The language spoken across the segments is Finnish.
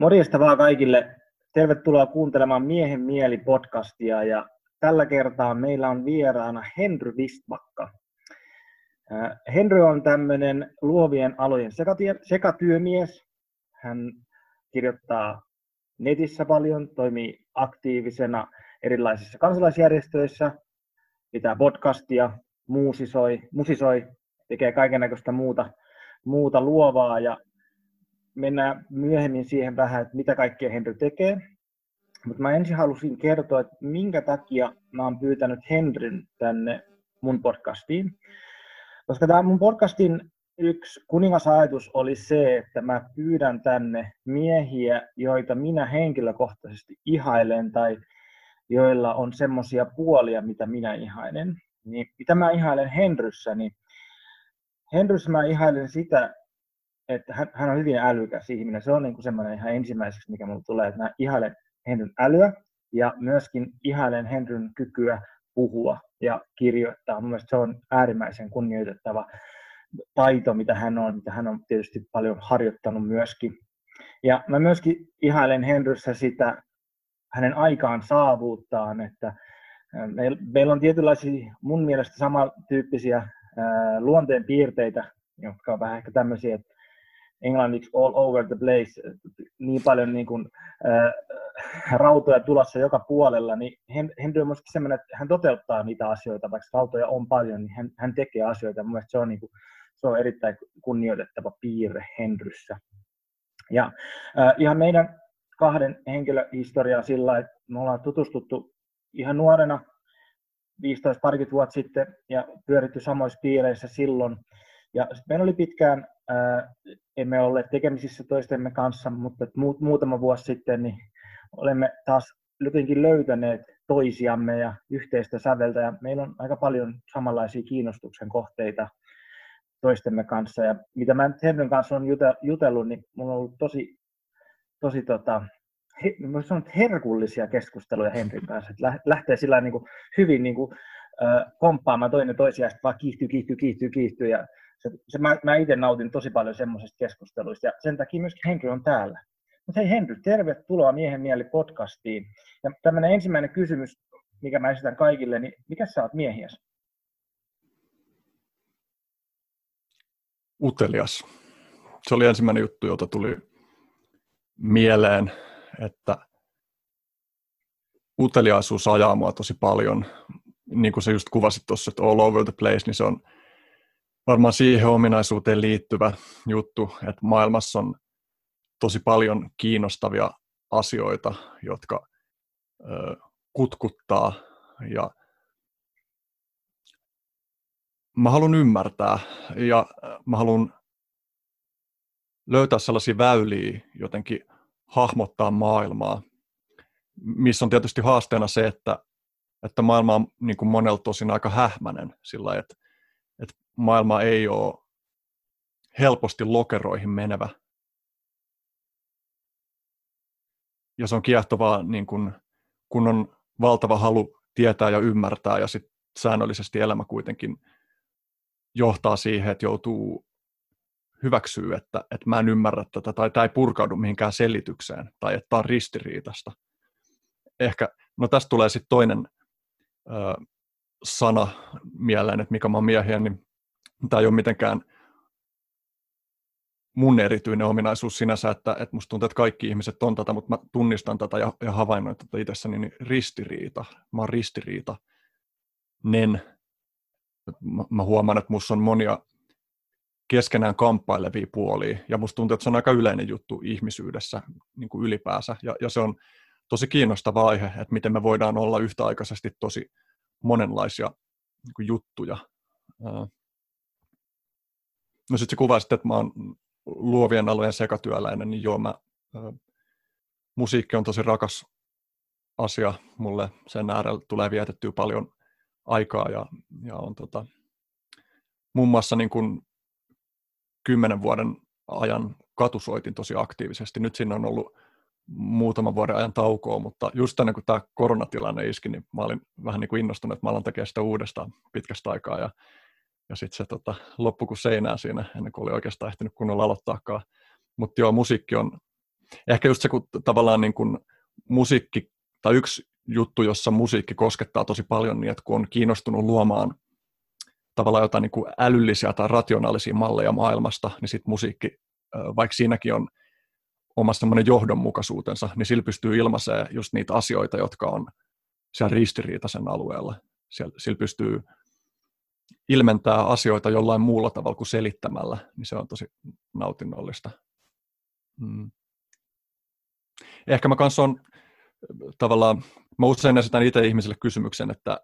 Morjesta vaan kaikille. Tervetuloa kuuntelemaan Miehen mieli podcastia ja tällä kertaa meillä on vieraana Henry Vistbakka. Äh, Henry on tämmöinen luovien alojen sekatyömies. Hän kirjoittaa netissä paljon, toimii aktiivisena erilaisissa kansalaisjärjestöissä, pitää podcastia, muusisoi, musisoi, tekee kaiken näköistä muuta, muuta luovaa ja mennään myöhemmin siihen vähän, että mitä kaikkea Henry tekee. Mutta mä ensin halusin kertoa, että minkä takia mä oon pyytänyt Henryn tänne mun podcastiin. Koska tämä mun podcastin yksi kuningasajatus oli se, että mä pyydän tänne miehiä, joita minä henkilökohtaisesti ihailen tai joilla on semmoisia puolia, mitä minä ihailen. Niin mitä mä ihailen Henryssä, niin Henryssä mä ihailen sitä, että hän, hän on hyvin älykäs ihminen. Se on niin kuin semmoinen ihan ensimmäiseksi, mikä mulle tulee, että mä ihailen Henryn älyä ja myöskin ihailen Henryn kykyä puhua ja kirjoittaa. Mun mielestä se on äärimmäisen kunnioitettava taito, mitä hän on, mitä hän on tietysti paljon harjoittanut myöskin. Ja mä myöskin ihailen Henryssä sitä hänen aikaan saavuuttaan, että meillä on tietynlaisia mun mielestä samantyyppisiä luonteen piirteitä, jotka on vähän ehkä tämmöisiä, että englanniksi all over the place, niin paljon niin kuin, äh, rautoja tulossa joka puolella, niin Henry on myöskin sellainen, että hän toteuttaa niitä asioita, vaikka rautoja on paljon, niin hän, hän tekee asioita. Mielestäni se on, niin kuin, se on erittäin kunnioitettava piirre Henryssä. Ja äh, ihan meidän kahden henkilöhistoriaa sillä, että me ollaan tutustuttu ihan nuorena, 15 parikymmentä vuotta sitten, ja pyöritty samoissa piireissä silloin. Ja meillä oli pitkään emme ole tekemisissä toistemme kanssa, mutta mu- muutama vuosi sitten niin olemme taas jotenkin löytäneet toisiamme ja yhteistä säveltä. Ja meillä on aika paljon samanlaisia kiinnostuksen kohteita toistemme kanssa. Ja mitä mä Henryn kanssa on jutellut, niin mulla on ollut tosi, tosi tota, he, sanon, herkullisia keskusteluja Henrin kanssa, että lähtee sillä niin kuin hyvin niin kuin, komppaamaan toinen toisiaan, vaan kiihtyy, kiihtyy, kiihtyy, kiihtyy ja se, se, mä, mä itse nautin tosi paljon semmoisista keskusteluista ja sen takia myöskin Henry on täällä. Mutta hei Henry, tervetuloa Miehen mieli podcastiin. Ja tämmöinen ensimmäinen kysymys, mikä mä esitän kaikille, niin mikä sä oot miehiäs? Utelias. Se oli ensimmäinen juttu, jota tuli mieleen, että uteliaisuus ajaa mua tosi paljon. Niin kuin sä just kuvasit tuossa, että all over the place, niin se on varmaan siihen ominaisuuteen liittyvä juttu, että maailmassa on tosi paljon kiinnostavia asioita, jotka ö, kutkuttaa ja mä haluan ymmärtää ja mä haluan löytää sellaisia väyliä jotenkin hahmottaa maailmaa, missä on tietysti haasteena se, että, että maailma on niin kuin monelta tosin aika hähmäinen sillä että maailma ei ole helposti lokeroihin menevä. Ja se on kiehtovaa, niin kun, kun on valtava halu tietää ja ymmärtää, ja sitten säännöllisesti elämä kuitenkin johtaa siihen, että joutuu hyväksyä, että, että mä en ymmärrä tätä, tai tämä ei purkaudu mihinkään selitykseen, tai että tämä on ristiriitasta. Ehkä, no tästä tulee sitten toinen ö, sana mieleen, että mikä mä oon miehiä, niin tämä ei ole mitenkään mun erityinen ominaisuus sinänsä, että, että musta tuntuu, että kaikki ihmiset on tätä, mutta mä tunnistan tätä ja, ja havainnoin tätä itsessäni, niin ristiriita. Mä oon ristiriita. Nen. Mä, mä huomaan, että musta on monia keskenään kamppailevia puolia, ja musta tuntuu, että se on aika yleinen juttu ihmisyydessä niin kuin ylipäänsä, ja, ja se on tosi kiinnostava aihe, että miten me voidaan olla yhtäaikaisesti tosi monenlaisia niin kuin juttuja. No sitten se kuvasit, että mä oon luovien alojen sekatyöläinen, niin joo, mä, ä, musiikki on tosi rakas asia mulle. Sen äärellä tulee vietettyä paljon aikaa ja, ja on tota, muun muassa niin kuin kymmenen vuoden ajan katusoitin tosi aktiivisesti. Nyt siinä on ollut muutaman vuoden ajan taukoa, mutta just ennen kuin tämä koronatilanne iski, niin mä olin vähän niin kuin innostunut, että mä alan tekemään sitä uudestaan pitkästä aikaa ja ja sitten se tota, loppui kuin seinään siinä, ennen kuin oli oikeastaan ehtinyt kunnolla aloittaakaan. Mutta joo, musiikki on ehkä just se, kun tavallaan niin kuin musiikki, tai yksi juttu, jossa musiikki koskettaa tosi paljon, niin että kun on kiinnostunut luomaan tavallaan jotain niin kuin älyllisiä tai rationaalisia malleja maailmasta, niin sitten musiikki, vaikka siinäkin on oma semmoinen johdonmukaisuutensa, niin sillä pystyy ilmaisemaan just niitä asioita, jotka on siellä ristiriitaisen alueella. Sillä pystyy ilmentää asioita jollain muulla tavalla kuin selittämällä, niin se on tosi nautinnollista. Mm. Ehkä mä kanssa on tavallaan, mä usein esitän itse ihmisille kysymyksen, että,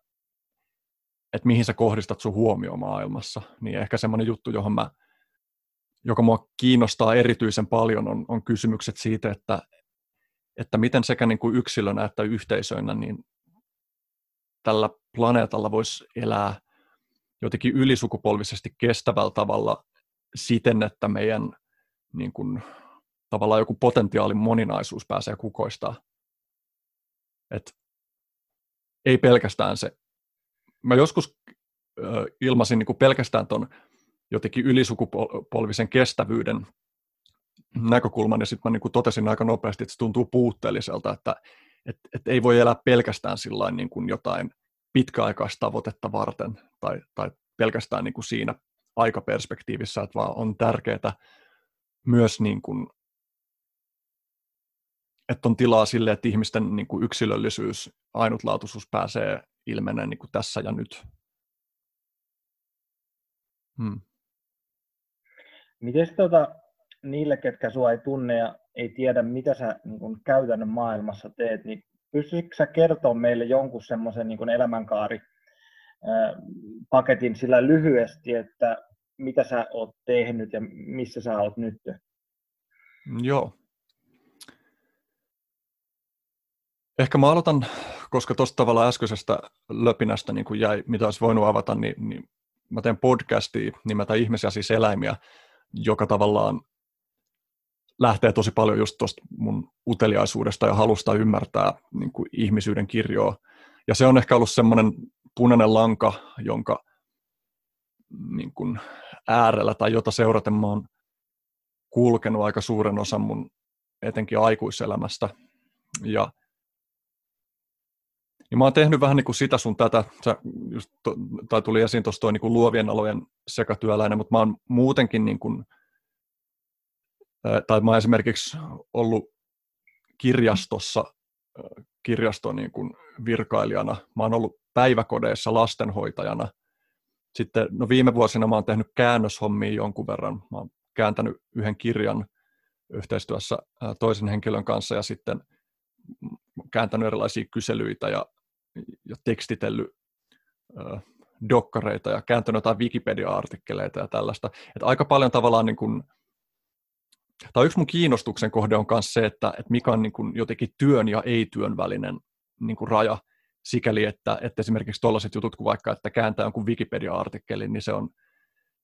että mihin sä kohdistat sun huomio maailmassa, niin ehkä semmoinen juttu, johon mä, joka mua kiinnostaa erityisen paljon, on, on kysymykset siitä, että, että miten sekä niin kuin yksilönä että yhteisöinä niin tällä planeetalla voisi elää jotenkin ylisukupolvisesti kestävällä tavalla siten, että meidän niin kuin, tavallaan joku potentiaalin moninaisuus pääsee kukoistaa. Et ei pelkästään se. Mä joskus ö, ilmasin niin kuin pelkästään ton jotenkin ylisukupolvisen kestävyyden näkökulman, ja sitten mä niin kuin totesin aika nopeasti, että se tuntuu puutteelliselta, että et, et ei voi elää pelkästään sillain niin kuin jotain pitkäaikaistavoitetta varten tai, tai pelkästään niin kuin siinä aikaperspektiivissä, että vaan on tärkeää myös niin kuin, että on tilaa sille, että ihmisten niin kuin yksilöllisyys, ainutlaatuisuus pääsee ilmeneen niin kuin tässä ja nyt. Hmm. Miten tota, niille, ketkä sinua ei tunne ja ei tiedä, mitä sä niin kuin käytännön maailmassa teet, niin pystyisikö sä kertoa meille jonkun semmoisen niin elämänkaari paketin sillä lyhyesti, että mitä sä oot tehnyt ja missä sä oot nyt? Joo. Ehkä mä aloitan, koska tuosta tavalla äskeisestä löpinästä niin jäi, mitä olisi voinut avata, niin, niin mä teen podcastia nimeltä Ihmisiä siis eläimiä, joka tavallaan lähtee tosi paljon just tuosta mun uteliaisuudesta ja halusta ymmärtää niin kuin ihmisyyden kirjoa. Ja se on ehkä ollut semmoinen punainen lanka, jonka niin kuin äärellä tai jota seuraten mä oon kulkenut aika suuren osan mun etenkin aikuiselämästä. Ja niin mä oon tehnyt vähän niin kuin sitä sun tätä, sä just, tai tuli esiin tuossa niin kuin luovien alojen sekatyöläinen, mutta mä oon muutenkin niin kuin, tai mä oon esimerkiksi ollut kirjastossa kirjaston niin kuin virkailijana. Mä oon ollut päiväkodeissa lastenhoitajana. Sitten no viime vuosina mä oon tehnyt käännöshommia jonkun verran. Mä oon kääntänyt yhden kirjan yhteistyössä toisen henkilön kanssa ja sitten kääntänyt erilaisia kyselyitä ja, ja tekstitellyt dokkareita ja kääntänyt jotain Wikipedia-artikkeleita ja tällaista. Et aika paljon tavallaan niin kuin, tai yksi mun kiinnostuksen kohde on myös se, että, että mikä on niin kuin jotenkin työn ja ei-työn välinen niin kuin raja sikäli, että, että esimerkiksi tuollaiset jutut kuin vaikka, että kääntää jonkun Wikipedia-artikkelin, niin se on,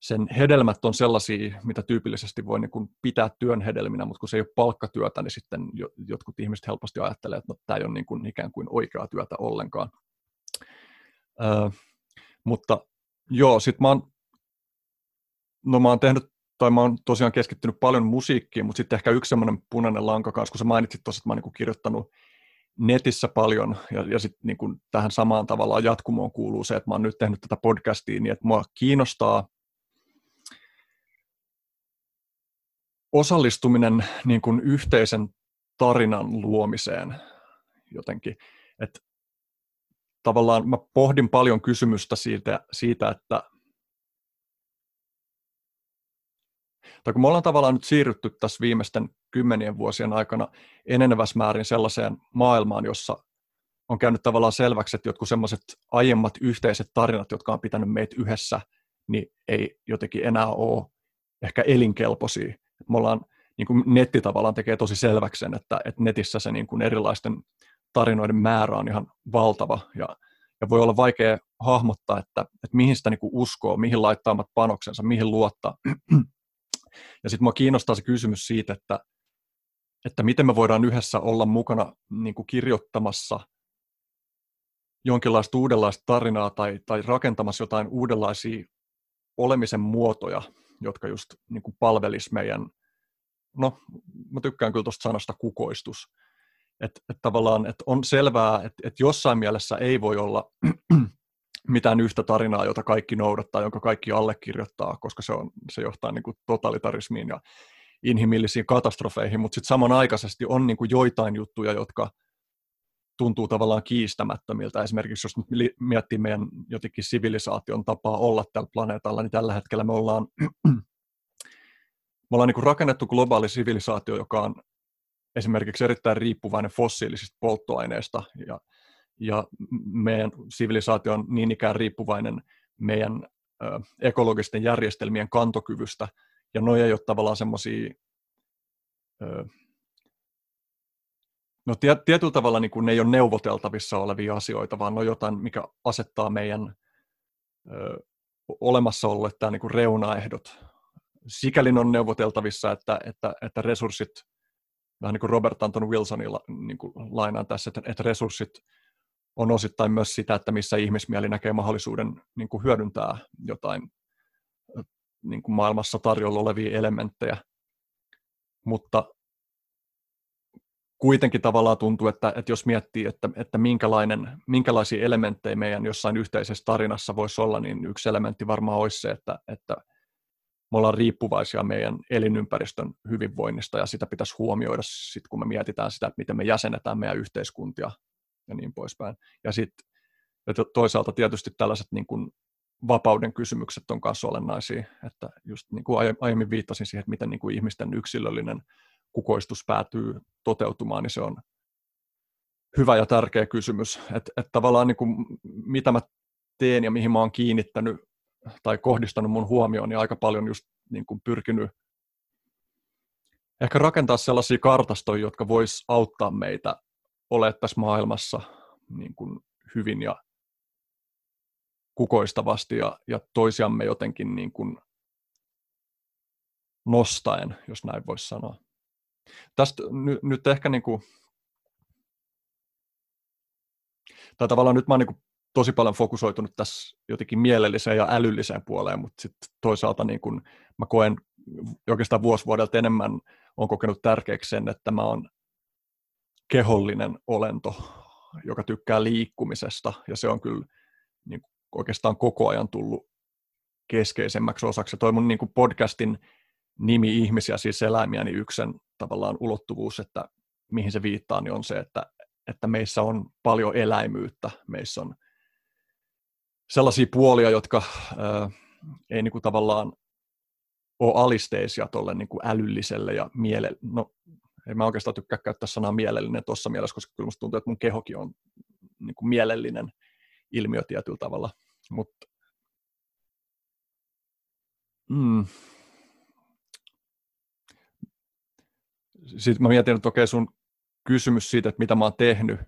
sen hedelmät on sellaisia, mitä tyypillisesti voi niin kuin pitää työn hedelminä, mutta kun se ei ole palkkatyötä, niin sitten jotkut ihmiset helposti ajattelee, että no, tämä ei ole niin kuin ikään kuin oikeaa työtä ollenkaan. Öö, mutta joo, sitten mä oon, no mä oon tehnyt, tai mä oon tosiaan keskittynyt paljon musiikkiin, mutta sitten ehkä yksi semmoinen punainen lanka kanssa, kun sä mainitsit tuossa, että mä oon niin kirjoittanut netissä paljon, ja, ja sitten niin kuin tähän samaan tavallaan jatkumoon kuuluu se, että mä oon nyt tehnyt tätä podcastia, niin että mua kiinnostaa osallistuminen niin kuin yhteisen tarinan luomiseen jotenkin. Että tavallaan mä pohdin paljon kysymystä siitä, siitä että tai kun me ollaan tavallaan nyt siirrytty tässä viimeisten kymmenien vuosien aikana enenevässä määrin sellaiseen maailmaan, jossa on käynyt tavallaan selväksi, että jotkut semmoiset aiemmat yhteiset tarinat, jotka on pitänyt meitä yhdessä, niin ei jotenkin enää ole ehkä elinkelpoisia. Me ollaan, niin kuin netti tavallaan tekee tosi selväksi sen, että, että netissä se niin kuin erilaisten tarinoiden määrä on ihan valtava ja, ja voi olla vaikea hahmottaa, että, että mihin sitä niin kuin uskoo, mihin laittaa omat panoksensa, mihin luottaa. Ja sitten mua kiinnostaa se kysymys siitä, että, että miten me voidaan yhdessä olla mukana niin kuin kirjoittamassa jonkinlaista uudenlaista tarinaa tai, tai rakentamassa jotain uudenlaisia olemisen muotoja, jotka just niin kuin palvelis meidän no mä tykkään kyllä tuosta sanasta kukoistus. Että et tavallaan, että on selvää, että et jossain mielessä ei voi olla mitään yhtä tarinaa, jota kaikki noudattaa, jonka kaikki allekirjoittaa, koska se, on, se johtaa niin kuin totalitarismiin ja inhimillisiin katastrofeihin, mutta sitten samanaikaisesti on niin kuin joitain juttuja, jotka tuntuu tavallaan kiistämättömiltä. Esimerkiksi jos nyt miettii meidän jotenkin sivilisaation tapaa olla tällä planeetalla, niin tällä hetkellä me ollaan, me ollaan niin kuin rakennettu globaali sivilisaatio, joka on esimerkiksi erittäin riippuvainen fossiilisista polttoaineista ja, ja meidän sivilisaatio on niin ikään riippuvainen meidän ö, ekologisten järjestelmien kantokyvystä, ja noja ei ole tavallaan semmoisia, no tietyllä tavalla niin kuin ne ei ole neuvoteltavissa olevia asioita, vaan ne on jotain, mikä asettaa meidän ö, olemassaololle tämä niin kuin reunaehdot. Sikäli on neuvoteltavissa, että, että, että resurssit, vähän niin kuin Robert Anton Wilsonilla niin kuin lainaan tässä, että, että resurssit on osittain myös sitä, että missä ihmismieli näkee mahdollisuuden niin kuin hyödyntää jotain niin kuin maailmassa tarjolla olevia elementtejä, mutta kuitenkin tavallaan tuntuu, että, että jos miettii, että, että minkälainen, minkälaisia elementtejä meidän jossain yhteisessä tarinassa voisi olla, niin yksi elementti varmaan olisi se, että, että me ollaan riippuvaisia meidän elinympäristön hyvinvoinnista ja sitä pitäisi huomioida sit, kun me mietitään sitä, että miten me jäsenetään meidän yhteiskuntia ja niin poispäin. Ja sitten toisaalta tietysti tällaiset niin kuin vapauden kysymykset on myös olennaisia, että just niin kuin aiemmin viittasin siihen, että miten niin kuin ihmisten yksilöllinen kukoistus päätyy toteutumaan, niin se on hyvä ja tärkeä kysymys, että, että tavallaan niin kuin, mitä mä teen ja mihin mä oon kiinnittänyt tai kohdistanut mun huomioon, niin aika paljon just niin kuin pyrkinyt ehkä rakentaa sellaisia kartastoja, jotka vois auttaa meitä olemaan tässä maailmassa niin kuin hyvin ja kukoistavasti ja, ja toisiamme jotenkin niin kuin nostaen, jos näin voisi sanoa. Tästä ny, nyt ehkä niin kuin, tai tavallaan nyt mä oon niin kuin tosi paljon fokusoitunut tässä jotenkin mielelliseen ja älylliseen puoleen, mutta sitten toisaalta niin kuin mä koen oikeastaan vuosi vuodelta enemmän on kokenut tärkeäksi sen, että mä oon kehollinen olento, joka tykkää liikkumisesta, ja se on kyllä niin oikeastaan koko ajan tullut keskeisemmäksi osaksi. Ja toi mun niin kuin podcastin nimi Ihmisiä, siis eläimiä, niin yksi sen tavallaan ulottuvuus, että mihin se viittaa, niin on se, että, että meissä on paljon eläimyyttä. Meissä on sellaisia puolia, jotka ää, ei niin kuin tavallaan ole alisteisia tuolle niin kuin älylliselle ja miele... No, ei mä oikeastaan tykkää käyttää sanaa mielellinen tuossa mielessä, koska kyllä musta tuntuu, että mun kehokin on niin kuin mielellinen ilmiö tietyllä tavalla. Mutta mm. Sitten mä mietin, että okei sun kysymys siitä, että mitä mä oon tehnyt,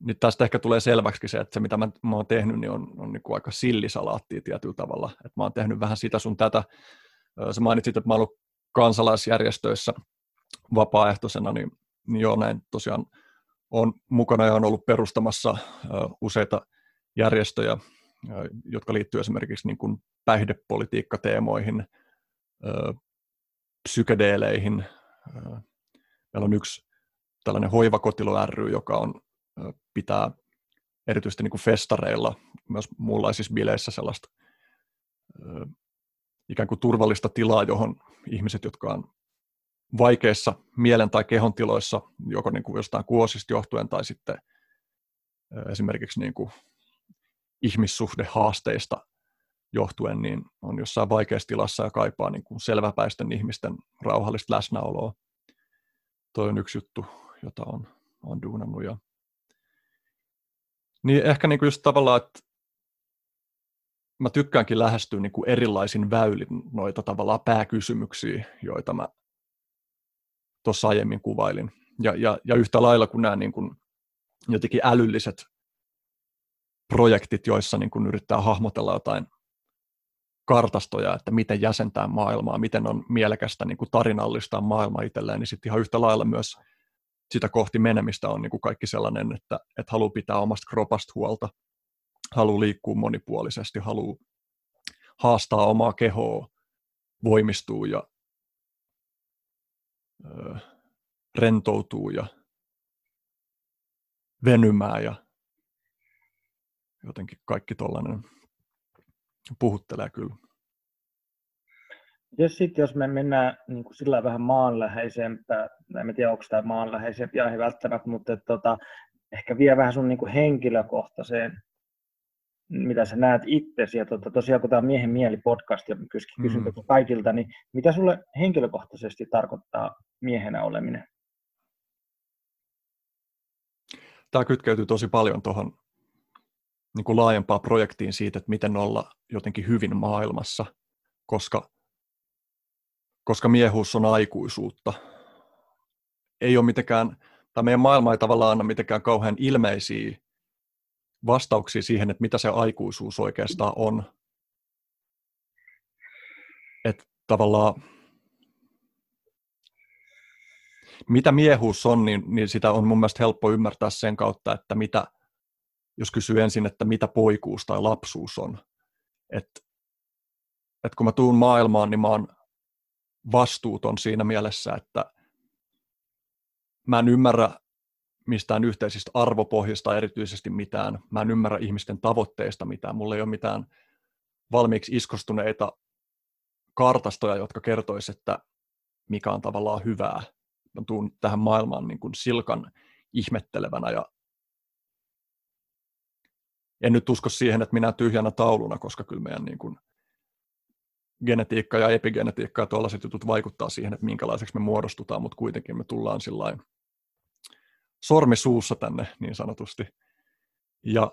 niin tästä ehkä tulee selväksi se, että se mitä mä, mä oon tehnyt, niin on, on niin kuin aika sillisalaattia tietyllä tavalla. Että mä oon tehnyt vähän sitä sun tätä. Sä mainitsit, että mä oon ollut kansalaisjärjestöissä vapaaehtoisena, niin, niin joo, näin tosiaan on mukana ja on ollut perustamassa useita järjestöjä, jotka liittyy esimerkiksi niin kuin päihdepolitiikkateemoihin, psykedeeleihin. Meillä on yksi tällainen hoivakotilo ry, joka on, pitää erityisesti niin kuin festareilla, myös muunlaisissa bileissä sellaista ikään kuin turvallista tilaa, johon ihmiset, jotka on vaikeissa mielen- tai kehon tiloissa, joko niin kuin jostain kuosista johtuen tai sitten esimerkiksi niin kuin ihmissuhdehaasteista johtuen, niin on jossain vaikeassa tilassa ja kaipaa niin kuin selväpäisten ihmisten rauhallista läsnäoloa. Toi on yksi juttu, jota on, on duunannut. Ja... Niin ehkä niin kuin just tavallaan, että mä tykkäänkin lähestyä niin kuin erilaisin väylin noita tavallaan pääkysymyksiä, joita mä tuossa aiemmin kuvailin. Ja, ja, ja yhtä lailla kuin nämä niin kuin jotenkin älylliset projektit, joissa niin kuin yrittää hahmotella jotain kartastoja, että miten jäsentää maailmaa, miten on mielekästä niin kuin tarinallistaa maailma itselleen, niin sitten ihan yhtä lailla myös sitä kohti menemistä on niin kuin kaikki sellainen, että, että haluaa pitää omasta kropasta huolta, haluaa liikkua monipuolisesti, haluaa haastaa omaa kehoa, voimistuu ja rentoutuu ja venymää ja jotenkin kaikki tuollainen puhuttelee kyllä. Jos sitten jos me mennään niin kuin sillä vähän maanläheisempää, en tiedä onko tämä maanläheisempi aihe välttämättä, mutta tota, ehkä vie vähän sun niin kuin henkilökohtaiseen, mitä sä näet itsesi. Ja tota, tosiaan kun tämä on Miehen mieli podcast ja kysyn mm. kaikilta, niin mitä sulle henkilökohtaisesti tarkoittaa miehenä oleminen? Tämä kytkeytyy tosi paljon tuohon niin kuin laajempaan projektiin siitä, että miten olla jotenkin hyvin maailmassa, koska koska miehuus on aikuisuutta. Ei ole mitenkään, tai meidän maailma ei tavallaan anna mitenkään kauhean ilmeisiä vastauksia siihen, että mitä se aikuisuus oikeastaan on. Että tavallaan, mitä miehuus on, niin, niin sitä on mun mielestä helppo ymmärtää sen kautta, että mitä, jos kysyy ensin, että mitä poikuus tai lapsuus on. Että et kun mä tuun maailmaan, niin mä oon vastuuton siinä mielessä, että mä en ymmärrä mistään yhteisistä arvopohjista erityisesti mitään. Mä en ymmärrä ihmisten tavoitteista mitään. Mulla ei ole mitään valmiiksi iskostuneita kartastoja, jotka kertoisivat, että mikä on tavallaan hyvää. Mä tuun tähän maailmaan niin kuin silkan ihmettelevänä ja en nyt usko siihen, että minä tyhjänä tauluna, koska kyllä meidän niin kuin genetiikka ja epigenetiikka ja tuollaiset jutut vaikuttaa siihen, että minkälaiseksi me muodostutaan, mutta kuitenkin me tullaan sillä sormisuussa tänne niin sanotusti. Ja,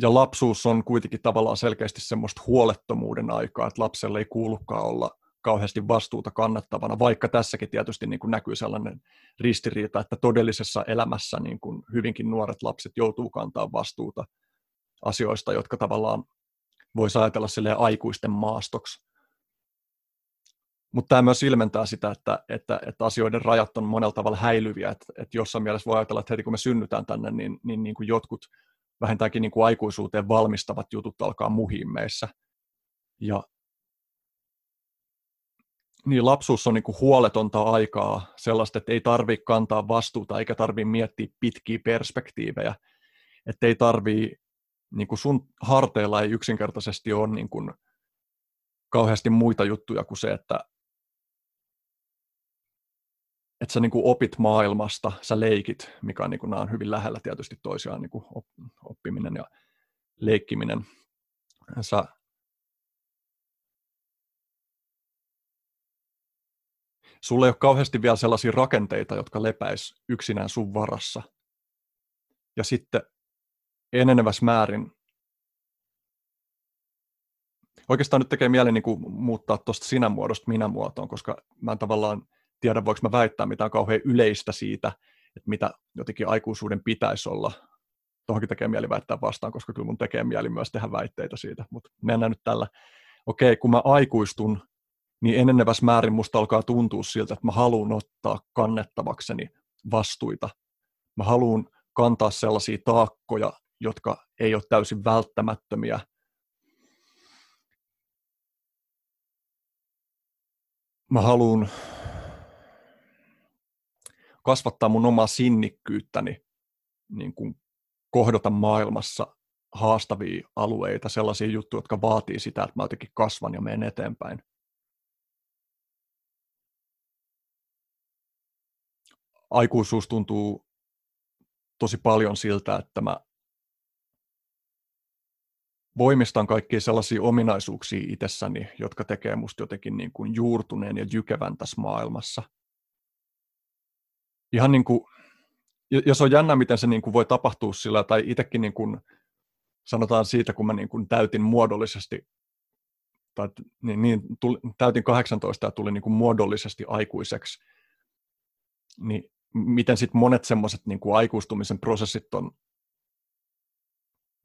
ja lapsuus on kuitenkin tavallaan selkeästi semmoista huolettomuuden aikaa, että lapselle ei kuulukaan olla kauheasti vastuuta kannattavana, vaikka tässäkin tietysti niin kuin näkyy sellainen ristiriita, että todellisessa elämässä niin kuin hyvinkin nuoret lapset joutuu kantaa vastuuta asioista, jotka tavallaan voisi ajatella aikuisten maastoksi. Mutta tämä myös ilmentää sitä, että, että, että asioiden rajat on monella tavalla häilyviä, että, että jossain mielessä voi ajatella, että heti kun me synnytään tänne, niin, niin, niin kuin jotkut vähintäänkin niin kuin aikuisuuteen valmistavat jutut alkaa muhiin meissä. Ja niin lapsuus on niin kuin huoletonta aikaa, sellaista, että ei tarvitse kantaa vastuuta eikä tarvitse miettiä pitkiä perspektiivejä, että ei tarvitse niin kuin sun harteilla ei yksinkertaisesti ole niin kuin kauheasti muita juttuja kuin se, että, että sä niin kuin opit maailmasta, sä leikit, mikä on, niin kuin, nämä on hyvin lähellä tietysti toisiaan, niin kuin oppiminen ja leikkiminen. Sä, sulla ei ole kauheasti vielä sellaisia rakenteita, jotka lepäis yksinään sun varassa. Ja sitten enenevässä määrin oikeastaan nyt tekee mieli niin kuin muuttaa tuosta sinä muodosta minä muotoon, koska mä tavallaan tiedä, voiko mä väittää mitään kauhean yleistä siitä, että mitä jotenkin aikuisuuden pitäisi olla. Tuohonkin tekee mieli väittää vastaan, koska kyllä mun tekee mieli myös tehdä väitteitä siitä, mutta mennään nyt tällä. Okei, kun mä aikuistun, niin enenevässä määrin musta alkaa tuntua siltä, että mä haluan ottaa kannettavakseni vastuita. Mä haluan kantaa sellaisia taakkoja, jotka ei ole täysin välttämättömiä. Mä haluan kasvattaa mun omaa sinnikkyyttäni niin kuin kohdata maailmassa haastavia alueita, sellaisia juttuja, jotka vaatii sitä, että mä jotenkin kasvan ja menen eteenpäin. Aikuisuus tuntuu tosi paljon siltä, että mä voimistan kaikkia sellaisia ominaisuuksia itsessäni, jotka tekee musta jotenkin niin kuin juurtuneen ja jykevän tässä maailmassa. Ihan niin kuin, ja se on jännä, miten se niin kuin voi tapahtua sillä, tai itsekin niin kuin, sanotaan siitä, kun mä niin kuin täytin muodollisesti, tai niin, niin tuli, täytin 18 ja tuli niin kuin muodollisesti aikuiseksi, niin miten sitten monet semmoiset niin kuin aikuistumisen prosessit on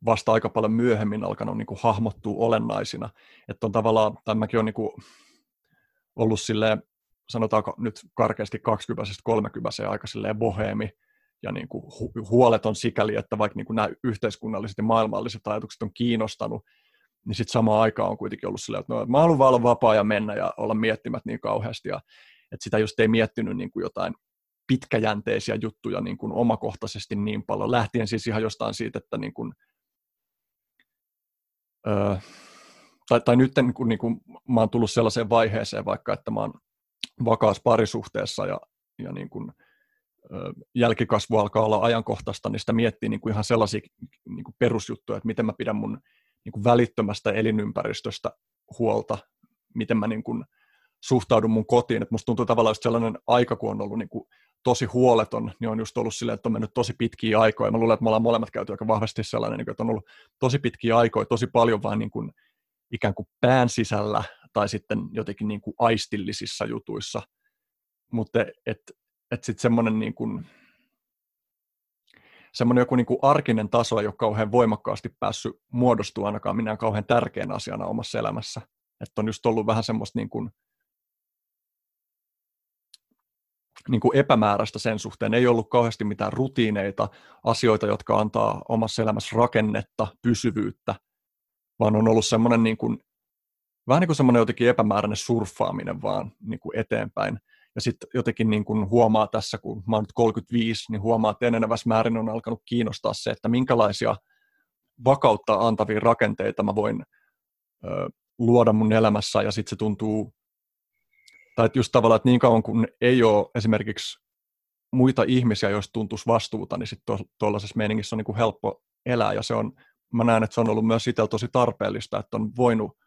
vasta aika paljon myöhemmin alkanut niin kuin hahmottua olennaisina. Että on tavallaan, tai mäkin olen niin kuin ollut silleen, sanotaanko nyt karkeasti 20 30 aika boheemi ja niin kuin hu- huoleton sikäli, että vaikka niin kuin nämä yhteiskunnalliset ja maailmalliset ajatukset on kiinnostanut, niin sitten samaan aikaan on kuitenkin ollut silleen, että no, mä haluan vaan olla vapaa ja mennä ja olla miettimät niin kauheasti. Ja, että sitä just ei miettinyt niin kuin jotain pitkäjänteisiä juttuja niin kuin omakohtaisesti niin paljon, lähtien siis ihan jostain siitä, että niin kuin, öö, tai, tai nyt kuin, niin kuin, mä oon tullut sellaiseen vaiheeseen vaikka, että mä oon vakaassa parisuhteessa ja, ja niin kuin, jälkikasvu alkaa olla ajankohtaista, niin sitä miettii niin kuin ihan sellaisia niin kuin perusjuttuja, että miten mä pidän mun niin kuin välittömästä elinympäristöstä huolta, miten mä niin kuin, suhtaudun mun kotiin, että musta tuntuu tavallaan just sellainen aika, kun on ollut niin kuin tosi huoleton, niin on just ollut silleen, että on mennyt tosi pitkiä aikoja. Mä luulen, että me ollaan molemmat käyty aika vahvasti sellainen, niin että on ollut tosi pitkiä aikoja, tosi paljon vaan niin kuin, ikään kuin pään sisällä tai sitten jotenkin niin kuin aistillisissa jutuissa. Mutta et, et, sitten semmoinen niin kuin, semmoinen joku niin kuin arkinen taso ei ole kauhean voimakkaasti päässyt muodostua ainakaan minä kauhean tärkeänä asiana omassa elämässä. Että on just ollut vähän semmoista niin kuin, niin kuin epämääräistä sen suhteen. Ei ollut kauheasti mitään rutiineita, asioita, jotka antaa omassa elämässä rakennetta, pysyvyyttä, vaan on ollut semmoinen niin kuin, vähän niin kuin semmoinen jotenkin epämääräinen surffaaminen vaan niin kuin eteenpäin. Ja sitten jotenkin niin kuin huomaa tässä, kun mä oon nyt 35, niin huomaa, että enenevässä määrin on alkanut kiinnostaa se, että minkälaisia vakautta antavia rakenteita mä voin ö, luoda mun elämässä, ja sitten se tuntuu tai että just tavallaan, että niin kauan kun ei ole esimerkiksi muita ihmisiä, joista tuntuisi vastuuta, niin sitten tuollaisessa meiningissä on niin kuin helppo elää, ja se on, mä näen, että se on ollut myös itsellä tosi tarpeellista, että on voinut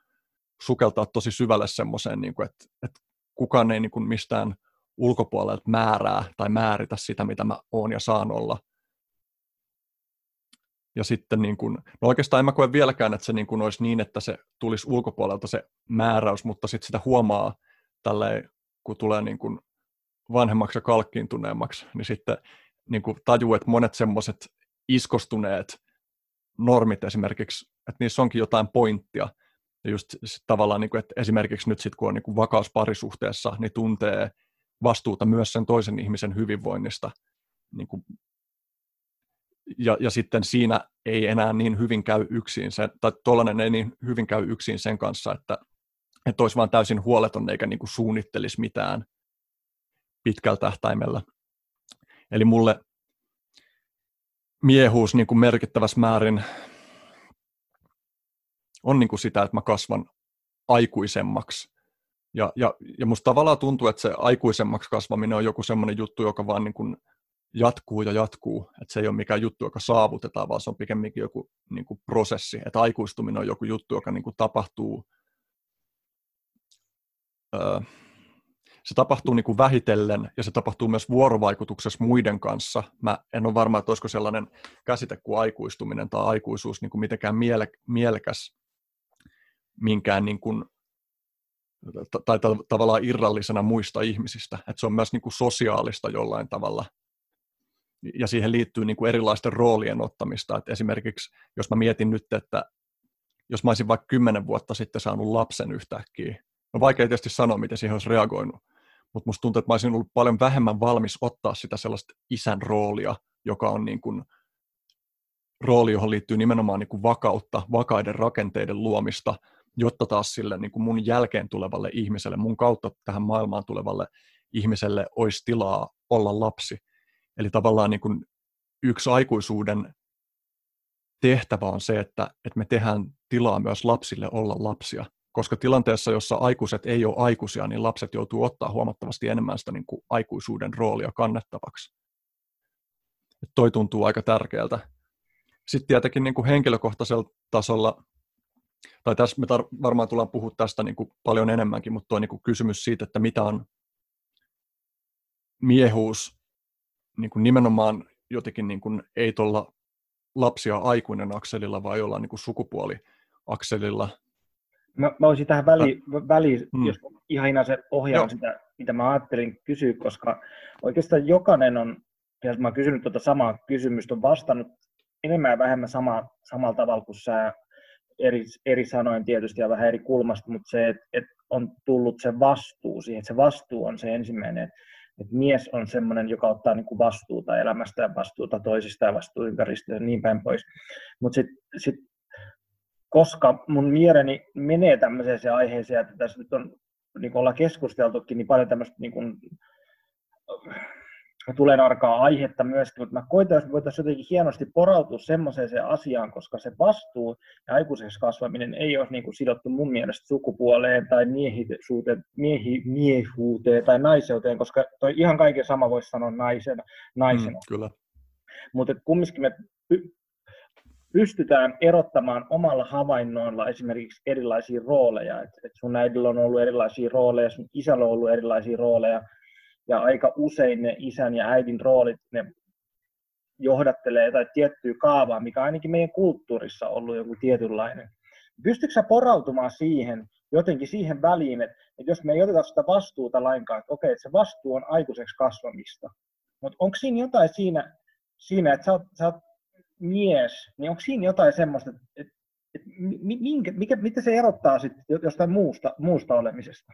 sukeltaa tosi syvälle semmoiseen, niin kuin, että, että kukaan ei niin kuin mistään ulkopuolelta määrää tai määritä sitä, mitä mä oon ja saan olla. Ja sitten niin kuin, no oikeastaan en mä koe vieläkään, että se niin kuin olisi niin, että se tulisi ulkopuolelta se määräys, mutta sitten sitä huomaa, tälleen, kun tulee niin kuin vanhemmaksi ja kalkkiintuneemmaksi, niin sitten niin kuin tajuu, että monet semmoiset iskostuneet normit esimerkiksi, että niissä onkin jotain pointtia. Just tavallaan, niin kuin, että esimerkiksi nyt sitten, kun on niin kuin vakaus parisuhteessa, niin tuntee vastuuta myös sen toisen ihmisen hyvinvoinnista. Niin kuin, ja, ja sitten siinä ei enää niin hyvin käy yksin, se, tai tuollainen ei niin hyvin käy yksin sen kanssa, että että olisi vaan täysin huoleton eikä niin kuin suunnittelisi mitään pitkällä tähtäimellä. Eli mulle miehuus niin kuin merkittävässä määrin on niin kuin sitä, että mä kasvan aikuisemmaksi. Ja, ja, ja musta tavallaan tuntuu, että se aikuisemmaksi kasvaminen on joku semmoinen juttu, joka vaan niin kuin jatkuu ja jatkuu. Että se ei ole mikään juttu, joka saavutetaan, vaan se on pikemminkin joku niin kuin prosessi. Että aikuistuminen on joku juttu, joka niin kuin tapahtuu se tapahtuu niin kuin vähitellen ja se tapahtuu myös vuorovaikutuksessa muiden kanssa. Mä en ole varma, että olisiko sellainen käsite kuin aikuistuminen tai aikuisuus niin kuin mitenkään miele, mielekäs minkään niin kuin, tai tavallaan irrallisena muista ihmisistä. Että se on myös niin kuin sosiaalista jollain tavalla. Ja siihen liittyy niin kuin erilaisten roolien ottamista. Et esimerkiksi jos mä mietin nyt, että jos mä olisin vaikka kymmenen vuotta sitten saanut lapsen yhtäkkiä, No vaikea tietysti sanoa, miten siihen olisi reagoinut, mutta musta tuntuu, että mä olisin ollut paljon vähemmän valmis ottaa sitä sellaista isän roolia, joka on niin kuin rooli, johon liittyy nimenomaan niin kuin vakautta, vakaiden rakenteiden luomista, jotta taas sille niin kuin mun jälkeen tulevalle ihmiselle, mun kautta tähän maailmaan tulevalle ihmiselle olisi tilaa olla lapsi. Eli tavallaan niin kuin yksi aikuisuuden tehtävä on se, että, että me tehdään tilaa myös lapsille olla lapsia koska tilanteessa, jossa aikuiset ei ole aikuisia, niin lapset joutuu ottaa huomattavasti enemmän sitä niin kuin aikuisuuden roolia kannettavaksi. Et toi tuntuu aika tärkeältä. Sitten tietenkin niin kuin henkilökohtaisella tasolla, tai tässä me tar- varmaan tullaan puhua tästä niin kuin paljon enemmänkin, mutta tuo niin kuin kysymys siitä, että mitä on miehuus niin kuin nimenomaan jotenkin niin kuin ei tuolla lapsia aikuinen akselilla, vai jollain niin kuin sukupuoliakselilla, Mä, mä olisin tähän väliin, väli, mm. jos ihan se ohjaan Joo. sitä, mitä mä ajattelin kysyä, koska oikeastaan jokainen on, ja mä oon kysynyt tuota samaa kysymystä, on vastannut enemmän ja vähemmän sama, samalla tavalla kuin sä, eri, eri sanoin tietysti ja vähän eri kulmasta, mutta se, että et on tullut se vastuu siihen, että se vastuu on se ensimmäinen, että mies on semmoinen, joka ottaa niin kuin vastuuta elämästä ja vastuuta toisista ja vastuu ympäristöä ja niin päin pois. Mutta sitten sit koska mun mieleni menee tämmöiseen aiheeseen, että tässä nyt on niin kuin ollaan keskusteltukin, niin paljon tämmöistä niin kuin, tulenarkaa aihetta myöskin, mutta mä koitan, että voitaisiin jotenkin hienosti porautua semmoiseen asiaan, koska se vastuu ja aikuiseksi kasvaminen ei ole niin kuin sidottu mun mielestä sukupuoleen tai miehi, miehuuteen tai naiseuteen, koska toi ihan kaiken sama voisi sanoa naisena. naisena. Mm, kyllä. Mutta kumminkin me pystytään erottamaan omalla havainnoilla esimerkiksi erilaisia rooleja. Et, et sun äidillä on ollut erilaisia rooleja, sun isällä on ollut erilaisia rooleja, ja aika usein ne isän ja äidin roolit, ne johdattelee jotain tiettyä kaavaa, mikä ainakin meidän kulttuurissa on ollut joku tietynlainen. Pystytkö sä porautumaan siihen, jotenkin siihen väliin, että, jos me ei oteta sitä vastuuta lainkaan, että okei, että se vastuu on aikuiseksi kasvamista, mutta onko siinä jotain siinä, siinä että sä oot, sä oot mies, niin onko siinä jotain semmoista, että, että, että minkä, mikä, mitä se erottaa sitten jostain muusta, muusta olemisesta?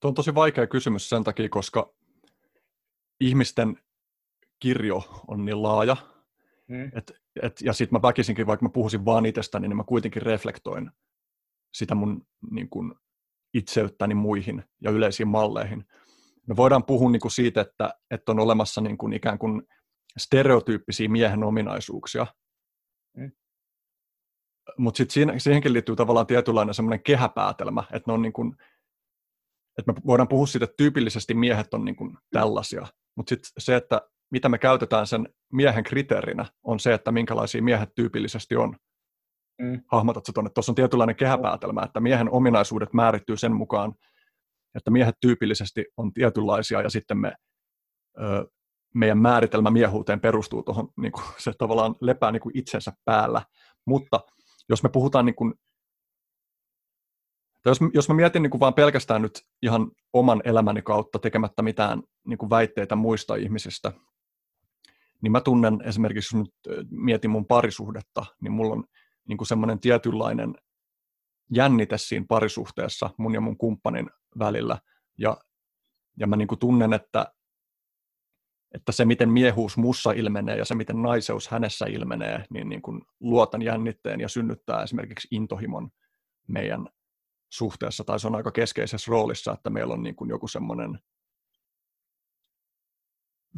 Tuo on tosi vaikea kysymys sen takia, koska ihmisten kirjo on niin laaja, mm. et, et, ja sitten mä väkisinkin, vaikka mä puhuisin vaan itsestäni, niin mä kuitenkin reflektoin sitä mun niin kun, itseyttäni muihin ja yleisiin malleihin. Me voidaan puhua niin kuin siitä, että, että on olemassa niin kuin ikään kuin stereotyyppisiä miehen ominaisuuksia, mm. mutta sitten siihenkin liittyy tavallaan tietynlainen semmoinen kehäpäätelmä, että ne on niin kuin että me voidaan puhua siitä, että tyypillisesti miehet on niin kuin tällaisia, mutta sitten se, että mitä me käytetään sen miehen kriteerinä, on se, että minkälaisia miehet tyypillisesti on. Mm. Hahmotatko tuonne? Tuossa on tietynlainen kehäpäätelmä, että miehen ominaisuudet määrittyy sen mukaan, että miehet tyypillisesti on tietynlaisia ja sitten me, ö, meidän määritelmä miehuuteen perustuu tuohon, niin kuin, se tavallaan lepää niin kuin itsensä päällä. Mutta jos me puhutaan niin kuin jos, jos mä mietin niin kuin vaan pelkästään nyt ihan oman elämäni kautta tekemättä mitään niin kuin väitteitä muista ihmisistä, niin mä tunnen esimerkiksi, jos nyt mietin mun parisuhdetta, niin mulla on niin kuin semmoinen tietynlainen jännite siinä parisuhteessa mun ja mun kumppanin välillä. Ja, ja mä niin kuin tunnen, että, että se, miten miehuus mussa ilmenee ja se, miten naiseus hänessä ilmenee, niin, niin kuin luotan jännitteen ja synnyttää esimerkiksi intohimon meidän suhteessa, tai se on aika keskeisessä roolissa, että meillä on niin kuin joku semmoinen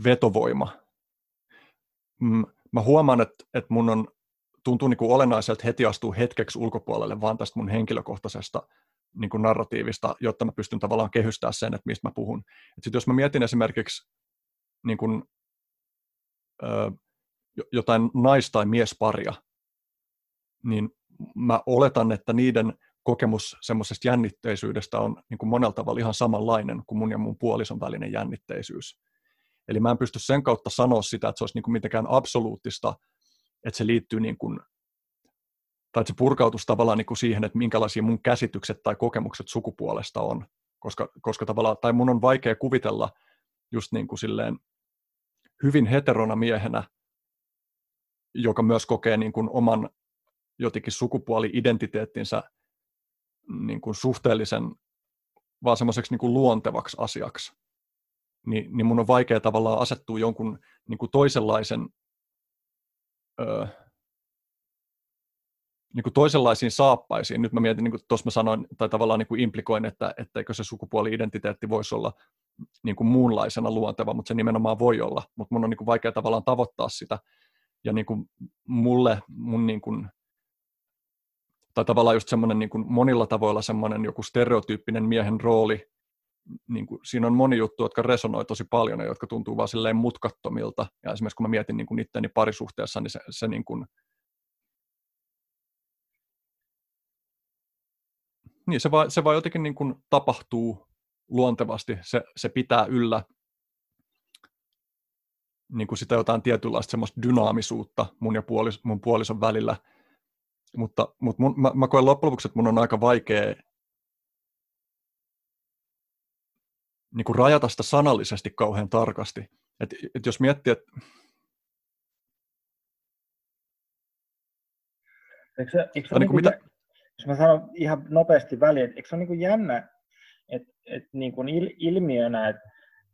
vetovoima. Mm, mä huomaan, että, että mun on, tuntuu niin kuin olennaiselta heti astuu hetkeksi ulkopuolelle vaan tästä mun henkilökohtaisesta niin kuin narratiivista, jotta mä pystyn tavallaan kehystämään sen, että mistä mä puhun. Et sit jos mä mietin esimerkiksi niin kuin, ö, jotain nais- tai miesparia, niin mä oletan, että niiden kokemus semmoisesta jännitteisyydestä on niin kuin monella tavalla ihan samanlainen kuin mun ja mun puolison välinen jännitteisyys. Eli mä en pysty sen kautta sanoa sitä, että se olisi niin kuin mitenkään absoluuttista, että se liittyy niin kuin, tai että se purkautus tavallaan niin kuin siihen, että minkälaisia mun käsitykset tai kokemukset sukupuolesta on. Koska, koska tavallaan, tai mun on vaikea kuvitella just niin kuin silleen hyvin heterona miehenä, joka myös kokee niin kuin oman jotenkin sukupuoli-identiteettinsä niin kuin suhteellisen vaan semmoiseksi niin kuin luontevaksi asiaksi, niin, niin mun on vaikea tavallaan asettua jonkun niin kuin toisenlaisen öö, niin kuin toisenlaisiin saappaisiin. Nyt mä mietin, niin tuossa mä sanoin, tai tavallaan niin kuin implikoin, että etteikö se sukupuoli-identiteetti voisi olla niin kuin muunlaisena luonteva, mutta se nimenomaan voi olla. Mutta mun on niin kuin vaikea tavallaan tavoittaa sitä. Ja niin kuin mulle, mun niin kuin tai tavallaan just semmoinen niin kuin monilla tavoilla semmoinen joku stereotyyppinen miehen rooli, niin kuin, siinä on moni juttu, jotka resonoi tosi paljon ja jotka tuntuu vaan silleen mutkattomilta. Ja esimerkiksi kun mä mietin niin kuin itteni parisuhteessa, niin se, se niin kuin, niin se vaan, se vaan jotenkin niin kuin tapahtuu luontevasti, se, se pitää yllä niin kuin sitä jotain tietynlaista semmoista dynaamisuutta mun ja puolis, mun puolison välillä, mutta, mutta mun, mä, mä koen loppujen lopuksi, että mun on aika vaikea niin kuin rajata sitä sanallisesti kauhean tarkasti. Et, et jos miettii, että Eikö se, eikö se niin kuin, mitä? Jos mä sanon ihan nopeasti väliin, että eikö se ole niin kuin jännä, että, että niin kuin il, ilmiönä, että,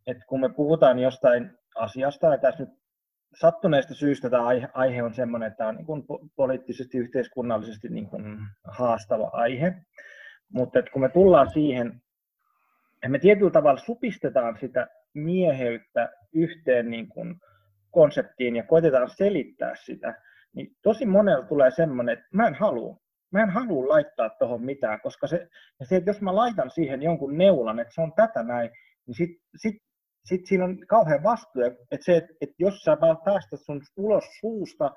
että kun me puhutaan jostain asiasta, ja tässä nyt sattuneesta syystä tämä aihe, on sellainen, että tämä on niin kuin poliittisesti, yhteiskunnallisesti niin kuin haastava aihe. Mutta kun me tullaan siihen, että me tietyllä tavalla supistetaan sitä mieheyttä yhteen niin kuin konseptiin ja koitetaan selittää sitä, niin tosi monella tulee semmoinen, että mä en halua. Mä en halua laittaa tuohon mitään, koska se, ja se, että jos mä laitan siihen jonkun neulan, että se on tätä näin, niin sit, sit, sit siinä on kauhean vastuu, että se, että, että jos sä päästät sun ulos suusta,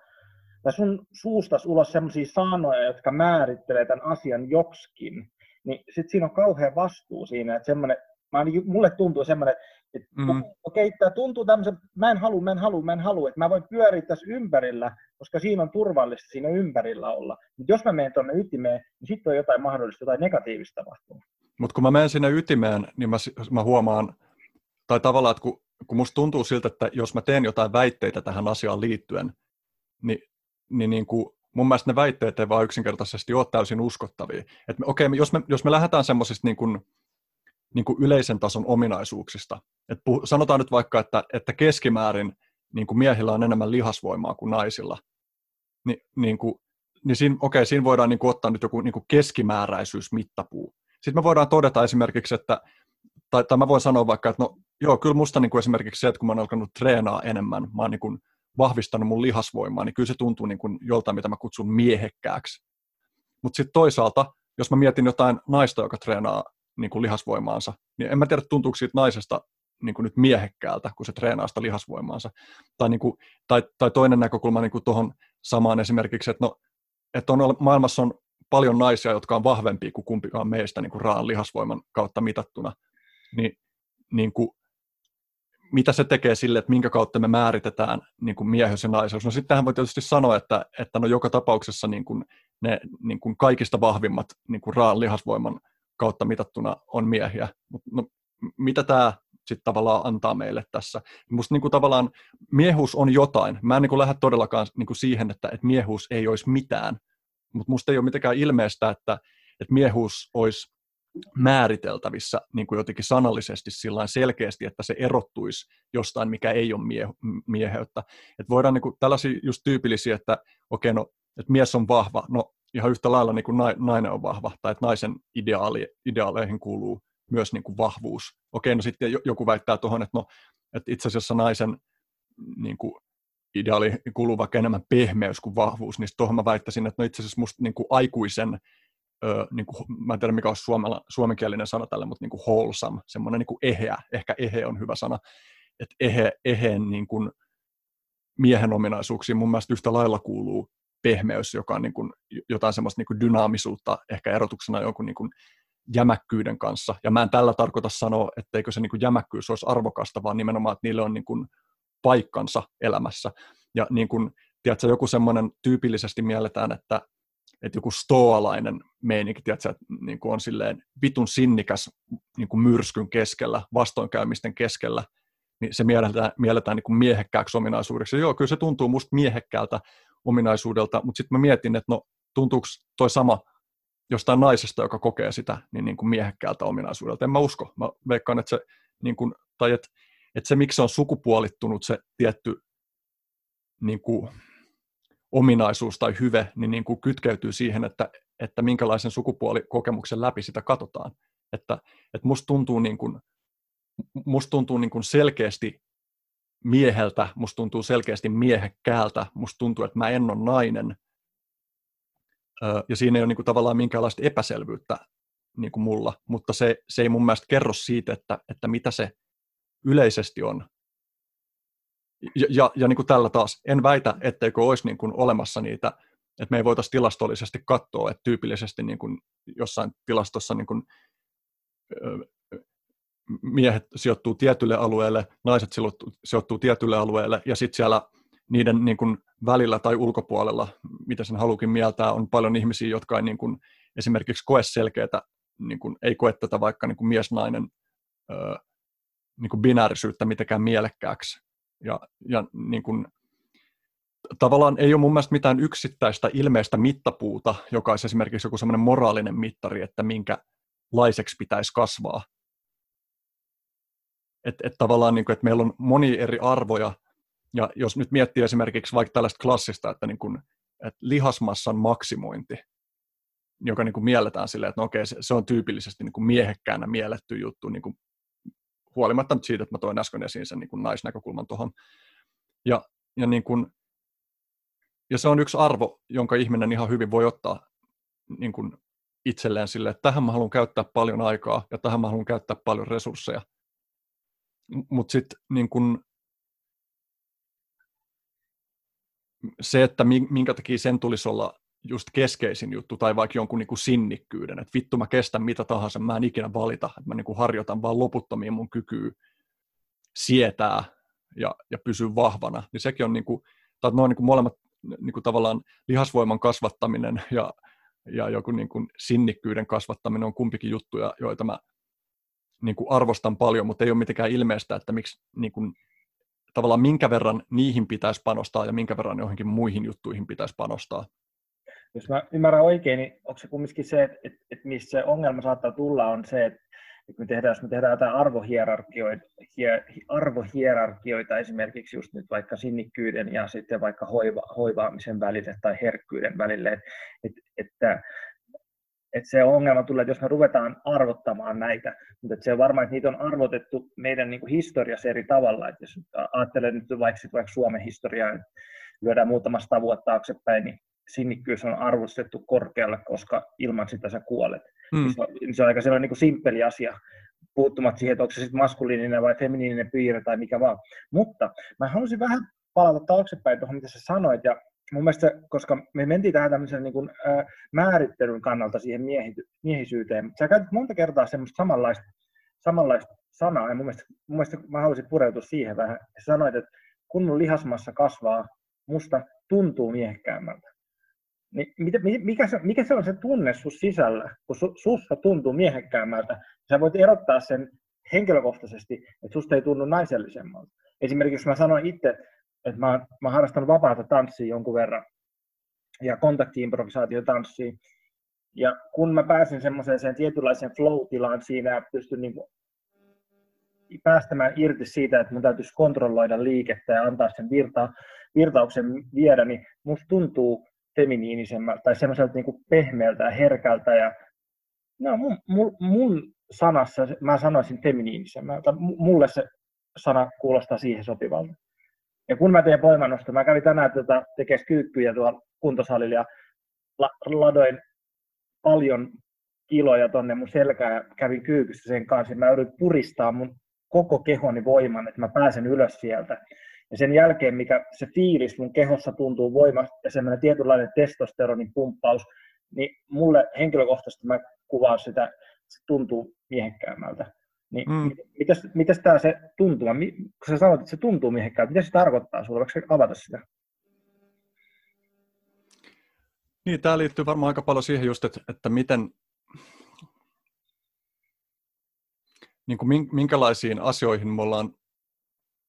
tai sun suusta ulos sellaisia sanoja, jotka määrittelee tämän asian joksikin, niin sitten siinä on kauhean vastuu siinä, että semmoinen, mä, mulle tuntuu semmoinen, että mm. okei, okay, tämä tuntuu tämmöisen, mä en halua, mä en halua, mä en halua, että mä voin pyöriä tässä ympärillä, koska siinä on turvallista siinä ympärillä olla. Mutta jos mä menen tuonne ytimeen, niin sitten on jotain mahdollista, jotain negatiivista tapahtuu. Mutta kun mä menen sinne ytimeen, niin mä, mä huomaan, tai tavallaan, että kun, kun musta tuntuu siltä, että jos mä teen jotain väitteitä tähän asiaan liittyen, niin, niin, niin kuin mun mielestä ne väitteet ei vaan yksinkertaisesti ole täysin uskottavia. Et me, okei, jos me, jos me lähdetään semmoisista niin kuin, niin kuin yleisen tason ominaisuuksista, et puh, sanotaan nyt vaikka, että, että keskimäärin niin kuin miehillä on enemmän lihasvoimaa kuin naisilla, Ni, niin, kuin, niin siinä, okei, siinä voidaan niin kuin ottaa nyt joku niin kuin keskimääräisyysmittapuu. Sitten me voidaan todeta esimerkiksi, että, tai, tai mä voin sanoa vaikka, että no joo, kyllä musta niin kuin esimerkiksi se, että kun mä oon alkanut treenaa enemmän, mä oon niin kuin vahvistanut mun lihasvoimaa, niin kyllä se tuntuu niin kuin joltain, mitä mä kutsun miehekkääksi. Mutta sitten toisaalta, jos mä mietin jotain naista, joka treenaa niin kuin lihasvoimaansa, niin en mä tiedä, tuntuuko siitä naisesta niin kuin nyt miehekkäältä, kun se treenaa sitä lihasvoimaansa. Tai, niin kuin, tai, tai toinen näkökulma niin tuohon samaan esimerkiksi, että, no, että on, maailmassa on paljon naisia, jotka on vahvempia kuin kumpikaan meistä niin kuin raan lihasvoiman kautta mitattuna, niin, niin kuin, mitä se tekee sille, että minkä kautta me määritetään niin kuin miehyys ja naiseus. No sittenhän voi tietysti sanoa, että, että no joka tapauksessa niin kuin ne niin kuin kaikista vahvimmat niin kuin raan lihasvoiman kautta mitattuna on miehiä. Mutta no, mitä tämä sitten tavallaan antaa meille tässä? Musta niin kuin tavallaan miehuus on jotain. Mä en niin kuin lähde todellakaan niin kuin siihen, että, että miehuus ei olisi mitään. Mutta musta ei ole mitenkään ilmeistä, että, että miehuus olisi määriteltävissä niin kuin jotenkin sanallisesti sillä selkeästi, että se erottuisi jostain, mikä ei ole mie- mieheyttä. Et voidaan niin kuin, tällaisia just tyypillisiä, että okei, no, että mies on vahva, no ihan yhtä lailla niin kuin nainen on vahva, tai että naisen ideaali, ideaaleihin kuuluu myös niin kuin vahvuus. Okei, no sitten joku väittää tuohon, että, no, että itse asiassa naisen niin kuin ideaali kuuluu vaikka enemmän pehmeys kuin vahvuus, niin tuohon mä väittäisin, että no itse asiassa musta niin kuin aikuisen ö, niin kuin, mä en tiedä mikä on suomella, suomenkielinen sana tälle, mutta niin kuin wholesome, semmoinen niin kuin eheä, ehkä ehe on hyvä sana, että ehe, eheen niin kuin miehen ominaisuuksiin mun mielestä yhtä lailla kuuluu pehmeys, joka on niin kuin jotain semmoista niin kuin dynaamisuutta ehkä erotuksena jonkun niin kuin jämäkkyyden kanssa. Ja mä en tällä tarkoita sanoa, etteikö se niin kuin jämäkkyys olisi arvokasta, vaan nimenomaan, että niille on niin kuin paikkansa elämässä. Ja niin kuin, tiedätkö, joku semmoinen tyypillisesti mielletään, että että joku stoalainen meininki, tiedätkö, että niin kuin on silleen vitun sinnikäs niin kuin myrskyn keskellä, vastoinkäymisten keskellä, niin se mielletään, mielletään niin kuin miehekkääksi ominaisuudeksi. Ja joo, kyllä se tuntuu musta miehekkäältä ominaisuudelta, mutta sitten mä mietin, että no tuntuuko toi sama jostain naisesta, joka kokee sitä niin, niin kuin miehekkäältä ominaisuudelta. En mä usko. Mä veikkaan, että se, niin kuin, tai että, että se miksi se on sukupuolittunut se tietty niin kuin, ominaisuus tai hyve, niin, niin kuin kytkeytyy siihen, että, että minkälaisen sukupuolikokemuksen läpi sitä katsotaan. Että, että musta tuntuu, niin kuin, musta tuntuu niin kuin selkeästi mieheltä, musta tuntuu selkeästi miehekkäältä, musta tuntuu, että mä en ole nainen, ja siinä ei ole niin kuin tavallaan minkäänlaista epäselvyyttä niin kuin mulla, mutta se, se ei mun mielestä kerro siitä, että, että mitä se yleisesti on, ja, ja, ja niin kuin tällä taas, en väitä, etteikö olisi niin kuin olemassa niitä, että me ei voitaisiin tilastollisesti katsoa, että tyypillisesti niin kuin jossain tilastossa niin kuin, miehet sijoittuu tietylle alueelle, naiset sijoittuu tietylle alueelle, ja sitten siellä niiden niin kuin välillä tai ulkopuolella, mitä sen halukin mieltää, on paljon ihmisiä, jotka ei niin kuin, esimerkiksi koe selkeätä, niin kuin, ei koe tätä vaikka niin kuin mies-nainen niin kuin binäärisyyttä mitenkään mielekkääksi ja, ja niin kuin, tavallaan ei ole mun mielestä mitään yksittäistä ilmeistä mittapuuta, joka olisi esimerkiksi joku semmoinen moraalinen mittari, että minkä laiseksi pitäisi kasvaa. Että et tavallaan, niin kuin, että meillä on moni eri arvoja, Ja jos nyt miettii esimerkiksi vaikka tällaista klassista, että, niin kuin, että lihasmassan maksimointi, joka niin kuin mielletään silleen, että no okei, se, on tyypillisesti niin kuin miehekkäänä mielletty juttu, niin kuin, huolimatta nyt siitä, että mä toin äsken esiin sen niin kuin naisnäkökulman tuohon. Ja, ja, niin kuin, ja se on yksi arvo, jonka ihminen ihan hyvin voi ottaa niin kuin itselleen sille, että tähän mä haluan käyttää paljon aikaa ja tähän mä haluan käyttää paljon resursseja. Mutta sitten niin kun, se, että minkä takia sen tulisi olla just keskeisin juttu, tai vaikka jonkun niin kuin sinnikkyyden, että vittu mä kestän mitä tahansa, mä en ikinä valita, että mä niin kuin harjoitan vaan loputtomiin mun kykyä sietää ja, ja pysyä vahvana, niin sekin on, niin kuin, tai noin niin kuin molemmat niin kuin tavallaan lihasvoiman kasvattaminen ja ja joku niin kuin sinnikkyyden kasvattaminen on kumpikin juttuja, joita mä niin kuin arvostan paljon, mutta ei ole mitenkään ilmeistä, että miksi niin kuin, tavallaan minkä verran niihin pitäisi panostaa ja minkä verran johonkin muihin juttuihin pitäisi panostaa. Jos mä ymmärrän oikein, niin onko se kumminkin se, että, että, että missä se ongelma saattaa tulla, on se, että me tehdään, jos me tehdään jotain arvohierarkioita, arvohierarkioita esimerkiksi just nyt vaikka sinnikkyyden ja sitten vaikka hoiva, hoivaamisen välille tai herkkyyden välille, että, että, että se ongelma tulee, että jos me ruvetaan arvottamaan näitä, mutta se on varmaan, että niitä on arvotettu meidän niin kuin historiassa eri tavalla, että jos ajattelee nyt vaikka, vaikka Suomen historiaa, lyödään muutama sata vuotta taaksepäin, niin sinnikkyys on arvostettu korkealle, koska ilman sitä sä kuolet. Mm. Se, on, se on aika sellainen niin kuin simppeli asia, puuttumat siihen, että onko se sitten maskuliininen vai feminiininen piirre tai mikä vaan. Mutta mä haluaisin vähän palata taaksepäin tuohon, mitä sä sanoit, ja mun mielestä, koska me mentiin tähän tämmöisen niin kuin, ää, määrittelyn kannalta siihen miehity, miehisyyteen, sä käytit monta kertaa semmoista samanlaista, samanlaista sanaa, ja mun mielestä, mun mielestä mä haluaisin pureutua siihen vähän. Sä sanoit, että kun mun lihasmassa kasvaa, musta tuntuu miehekkäämmältä. Niin mikä, se, mikä se on se tunne sun sisällä, kun su, sussa tuntuu miehekkäämmältä? Sä voit erottaa sen henkilökohtaisesti, että susta ei tunnu naisellisemmalta. Esimerkiksi mä sanoin itse, että mä, mä harrastan vapaata tanssia jonkun verran ja kontaktiimprovisaatiotanssia. Ja kun mä pääsin semmoiseen tietynlaiseen flow-tilaan siinä ja pystyn niin päästämään irti siitä, että mun täytyisi kontrolloida liikettä ja antaa sen virta, virtauksen viedä, niin musta tuntuu feminiinisemmältä tai semmoiselta niin pehmeältä ja herkältä. Ja, no, mun, mun, sanassa mä sanoisin feminiinisemmältä. Mulle se sana kuulostaa siihen sopivalta. Ja kun mä teen voimannosta, mä kävin tänään tota, tekemään kyykkyjä tuolla kuntosalilla ja la, ladoin paljon kiloja tonne mun selkään ja kävin kyykyssä sen kanssa. Mä yritin puristaa mun koko kehoni voiman, että mä pääsen ylös sieltä. Ja sen jälkeen, mikä se fiilis mun kehossa tuntuu voimasta ja semmoinen tietynlainen testosteronin pumppaus, niin mulle henkilökohtaisesti mä kuvaan sitä, se tuntuu miehekkäämmältä. Niin mm. mitäs, mitäs tämä se tuntuu? Kun sä sanoit, että se tuntuu miehekkäältä, mitä se tarkoittaa sulle? Voiko avata sitä? Niin, tämä liittyy varmaan aika paljon siihen just, että, että miten, niin kuin minkälaisiin asioihin me ollaan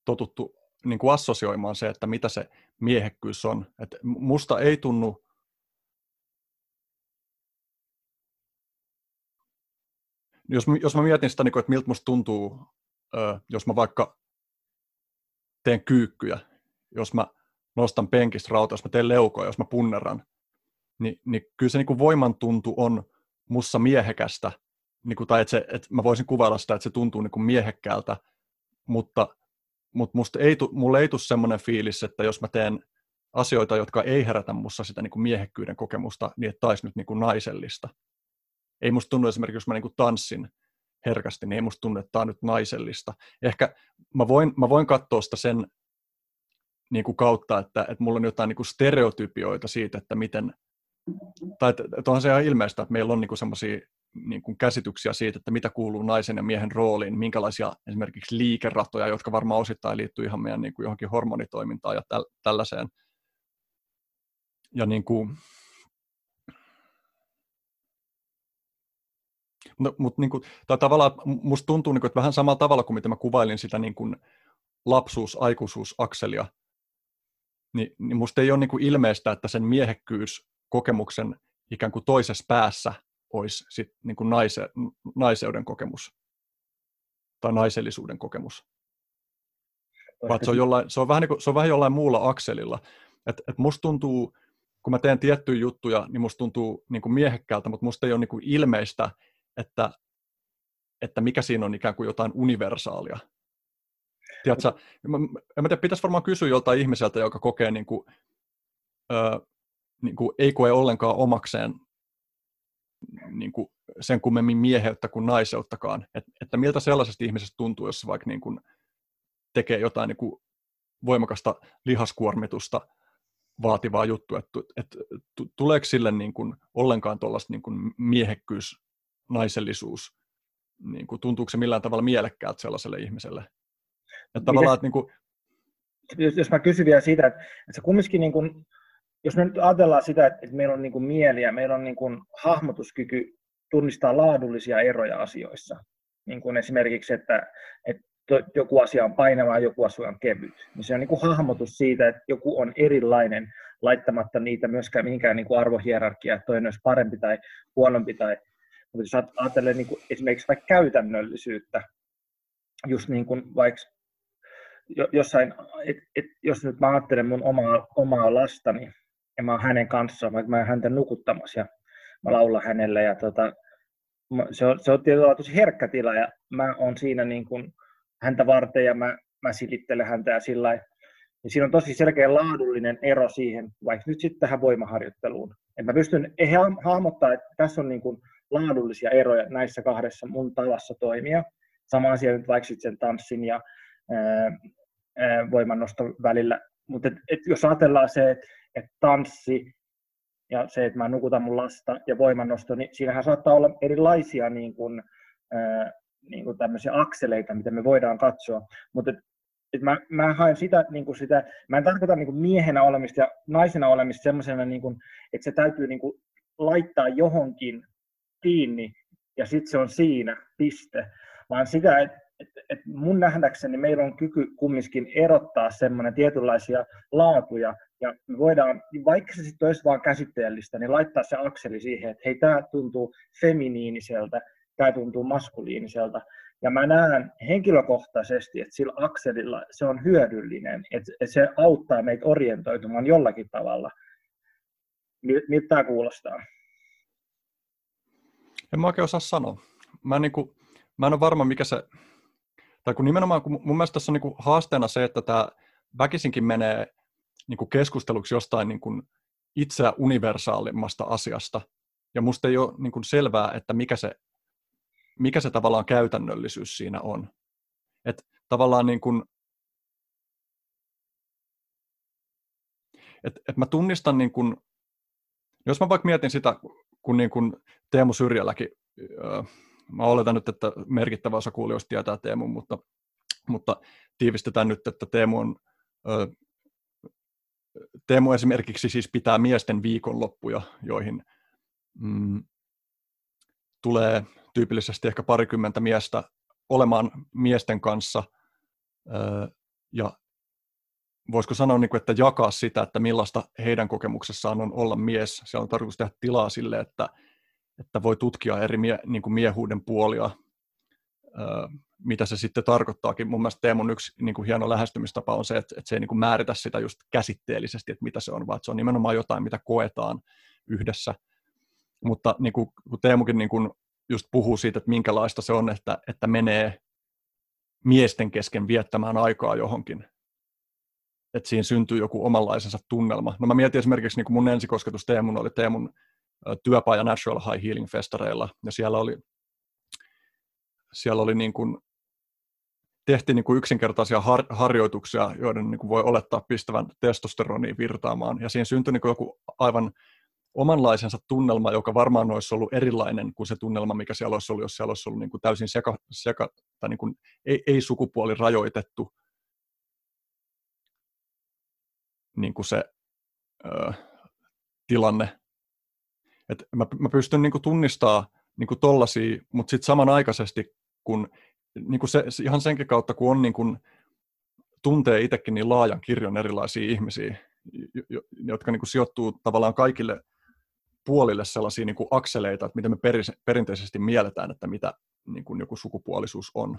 totuttu niin kuin assosioimaan se, että mitä se miehekkyys on. Et musta ei tunnu jos, jos mä mietin sitä, niin kuin, että miltä musta tuntuu, jos mä vaikka teen kyykkyjä, jos mä nostan penkistä rautaa, jos mä teen leukoja, jos mä punneran, niin, niin kyllä se niin kuin voimantuntu on mussa miehekästä, niin kuin, tai että, se, että mä voisin kuvailla sitä, että se tuntuu niin kuin miehekkäältä, mutta mutta musta ei, mulle ei tule semmoinen fiilis, että jos mä teen asioita, jotka ei herätä mussa sitä niin kuin miehekkyyden kokemusta, niin että taisi nyt niin kuin naisellista. Ei musta tunnu esimerkiksi, jos mä niin kuin tanssin herkästi, niin ei musta tunnu, että tämä on nyt naisellista. Ehkä mä voin, mä voin katsoa sitä sen niin kuin kautta, että, että mulla on jotain niin kuin stereotypioita siitä, että miten, tai onhan se ihan ilmeistä, että meillä on niin semmoisia niin kuin käsityksiä siitä, että mitä kuuluu naisen ja miehen rooliin, minkälaisia esimerkiksi liikeratoja, jotka varmaan osittain liittyy ihan meidän niin kuin johonkin hormonitoimintaan ja täl, tällaiseen. Ja niin kuin, No, mutta niin kuin, tai tavallaan musta tuntuu, niin kuin, että vähän samalla tavalla kuin mitä mä kuvailin sitä niin kuin lapsuus-aikuisuus-akselia, niin, niin musta ei ole niin kuin ilmeistä, että sen miehekkyys-kokemuksen ikään kuin toisessa päässä olisi sit niin kuin naise, naiseuden kokemus tai naisellisuuden kokemus. vaan se on, jollain, se, on vähän niin kuin, se on vähän jollain muulla akselilla. Et, et musta tuntuu, kun mä teen tiettyjä juttuja, niin musta tuntuu niin kuin miehekkäältä, mutta musta ei ole niin kuin ilmeistä, että, että mikä siinä on ikään kuin jotain universaalia. Tiedätkö, mä, en tiedä, pitäisi varmaan kysyä joltain ihmiseltä, joka kokee niin kuin, ö, niin kuin, ei koe ollenkaan omakseen niin kuin sen kummemmin mieheyttä kuin naiseuttakaan. Et, että miltä sellaisesta ihmisestä tuntuu, jos se vaikka niin kuin tekee jotain niin kuin voimakasta lihaskuormitusta vaativaa juttua, että, että tuleeko sille niin kuin ollenkaan tuollaista niin kuin miehekkyys, naisellisuus, niin kuin, tuntuuko se millään tavalla mielekkäältä sellaiselle ihmiselle? Että tavallaan, että niin kuin... jos, jos mä kysyn vielä siitä, että, että se kumminkin niin kuin, jos me nyt ajatellaan sitä, että, meillä on niin kuin mieli ja meillä on niin kuin hahmotuskyky tunnistaa laadullisia eroja asioissa, niin kuin esimerkiksi, että, että joku asia on painava ja joku asia on kevyt. Niin se on niin kuin hahmotus siitä, että joku on erilainen, laittamatta niitä myöskään mihinkään niin kuin arvohierarkiaa, että toinen olisi parempi tai huonompi. Tai, mutta jos ajattelee niin kuin esimerkiksi vaikka käytännöllisyyttä, just niin kuin vaikka jossain, et, et, jos nyt mä ajattelen mun omaa, omaa lastani, ja mä oon hänen kanssaan, vaikka mä oon häntä nukuttamassa ja mä laulan hänelle ja tota, se on, se on tietyllä tosi herkkä tila ja mä oon siinä niin kuin häntä varten ja mä, mä silittelen häntä ja sillä niin siinä on tosi selkeä laadullinen ero siihen, vaikka nyt sitten tähän voimaharjoitteluun. Et mä pystyn hahmottaa, että tässä on niin kuin laadullisia eroja näissä kahdessa mun tavassa toimia. Sama asia nyt vaikka sen tanssin ja ää, ää, voimannoston välillä. Mutta jos ajatellaan se, että et tanssi ja se, että mä nukutan mun lasta ja voimannosto, niin siinähän saattaa olla erilaisia niin kuin, ää, niin kuin tämmöisiä akseleita, mitä me voidaan katsoa. Mutta et, et mä, mä haen sitä, niin kuin sitä, mä en tarkoita niin kuin miehenä olemista ja naisena olemista semmoisena, niin kuin, että se täytyy niin kuin laittaa johonkin kiinni ja sitten se on siinä, piste. Vaan sitä, että et, et mun nähdäkseni meillä on kyky kumminkin erottaa semmoinen tietynlaisia laatuja, ja me voidaan, vaikka se sitten olisi vain käsitteellistä, niin laittaa se akseli siihen, että hei, tämä tuntuu feminiiniseltä, tämä tuntuu maskuliiniselta. Ja mä näen henkilökohtaisesti, että sillä akselilla se on hyödyllinen, että se auttaa meitä orientoitumaan jollakin tavalla. Miltä tämä kuulostaa? En mä oikein osaa sanoa. Mä, niin kuin, mä en ole varma, mikä se... Tai kun nimenomaan, kun mun mielestä tässä on niin kuin haasteena se, että tämä väkisinkin menee niin kuin keskusteluksi jostain niin kuin itseä universaalimmasta asiasta. Ja musta ei ole niin kuin selvää, että mikä se mikä se tavallaan käytännöllisyys siinä on. Et tavallaan niin kuin, et, et mä tunnistan, niin kuin, jos mä vaikka mietin sitä, kun niin kuin Teemu Syrjälläkin, öö, mä oletan nyt, että merkittävä osa kuulijoista tietää Teemun, mutta, mutta tiivistetään nyt, että Teemu on Teemu esimerkiksi siis pitää miesten viikonloppuja, joihin mm, tulee tyypillisesti ehkä parikymmentä miestä olemaan miesten kanssa ja voisiko sanoa, niin kuin, että jakaa sitä, että millaista heidän kokemuksessaan on olla mies. Siellä on tarkoitus tehdä tilaa sille, että, että voi tutkia eri mie, niin kuin miehuuden puolia, mitä se sitten tarkoittaakin. Mun mielestä Teemun yksi niin kuin hieno lähestymistapa on se, että, että se ei niin kuin määritä sitä just käsitteellisesti, että mitä se on, vaan se on nimenomaan jotain, mitä koetaan yhdessä. Mutta niin kuin, kun Teemukin niin kuin just puhuu siitä, että minkälaista se on, että, että menee miesten kesken viettämään aikaa johonkin. Että siinä syntyy joku omanlaisensa tunnelma. No mä mietin esimerkiksi niin kuin mun ensikosketus Teemun oli Teemun työpaja Natural High Healing Festareilla, ja siellä oli, siellä oli niin kuin, tehtiin niin kuin yksinkertaisia har, harjoituksia, joiden niin kuin voi olettaa pistävän testosteroniin virtaamaan, ja siinä syntyi niin kuin joku aivan omanlaisensa tunnelma, joka varmaan olisi ollut erilainen kuin se tunnelma, mikä siellä olisi ollut, jos siellä olisi ollut niin kuin täysin seka, seka tai niin kuin ei, ei sukupuoli rajoitettu niin kuin se ö, tilanne. Et mä, mä pystyn niin kuin tunnistamaan niin kuin tollasia, mutta sitten samanaikaisesti, kun niin kuin se, ihan senkin kautta, kun on niin kuin, tuntee itsekin niin laajan kirjon erilaisia ihmisiä, jotka niin kuin sijoittuu tavallaan kaikille puolille sellaisia niin kuin akseleita, että miten me perinteisesti mielletään, että mitä niin kuin joku sukupuolisuus on.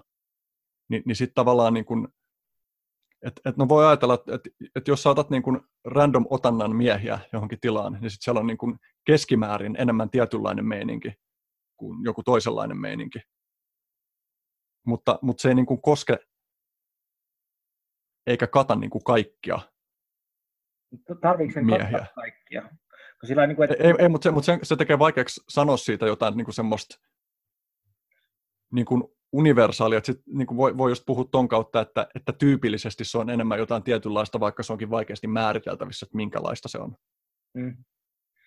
Ni, niin sitten tavallaan, niin kuin, et, et no voi ajatella, että et, et jos saatat niin kuin random otannan miehiä johonkin tilaan, niin sitten siellä on niin kuin keskimäärin enemmän tietynlainen meininki kuin joku toisenlainen meininki. Mutta, mutta se ei niin kuin koske eikä kata niin kuin kaikkia Tarviiko sen miehiä. kaikkia? Sillä niin kuin, että... ei, ei, mutta, se, mutta se, se tekee vaikeaksi sanoa siitä jotain niin kuin semmoista niin kuin universaalia, että sit, niin kuin voi, voi just puhua ton kautta, että, että tyypillisesti se on enemmän jotain tietynlaista, vaikka se onkin vaikeasti määriteltävissä, että minkälaista se on. Mm.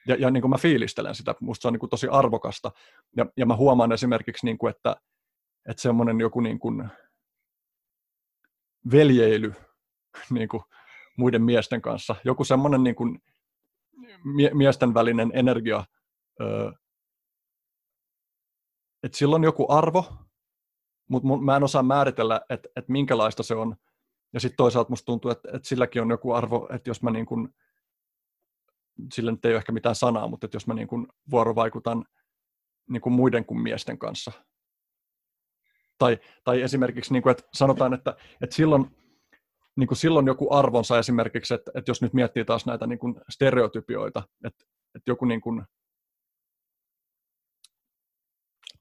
Ja, ja niin kuin mä fiilistelen sitä, musta se on niin kuin tosi arvokasta, ja, ja mä huomaan esimerkiksi, niin kuin, että, että semmoinen joku niin kuin veljeily niin kuin muiden miesten kanssa, joku semmoinen niin kuin mie- miesten välinen energia, että sillä on joku arvo, mutta mä en osaa määritellä, että, että minkälaista se on. Ja sitten toisaalta musta tuntuu, että, että silläkin on joku arvo, että jos mä niin kuin, sillä nyt ei ole ehkä mitään sanaa, mutta että jos mä niin kuin vuorovaikutan niin kuin muiden kuin miesten kanssa. Tai, tai esimerkiksi, niin kuin, että sanotaan, että, että silloin, niin kuin silloin joku arvonsa esimerkiksi, että, että jos nyt miettii taas näitä niin kuin stereotypioita, että, että joku niin kuin,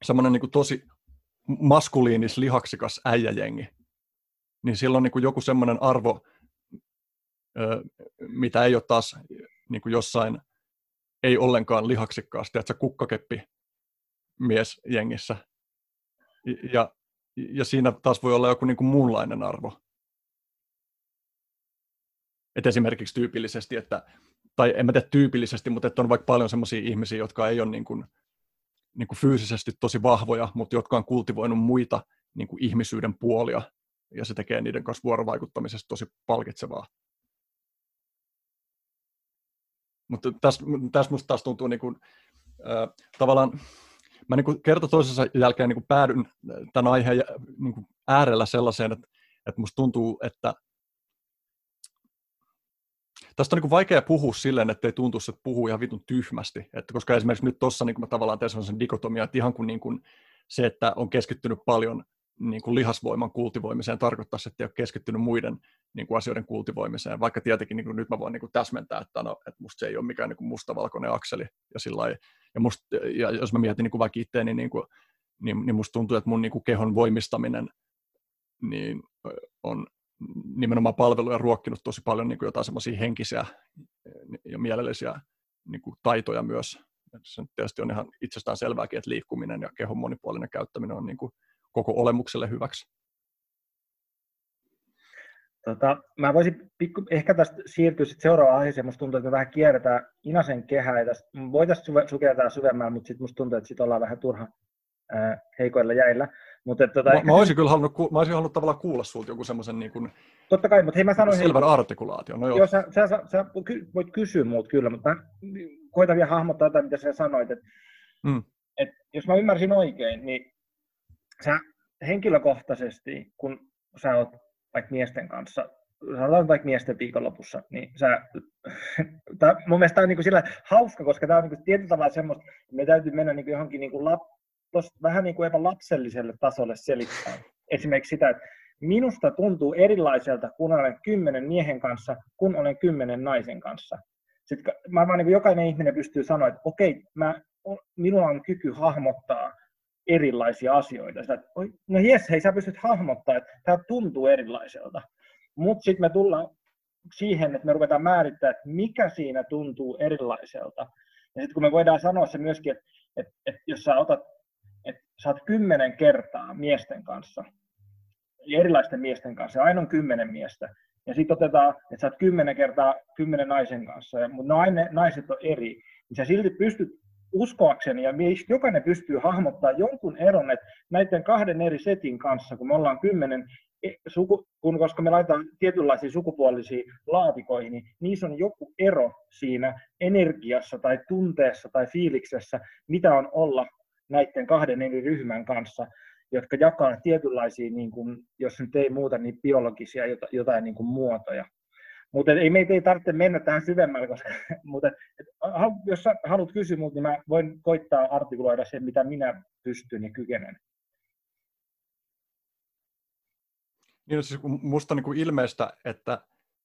semmoinen niin kuin tosi maskuliinis, lihaksikas äijäjengi, niin silloin niin kuin joku semmoinen arvo, mitä ei ole taas niin kuin jossain ei ollenkaan lihaksikkaasti, että se kukkakeppi miesjengissä. Ja, ja siinä taas voi olla joku niin kuin muunlainen arvo. Et esimerkiksi tyypillisesti, että, tai en mä tiedä tyypillisesti, mutta että on vaikka paljon sellaisia ihmisiä, jotka ei ole niin kuin niin kuin fyysisesti tosi vahvoja, mutta jotka on kultivoinut muita niin kuin ihmisyyden puolia, ja se tekee niiden kanssa vuorovaikuttamisesta tosi palkitsevaa. Mutta tässä, tässä musta taas tuntuu niin kuin, äh, tavallaan, mä niin kuin kerta toisensa jälkeen niin kuin päädyn tämän aiheen niin kuin äärellä sellaiseen, että, että musta tuntuu, että Tästä on niin vaikea puhua silleen, että ei tuntuisi, että puhuu ihan vitun tyhmästi. Että koska esimerkiksi nyt tuossa niin mä tavallaan teen sellaisen dikotomia, että ihan kuin, niin kuin se, että on keskittynyt paljon niin kuin lihasvoiman kultivoimiseen, tarkoittaa, että ei ole keskittynyt muiden niin kuin asioiden kultivoimiseen, vaikka tietenkin niin kuin nyt mä voin niin kuin täsmentää, että, no, että musta se ei ole mikään niin kuin mustavalkoinen akseli. Ja, sillä ja, musta, ja jos mä mietin niin kuin vaikka itteeni, niin, kuin, niin, niin musta tuntuu, että mun niin kuin kehon voimistaminen niin on nimenomaan palveluja ruokkinut tosi paljon niin kuin jotain semmoisia henkisiä ja mielellisiä niin kuin taitoja myös. Se tietysti on ihan itsestään selvääkin, että liikkuminen ja kehon monipuolinen käyttäminen on niin kuin koko olemukselle hyväksi. Tota, mä voisin pikku, ehkä tästä siirtyä sitten seuraavaan aiheeseen. Musta tuntuu, että me vähän kierretään Inasen kehää. Voitaisiin sukeltaa syvemmään, mutta sitten musta tuntuu, että sit ollaan vähän turha ää, heikoilla jäillä. Mutta, että, tota, mä, mä, olisin kyllä halunnut, mä olisin halunnut tavallaan kuulla sulta joku semmoisen niin kuin, Totta kai, mutta hei mä sanoin... Selvän hei, artikulaation, no joo. joo sä, sä, sä, sä, voit kysyä muut kyllä, mutta mä koitan vielä hahmottaa jotain, mitä sä sanoit. Että, mm. et, jos mä ymmärsin oikein, niin sä henkilökohtaisesti, kun sä oot vaikka miesten kanssa, sanotaan vaikka miesten viikonlopussa, niin sä, tää, mun mielestä tämä on niin kuin sillä hauska, koska tämä on niin kuin tietyllä tavalla semmoista, että me täytyy mennä niin kuin johonkin niin kuin lap, tosta vähän niin kuin lapselliselle tasolle selittää. Esimerkiksi sitä, että minusta tuntuu erilaiselta, kun olen kymmenen miehen kanssa, kun olen kymmenen naisen kanssa. Sitten varmaan niin jokainen ihminen pystyy sanoa, että okei, mä, minulla on kyky hahmottaa erilaisia asioita. Sitä, että, no jes, hei, sä pystyt hahmottaa, että tämä tuntuu erilaiselta. Mutta sitten me tullaan siihen, että me ruvetaan määrittämään, että mikä siinä tuntuu erilaiselta. Ja sitten kun me voidaan sanoa se myöskin, että, että, että jos sä otat että sä oot kymmenen kertaa miesten kanssa, erilaisten miesten kanssa, aina on kymmenen miestä, ja sitten otetaan, että sä oot kymmenen kertaa kymmenen naisen kanssa, mutta ne naiset on eri, niin sä silti pystyt uskoakseni, ja meistä jokainen pystyy hahmottaa jonkun eron, että näiden kahden eri setin kanssa, kun me ollaan kymmenen, e, suku, kun, koska me laitetaan tietynlaisiin sukupuolisiin laatikoihin, niin niissä on joku ero siinä energiassa tai tunteessa tai fiiliksessä, mitä on olla näiden kahden eri ryhmän kanssa, jotka jakaa tietynlaisia, niin kuin, jos nyt ei muuta, niin biologisia jotain niin kuin muotoja. Mutta ei meitä ei tarvitse mennä tähän syvemmälle, koska, mutta et, jos sä haluat kysyä minulta, niin mä voin koittaa artikuloida sen, mitä minä pystyn ja kykenen. Niin, siis musta on niin kuin ilmeistä, että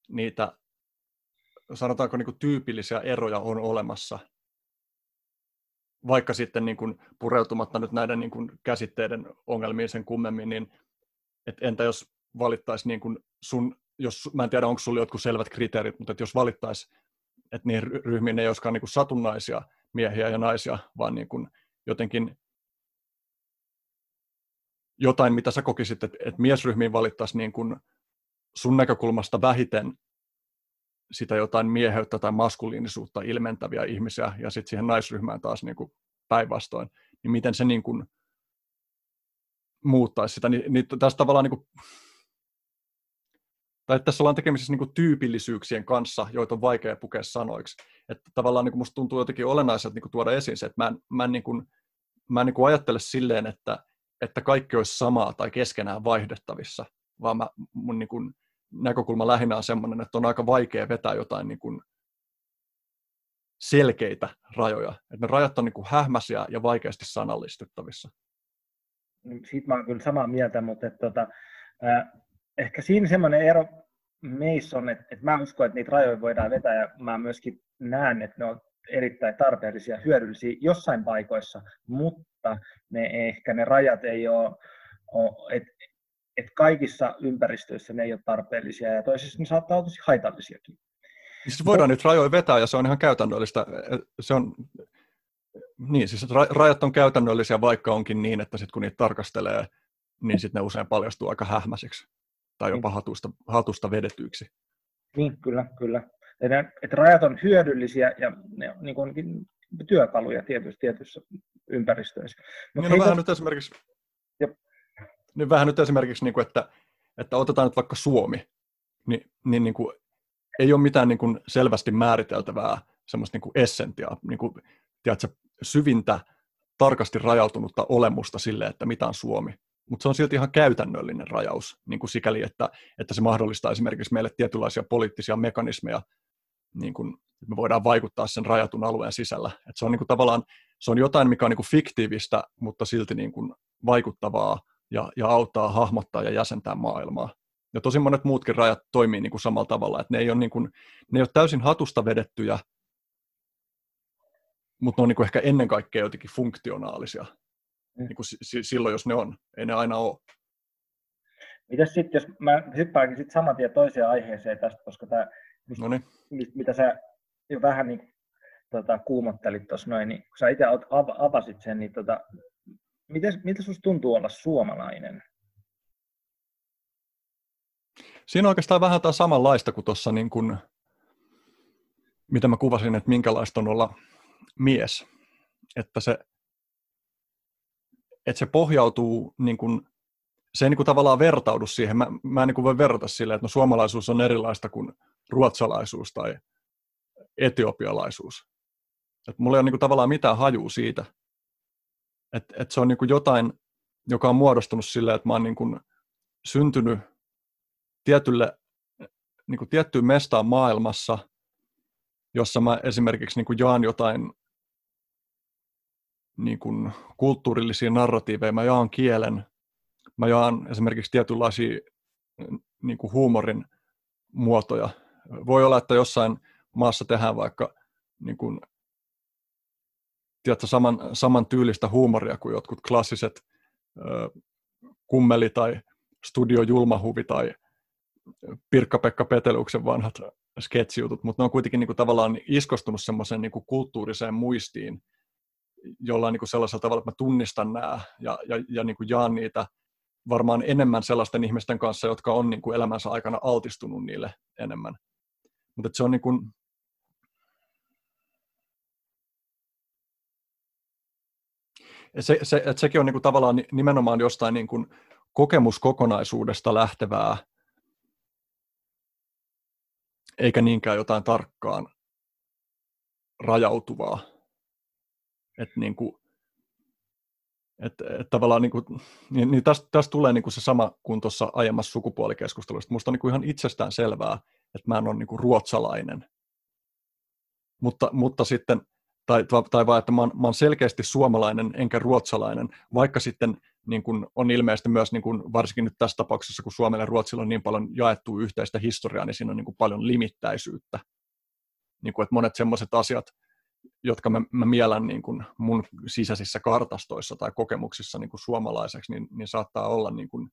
niitä sanotaanko niin kuin tyypillisiä eroja on olemassa, vaikka sitten niin kuin pureutumatta nyt näiden niin kuin käsitteiden ongelmiin sen kummemmin, niin et entä jos valittaisi niin kuin sun, jos, mä en tiedä onko sulla jotkut selvät kriteerit, mutta jos valittaisi, että niihin ryhmiin ei olisikaan niin kuin satunnaisia miehiä ja naisia, vaan niin kuin jotenkin jotain, mitä sä kokisit, että, että miesryhmiin valittaisiin niin kuin sun näkökulmasta vähiten sitä jotain mieheyttä tai maskuliinisuutta ilmentäviä ihmisiä, ja sitten siihen naisryhmään taas niin kuin päinvastoin, niin miten se niin kuin muuttaisi sitä, niin, niin tässä tavallaan niin kuin, tai tässä ollaan tekemisissä niin tyypillisyyksien kanssa, joita on vaikea pukea sanoiksi. Että tavallaan niin kuin musta tuntuu jotenkin olennaiselta niin tuoda esiin se, että mä en, mä en, niin kuin, mä en niin kuin ajattele silleen, että, että kaikki olisi samaa tai keskenään vaihdettavissa, vaan mä, mun niin kuin näkökulma lähinnä on sellainen, että on aika vaikea vetää jotain niin kuin selkeitä rajoja. Että ne rajat on niin kuin ja vaikeasti sanallistettavissa. Siitä mä olen kyllä samaa mieltä, mutta että, tota, äh, ehkä siinä semmoinen ero meissä on, että, että mä uskon, että niitä rajoja voidaan vetää ja mä myöskin näen, että ne on erittäin tarpeellisia ja hyödyllisiä jossain paikoissa, mutta ne ehkä ne rajat ei ole, ole että et kaikissa ympäristöissä ne ei ole tarpeellisia ja toisissa ne saattaa olla tosi haitallisiakin. Siis voidaan nyt rajoja vetää ja se on ihan käytännöllistä. Se on, niin, siis rajat on käytännöllisiä, vaikka onkin niin, että sit kun niitä tarkastelee, niin sitten ne usein paljastuu aika hähmäiseksi tai jopa niin. hatusta, hatusta vedetyiksi. Niin, kyllä, kyllä. Että, että rajat on hyödyllisiä ja ne on niin kuin työkaluja tietyissä, tietyissä ympäristöissä. Mut niin, no, vähän nyt esimerkiksi, niin vähän nyt esimerkiksi, niin kuin, että, että otetaan nyt vaikka Suomi, niin, niin, niin kuin, ei ole mitään niin kuin selvästi määriteltävää semmoista niin kuin essentiaa, niin kuin, tiedätkö, syvintä, tarkasti rajautunutta olemusta sille, että mitä on Suomi. Mutta se on silti ihan käytännöllinen rajaus, niin kuin sikäli, että, että se mahdollistaa esimerkiksi meille tietynlaisia poliittisia mekanismeja, niin kuin, että me voidaan vaikuttaa sen rajatun alueen sisällä. Et se on niin kuin, tavallaan se on jotain, mikä on niin kuin fiktiivistä, mutta silti niin kuin, vaikuttavaa ja, ja auttaa hahmottaa ja jäsentää maailmaa. Ja tosi monet muutkin rajat toimii niin kuin samalla tavalla, että ne ei ole, niin kuin, ne ei ole täysin hatusta vedettyjä, mutta ne on niin kuin ehkä ennen kaikkea jotenkin funktionaalisia. Mm. Niin kuin s- silloin, jos ne on. Ei ne aina ole. Mitäs sitten, jos mä hyppäänkin sitten saman tien toiseen aiheeseen tästä, koska tämä, Noniin. mitä sä jo vähän niin, tota, kuumottelit tuossa noin, niin kun sä itse avasit sen, niin tota, miten, miltä sinusta tuntuu olla suomalainen? Siinä on oikeastaan vähän tämä samanlaista kuin tuossa, niin kuin, mitä mä kuvasin, että minkälaista on olla mies. Että se, että se pohjautuu, niin kuin, se ei niin kuin tavallaan vertaudu siihen. Mä, mä en niin kuin voi verrata silleen, että no suomalaisuus on erilaista kuin ruotsalaisuus tai etiopialaisuus. että mulla ei ole niin kuin tavallaan mitään hajua siitä, että et se on niin kuin jotain, joka on muodostunut silleen, että mä oon niin kuin syntynyt tietylle, niin kuin tiettyyn mestaan maailmassa, jossa mä esimerkiksi niin kuin jaan jotain niin kuin kulttuurillisia narratiiveja, mä jaan kielen, mä jaan esimerkiksi tietynlaisia niin kuin huumorin muotoja. Voi olla, että jossain maassa tehdään vaikka niin kuin tiedätkö, saman, saman tyylistä huumoria kuin jotkut klassiset ö, kummeli- tai studio Julmahuvi tai Pirkka-Pekka Peteluksen vanhat sketsijutut, mutta ne on kuitenkin niin kuin, tavallaan iskostunut semmoiseen niin kulttuuriseen muistiin, jolla niin kuin sellaisella tavalla, että mä tunnistan nämä ja, ja, ja niin kuin jaan niitä varmaan enemmän sellaisten ihmisten kanssa, jotka on niin kuin elämänsä aikana altistunut niille enemmän. Mutta se on niin kuin, se, se, että sekin on niin kuin tavallaan nimenomaan jostain niin kuin kokemuskokonaisuudesta lähtevää, eikä niinkään jotain tarkkaan rajautuvaa. Että niin kuin, et, et tavallaan niin kuin, niin, niin tästä, tästä tulee niin kuin se sama kuin tuossa aiemmassa sukupuolikeskustelussa. Minusta on niin kuin ihan itsestään selvää, että mä en ole niin kuin ruotsalainen. Mutta, mutta sitten tai, tai vaan, että mä oon, mä oon selkeästi suomalainen enkä ruotsalainen, vaikka sitten niin kuin on ilmeisesti myös, niin kuin, varsinkin nyt tässä tapauksessa, kun Suomella ja Ruotsilla on niin paljon jaettu yhteistä historiaa, niin siinä on niin kuin paljon limittäisyyttä. Niin kuin, että monet sellaiset asiat, jotka mä, mä mielän niin kuin mun sisäisissä kartastoissa tai kokemuksissa niin kuin suomalaiseksi, niin, niin saattaa olla niin kuin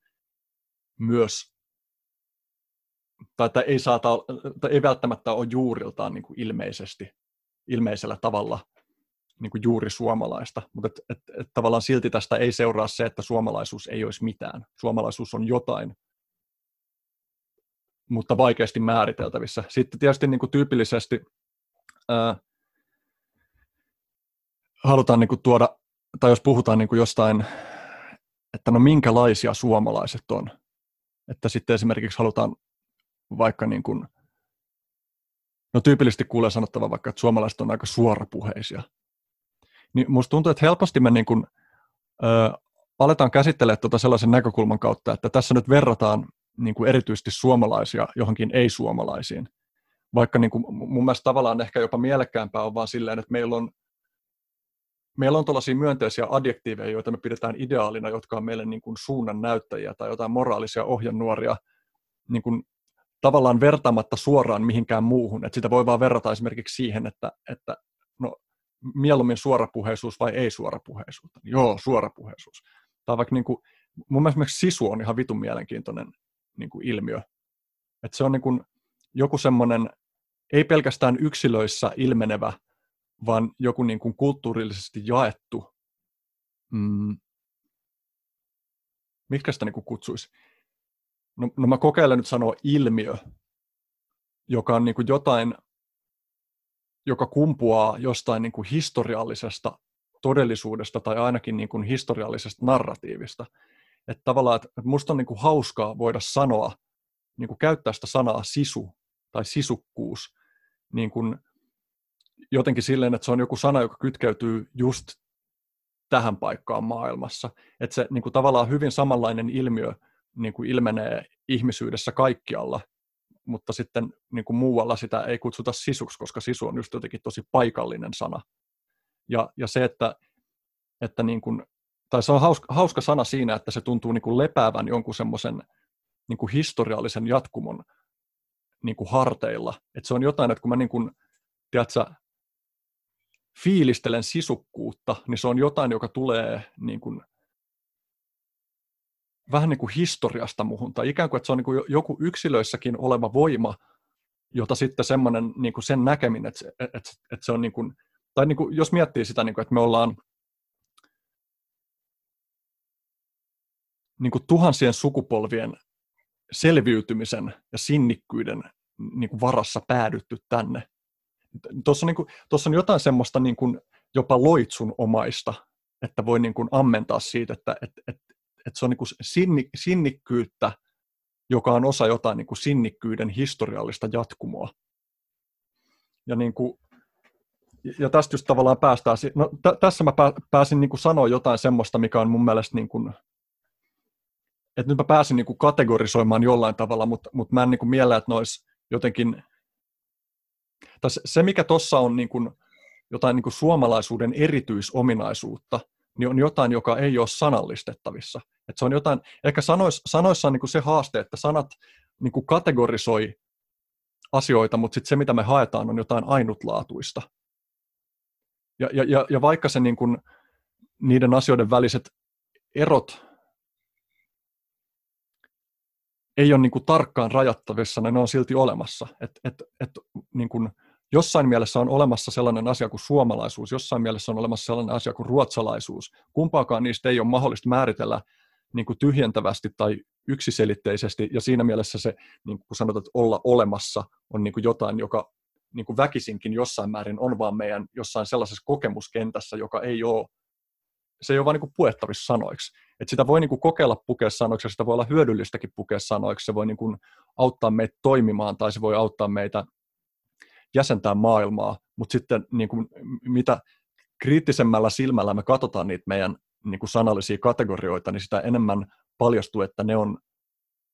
myös, tai että ei, saata, tai ei välttämättä ole juuriltaan niin kuin ilmeisesti, ilmeisellä tavalla niin kuin juuri suomalaista, mutta et, et, et tavallaan silti tästä ei seuraa se, että suomalaisuus ei olisi mitään. Suomalaisuus on jotain, mutta vaikeasti määriteltävissä. Sitten tietysti niin kuin tyypillisesti ää, halutaan niin kuin tuoda, tai jos puhutaan niin kuin jostain, että no minkälaisia suomalaiset on, että sitten esimerkiksi halutaan vaikka niin kuin, no tyypillisesti kuulee sanottava vaikka, että suomalaiset on aika suorapuheisia, niin musta tuntuu, että helposti me niin kuin, ö, aletaan käsittelemään tuota sellaisen näkökulman kautta, että tässä nyt verrataan niin kuin erityisesti suomalaisia johonkin ei-suomalaisiin. Vaikka niin kuin, mun mielestä tavallaan ehkä jopa mielekkäämpää on vaan silleen, että meillä on, meillä on tällaisia myönteisiä adjektiiveja, joita me pidetään ideaalina, jotka on meille niin kuin suunnan näyttäjiä tai jotain moraalisia ohjenuoria, niin kuin tavallaan vertaamatta suoraan mihinkään muuhun. Että sitä voi vaan verrata esimerkiksi siihen, että, että no, mieluummin suorapuheisuus vai ei suorapuheisuutta. Joo, suorapuheisuus. Tai vaikka niin kuin, mun mielestä sisu on ihan vitun mielenkiintoinen niin kuin ilmiö. Että se on niin kuin joku semmoinen, ei pelkästään yksilöissä ilmenevä, vaan joku niin kuin kulttuurillisesti jaettu, mm, miksi sitä niin kuin kutsuisi? No, no mä kokeilen nyt sanoa ilmiö, joka on niin kuin jotain joka kumpuaa jostain niin kuin historiallisesta todellisuudesta tai ainakin niin kuin historiallisesta narratiivista. Että tavallaan, että musta on niin kuin hauskaa voida sanoa, niin kuin käyttää sitä sanaa sisu tai sisukkuus niin kuin jotenkin silleen, että se on joku sana, joka kytkeytyy just tähän paikkaan maailmassa. Että se niin kuin tavallaan hyvin samanlainen ilmiö niin kuin ilmenee ihmisyydessä kaikkialla, mutta sitten niin kuin muualla sitä ei kutsuta sisuksi, koska sisu on just jotenkin tosi paikallinen sana. Ja, ja se, että, että niin kuin, tai se on hauska, hauska sana siinä, että se tuntuu niin kuin lepäävän jonkun semmoisen niin historiallisen jatkumon niin kuin harteilla. Että se on jotain, että kun mä niin kuin, tiedätkö, fiilistelen sisukkuutta, niin se on jotain, joka tulee niin kuin vähän niin kuin historiasta muhun, tai ikään kuin, että se on niin kuin joku yksilöissäkin oleva voima, jota sitten semmoinen niin kuin sen näkeminen, että se, että, että se on niin kuin, tai niin kuin, jos miettii sitä, niin kuin, että me ollaan niin kuin tuhansien sukupolvien selviytymisen ja sinnikkyyden niin kuin varassa päädytty tänne. Tuossa on, niin on jotain semmoista niin kuin jopa loitsun omaista, että voi niin kuin ammentaa siitä, että, että, että että se on niin kuin sinni, sinnikkyyttä, joka on osa jotain niin kuin sinnikkyyden historiallista jatkumoa. Ja, niin kuin, ja tästä just tavallaan päästään, no t- tässä mä pääsin niin kuin sanoa jotain semmoista, mikä on mun mielestä niin kuin, että nyt mä pääsin niin kuin kategorisoimaan jollain tavalla, mutta, mutta mä en niin kuin miellä, että ne jotenkin, tai se mikä tuossa on niin kuin jotain niin kuin suomalaisuuden erityisominaisuutta, niin on jotain, joka ei ole sanallistettavissa. Että se on jotain, ehkä sanois, sanoissa on niin se haaste, että sanat niin kategorisoi asioita, mutta sitten se, mitä me haetaan, on jotain ainutlaatuista. Ja, ja, ja, ja vaikka se niin kuin, niiden asioiden väliset erot ei ole niin kuin tarkkaan rajattavissa, niin ne on silti olemassa. Et, et, et, niin kuin, jossain mielessä on olemassa sellainen asia kuin suomalaisuus, jossain mielessä on olemassa sellainen asia kuin ruotsalaisuus. Kumpaakaan niistä ei ole mahdollista määritellä niin kuin tyhjentävästi tai yksiselitteisesti, ja siinä mielessä se, niin kuin sanotaan, että olla olemassa on niin kuin jotain, joka niin kuin väkisinkin jossain määrin on vaan meidän jossain sellaisessa kokemuskentässä, joka ei ole, se ei ole vaan niin kuin puettavissa sanoiksi. Et sitä voi niin kuin kokeilla pukea sanoiksi, sitä voi olla hyödyllistäkin pukea sanoiksi, se voi niin kuin auttaa meitä toimimaan, tai se voi auttaa meitä jäsentää maailmaa, mutta sitten niin kuin, mitä kriittisemmällä silmällä me katsotaan niitä meidän niin kuin sanallisia kategorioita, niin sitä enemmän paljastuu, että ne on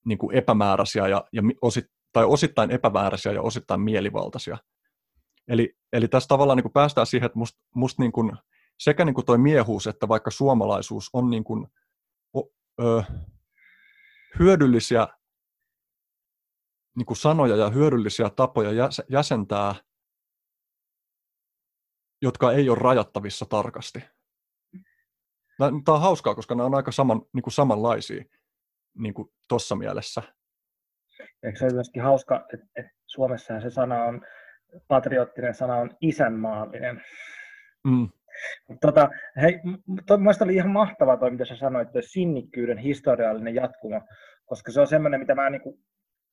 niin kuin epämääräisiä ja, ja osit, tai osittain epämääräisiä ja osittain mielivaltaisia. Eli, eli tässä tavallaan niin kuin päästään siihen, että musta must niin kuin, sekä niin kuin toi miehuus että vaikka suomalaisuus on niin kuin ö, hyödyllisiä niin kuin sanoja ja hyödyllisiä tapoja jäsentää, jotka ei ole rajattavissa tarkasti. Tämä on hauskaa, koska nämä on aika saman, niin kuin samanlaisia niin kuin tuossa mielessä. Eikö se ole myöskin hauska, että, että Suomessa se sana on, patriottinen sana on isänmaallinen. Mm. Tota, hei, to, mielestäni oli ihan mahtavaa toi, mitä sä sanoit, että sinnikkyyden historiallinen jatkumo, koska se on semmoinen, mitä mä niin kuin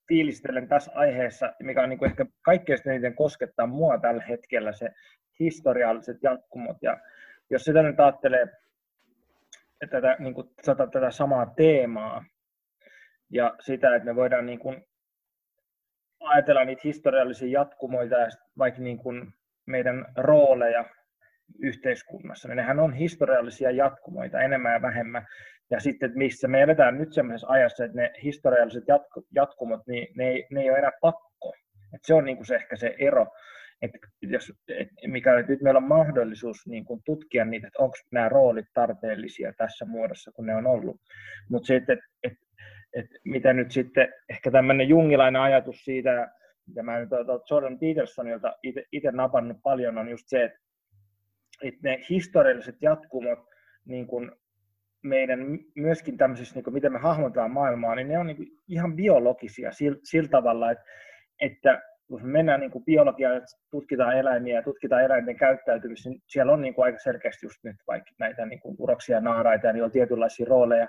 fiilistelen tässä aiheessa, mikä on niin kuin ehkä kaikkein eniten koskettaa mua tällä hetkellä, se historialliset jatkumot. Ja jos sitä nyt ajattelee tätä, niin kuin, tätä samaa teemaa ja sitä, että me voidaan niin kuin, ajatella niitä historiallisia jatkumoita ja vaikka niin kuin meidän rooleja yhteiskunnassa, niin nehän on historiallisia jatkumoita enemmän ja vähemmän. Ja sitten, että missä me eletään nyt sellaisessa ajassa, että ne historialliset jatku, jatkumot, niin ne ei, ne ei ole enää pakko. Et se on niin kuin se, ehkä se ero, että jos, et mikä että nyt meillä on mahdollisuus niin kuin tutkia niitä, että onko nämä roolit tarpeellisia tässä muodossa, kun ne on ollut. Mutta sitten, että et, et, mitä nyt sitten, ehkä tämmöinen jungilainen ajatus siitä, mitä mä nyt Jordan Petersonilta itse napannut paljon, on just se, että että ne historialliset jatkumot niin kuin meidän myöskin tämmöisissä, niin kuin miten me hahmotetaan maailmaa, niin ne on niin kuin ihan biologisia sillä, sillä tavalla, että, että kun me mennään niin kuin biologiaan, tutkitaan eläimiä ja tutkitaan eläinten käyttäytymistä, niin siellä on niin kuin aika selkeästi just nyt vaikka näitä niin kuin uroksia ja naaraita, niillä on tietynlaisia rooleja.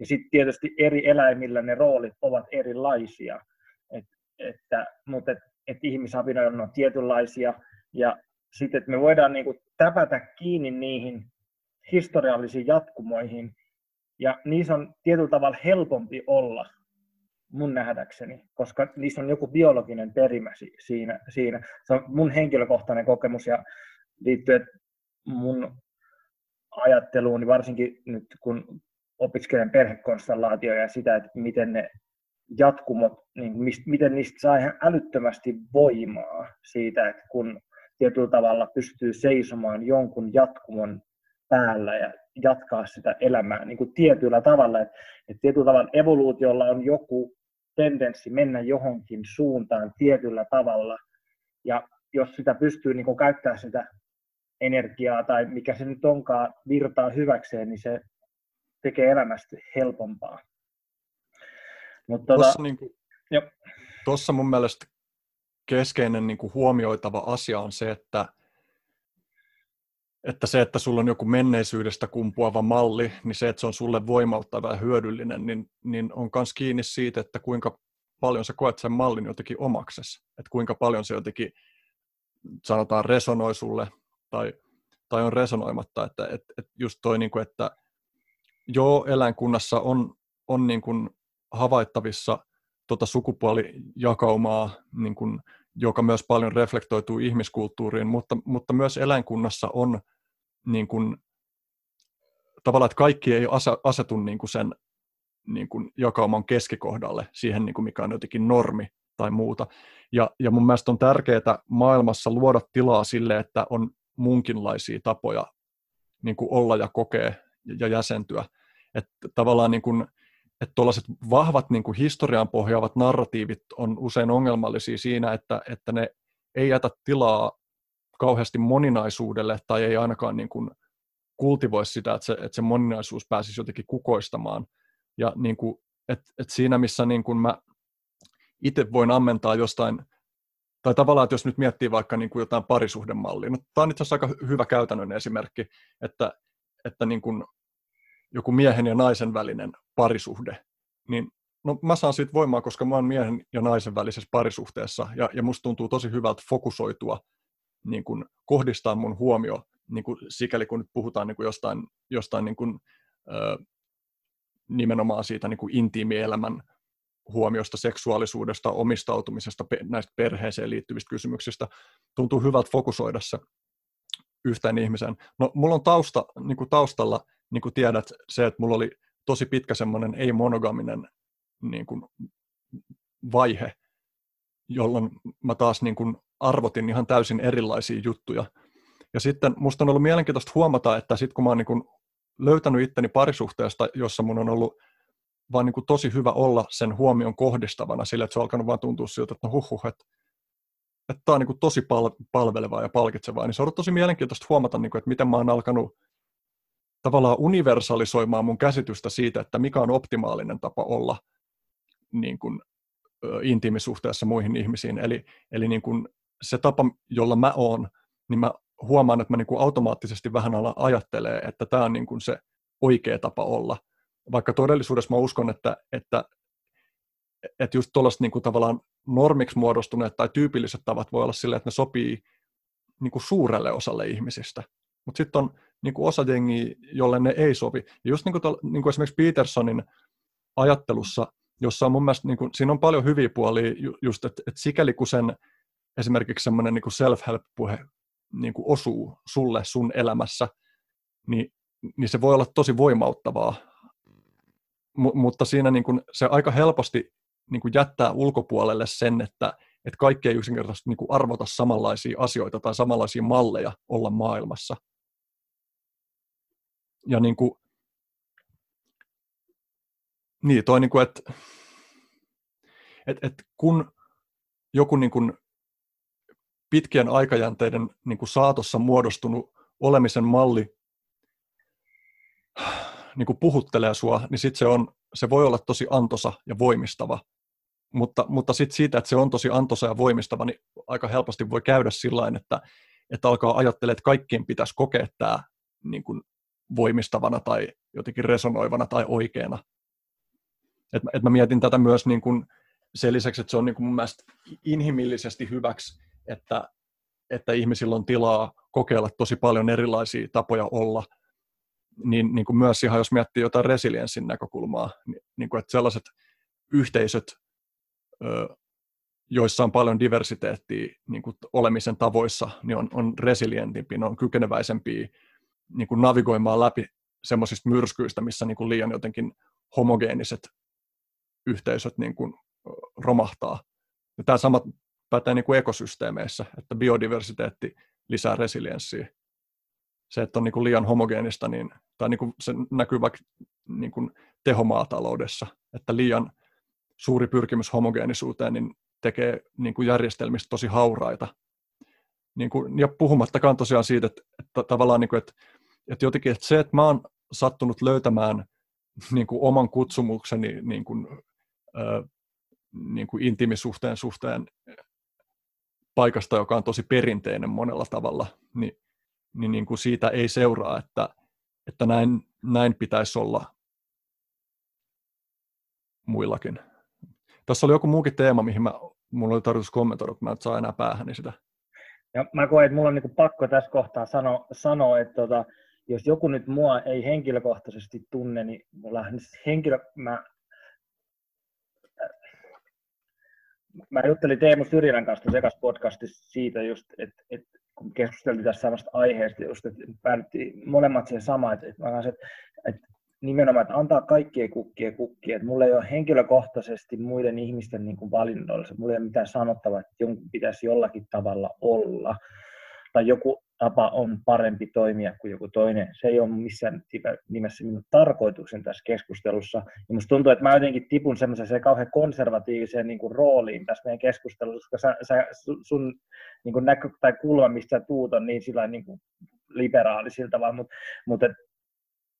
Ja sitten tietysti eri eläimillä ne roolit ovat erilaisia. Et, että, mutta et, et ihmisapinoilla on tietynlaisia, ja sitten, että me voidaan niin kuin täpätä kiinni niihin historiallisiin jatkumoihin, ja niissä on tietyllä tavalla helpompi olla mun nähdäkseni, koska niissä on joku biologinen perimä siinä. siinä. Se on mun henkilökohtainen kokemus ja liittyen mun ajatteluun, varsinkin nyt kun opiskelen perhekonstellaatio ja sitä, että miten ne jatkumot, niin miten niistä saa ihan älyttömästi voimaa siitä, että kun tietyllä tavalla pystyy seisomaan jonkun jatkumon päällä ja jatkaa sitä elämää niin kuin tietyllä tavalla. Että, että tietyllä tavalla evoluutiolla on joku tendenssi mennä johonkin suuntaan tietyllä tavalla. Ja jos sitä pystyy niin käyttämään sitä energiaa tai mikä se nyt onkaan virtaa hyväkseen, niin se tekee elämästä helpompaa. Mutta tuossa, niin kuin, tuossa mun mielestä keskeinen niin kuin huomioitava asia on se, että, että se, että sulla on joku menneisyydestä kumpuava malli, niin se, että se on sulle voimauttava ja hyödyllinen, niin, niin on myös kiinni siitä, että kuinka paljon sä koet sen mallin jotenkin omaksesi. Että kuinka paljon se jotenkin, sanotaan, resonoi sulle tai, tai on resonoimatta. Että et, et just toi, niin kuin, että joo, eläinkunnassa on, on niin kuin havaittavissa tota sukupuolijakaumaa niin kuin joka myös paljon reflektoituu ihmiskulttuuriin, mutta, mutta myös eläinkunnassa on niin kuin, tavallaan, että kaikki ei asetu niin kuin sen niin kuin jakauman keskikohdalle, siihen niin kuin mikä on jotenkin normi tai muuta. Ja, ja mun mielestä on tärkeää maailmassa luoda tilaa sille, että on munkinlaisia tapoja niin kuin olla ja kokea ja jäsentyä. Että tavallaan niin kuin, että tuollaiset vahvat niin kuin historiaan pohjaavat narratiivit on usein ongelmallisia siinä, että, että ne ei jätä tilaa kauheasti moninaisuudelle tai ei ainakaan niin kuin kultivoi sitä, että se, että se moninaisuus pääsisi jotenkin kukoistamaan. Ja niin kuin, että, että siinä, missä niin kuin mä itse voin ammentaa jostain, tai tavallaan, että jos nyt miettii vaikka niin kuin jotain parisuhdemallia, no, tämä on itse asiassa aika hyvä käytännön esimerkki, että, että niin kuin joku miehen ja naisen välinen parisuhde, niin no, mä saan siitä voimaa, koska mä oon miehen ja naisen välisessä parisuhteessa, ja, ja musta tuntuu tosi hyvältä fokusoitua, niin kun kohdistaa mun huomio, niin kun, sikäli kun nyt puhutaan niin kun jostain, jostain niin kun, ö, nimenomaan siitä niin kun intiimielämän huomiosta, seksuaalisuudesta, omistautumisesta, näistä perheeseen liittyvistä kysymyksistä. Tuntuu hyvältä fokusoida se yhteen ihmiseen. No, mulla on tausta, niin taustalla niin kuin tiedät, se, että mulla oli tosi pitkä semmoinen ei-monogaminen niin kuin, vaihe, jolloin mä taas niin kuin, arvotin ihan täysin erilaisia juttuja. Ja sitten musta on ollut mielenkiintoista huomata, että sitten kun mä oon niin kuin, löytänyt itteni parisuhteesta, jossa mun on ollut vaan niin kuin tosi hyvä olla sen huomion kohdistavana sille, että se on alkanut vaan tuntua siltä, että no huh, huh että, että tämä on niin tosi pal- palvelevaa ja palkitsevaa, niin se on ollut tosi mielenkiintoista huomata, niin kuin, että miten mä oon alkanut tavallaan universalisoimaan mun käsitystä siitä, että mikä on optimaalinen tapa olla niin kuin, intiimisuhteessa muihin ihmisiin. Eli, eli niin kuin se tapa, jolla mä oon, niin mä huomaan, että mä niin kuin automaattisesti vähän ala ajattelee, että tämä on niin kuin se oikea tapa olla. Vaikka todellisuudessa mä uskon, että, että, että just tuollaiset niin kuin tavallaan normiksi muodostuneet tai tyypilliset tavat voi olla sille, että ne sopii niin kuin suurelle osalle ihmisistä. Mutta sitten on niin kuin osa jengiä, jolle ne ei sovi. Ja just niin kuin, tuolla, niin kuin esimerkiksi Petersonin ajattelussa, jossa on mun mielestä, niin kuin, siinä on paljon hyviä puolia, just, että, että sikäli kun sen esimerkiksi semmoinen niin self-help-puhe niin kuin osuu sulle sun elämässä, niin, niin se voi olla tosi voimauttavaa. M- mutta siinä niin kuin, se aika helposti niin kuin jättää ulkopuolelle sen, että, että kaikki ei yksinkertaisesti niin kuin arvota samanlaisia asioita tai samanlaisia malleja olla maailmassa. Ja niin kuin, niin, toi niin kuin, että et, et kun joku niin kuin pitkien aikajänteiden niin kuin saatossa muodostunut olemisen malli niin kuin puhuttelee sua, niin sit se, on, se voi olla tosi antosa ja voimistava. Mutta, mutta sitten siitä, että se on tosi antoisa ja voimistava, niin aika helposti voi käydä sillä että, että alkaa ajattelemaan, että kaikkien pitäisi kokea tämä niin kuin voimistavana tai jotenkin resonoivana tai oikeana. Et, et mä mietin tätä myös niin kuin sen lisäksi, että se on niin kuin mun mielestä inhimillisesti hyväksi, että, että ihmisillä on tilaa kokeilla tosi paljon erilaisia tapoja olla, niin, niin kuin myös ihan jos miettii jotain resilienssin näkökulmaa, niin, niin kuin, että sellaiset yhteisöt, joissa on paljon diversiteettiä niin kuin olemisen tavoissa, niin on, on resilientimpi, ne on kykeneväisempiä niin kuin navigoimaan läpi semmoisista myrskyistä, missä niin kuin liian jotenkin homogeeniset yhteisöt niin kuin romahtaa. Ja tämä sama pätee niin kuin ekosysteemeissä, että biodiversiteetti lisää resilienssiä. Se, että on niin kuin liian homogeenista, niin, tai niin kuin se näkyy vaikka niin kuin tehomaataloudessa, että liian suuri pyrkimys homogeenisuuteen niin tekee niin kuin järjestelmistä tosi hauraita. Niin kuin, ja puhumattakaan tosiaan siitä, että, että tavallaan niin kuin, että, että jotenkin että se, että mä oon sattunut löytämään niin kuin oman kutsumukseni niin kuin, ö, niin kuin intiimisuhteen suhteen paikasta, joka on tosi perinteinen monella tavalla, niin, niin, niin kuin siitä ei seuraa, että, että näin, näin pitäisi olla muillakin. Tässä oli joku muukin teema, mihin mä, mulla oli tarkoitus kommentoida, mutta mä en saa enää päähäni sitä. Ja mä koen, että mulla on niin pakko tässä kohtaa sanoa, sanoa että tota, jos joku nyt mua ei henkilökohtaisesti tunne, niin mulla henkilö, mä mä juttelin Teemu Syrjälän kanssa sekas podcastissa siitä just, että, että kun keskusteltiin tästä samasta aiheesta just, että päädyttiin molemmat siihen samaan, että, että, että, että nimenomaan, että antaa kaikkien kukkia kukkia, että mulla ei ole henkilökohtaisesti muiden ihmisten niin kuin valinnoilla, mulla ei ole mitään sanottavaa, että jonkun pitäisi jollakin tavalla olla, tai joku tapa on parempi toimia kuin joku toinen. Se ei ole missään nimessä minun tarkoituksen tässä keskustelussa. Ja minusta tuntuu, että mä jotenkin tipun semmoiseen kauhean konservatiiviseen niin kuin rooliin tässä meidän keskustelussa, koska sä, sä, sun niin kuin näkö tai kulma, mistä sä tuut, on niin, sillä niin kuin liberaali siltä tavalla, mutta, mutta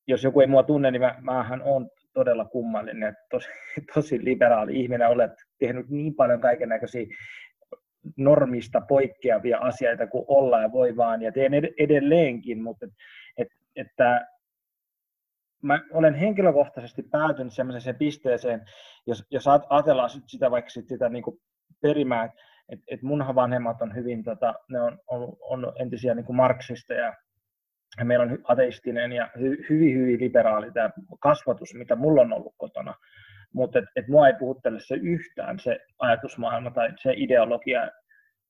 jos joku ei mua tunne, niin mä, mähän on todella kummallinen tosi, tosi liberaali ihminen. Olet tehnyt niin paljon kaiken näköisiä normista poikkeavia asioita kuin olla ja voi vaan, ja teen edelleenkin, mutta et, et, että mä olen henkilökohtaisesti päätynyt sellaiseen pisteeseen, jos, jos ajatellaan sitä vaikka sit sitä niin perimää, että et munhan vanhemmat on hyvin, tota, ne on, on, on entisiä niin marksisteja, ja meillä on ateistinen ja hy, hyvin, hyvin liberaali tämä kasvatus, mitä mulla on ollut kotona. Mutta et, et mua ei puhuttele se yhtään se ajatusmaailma tai se ideologia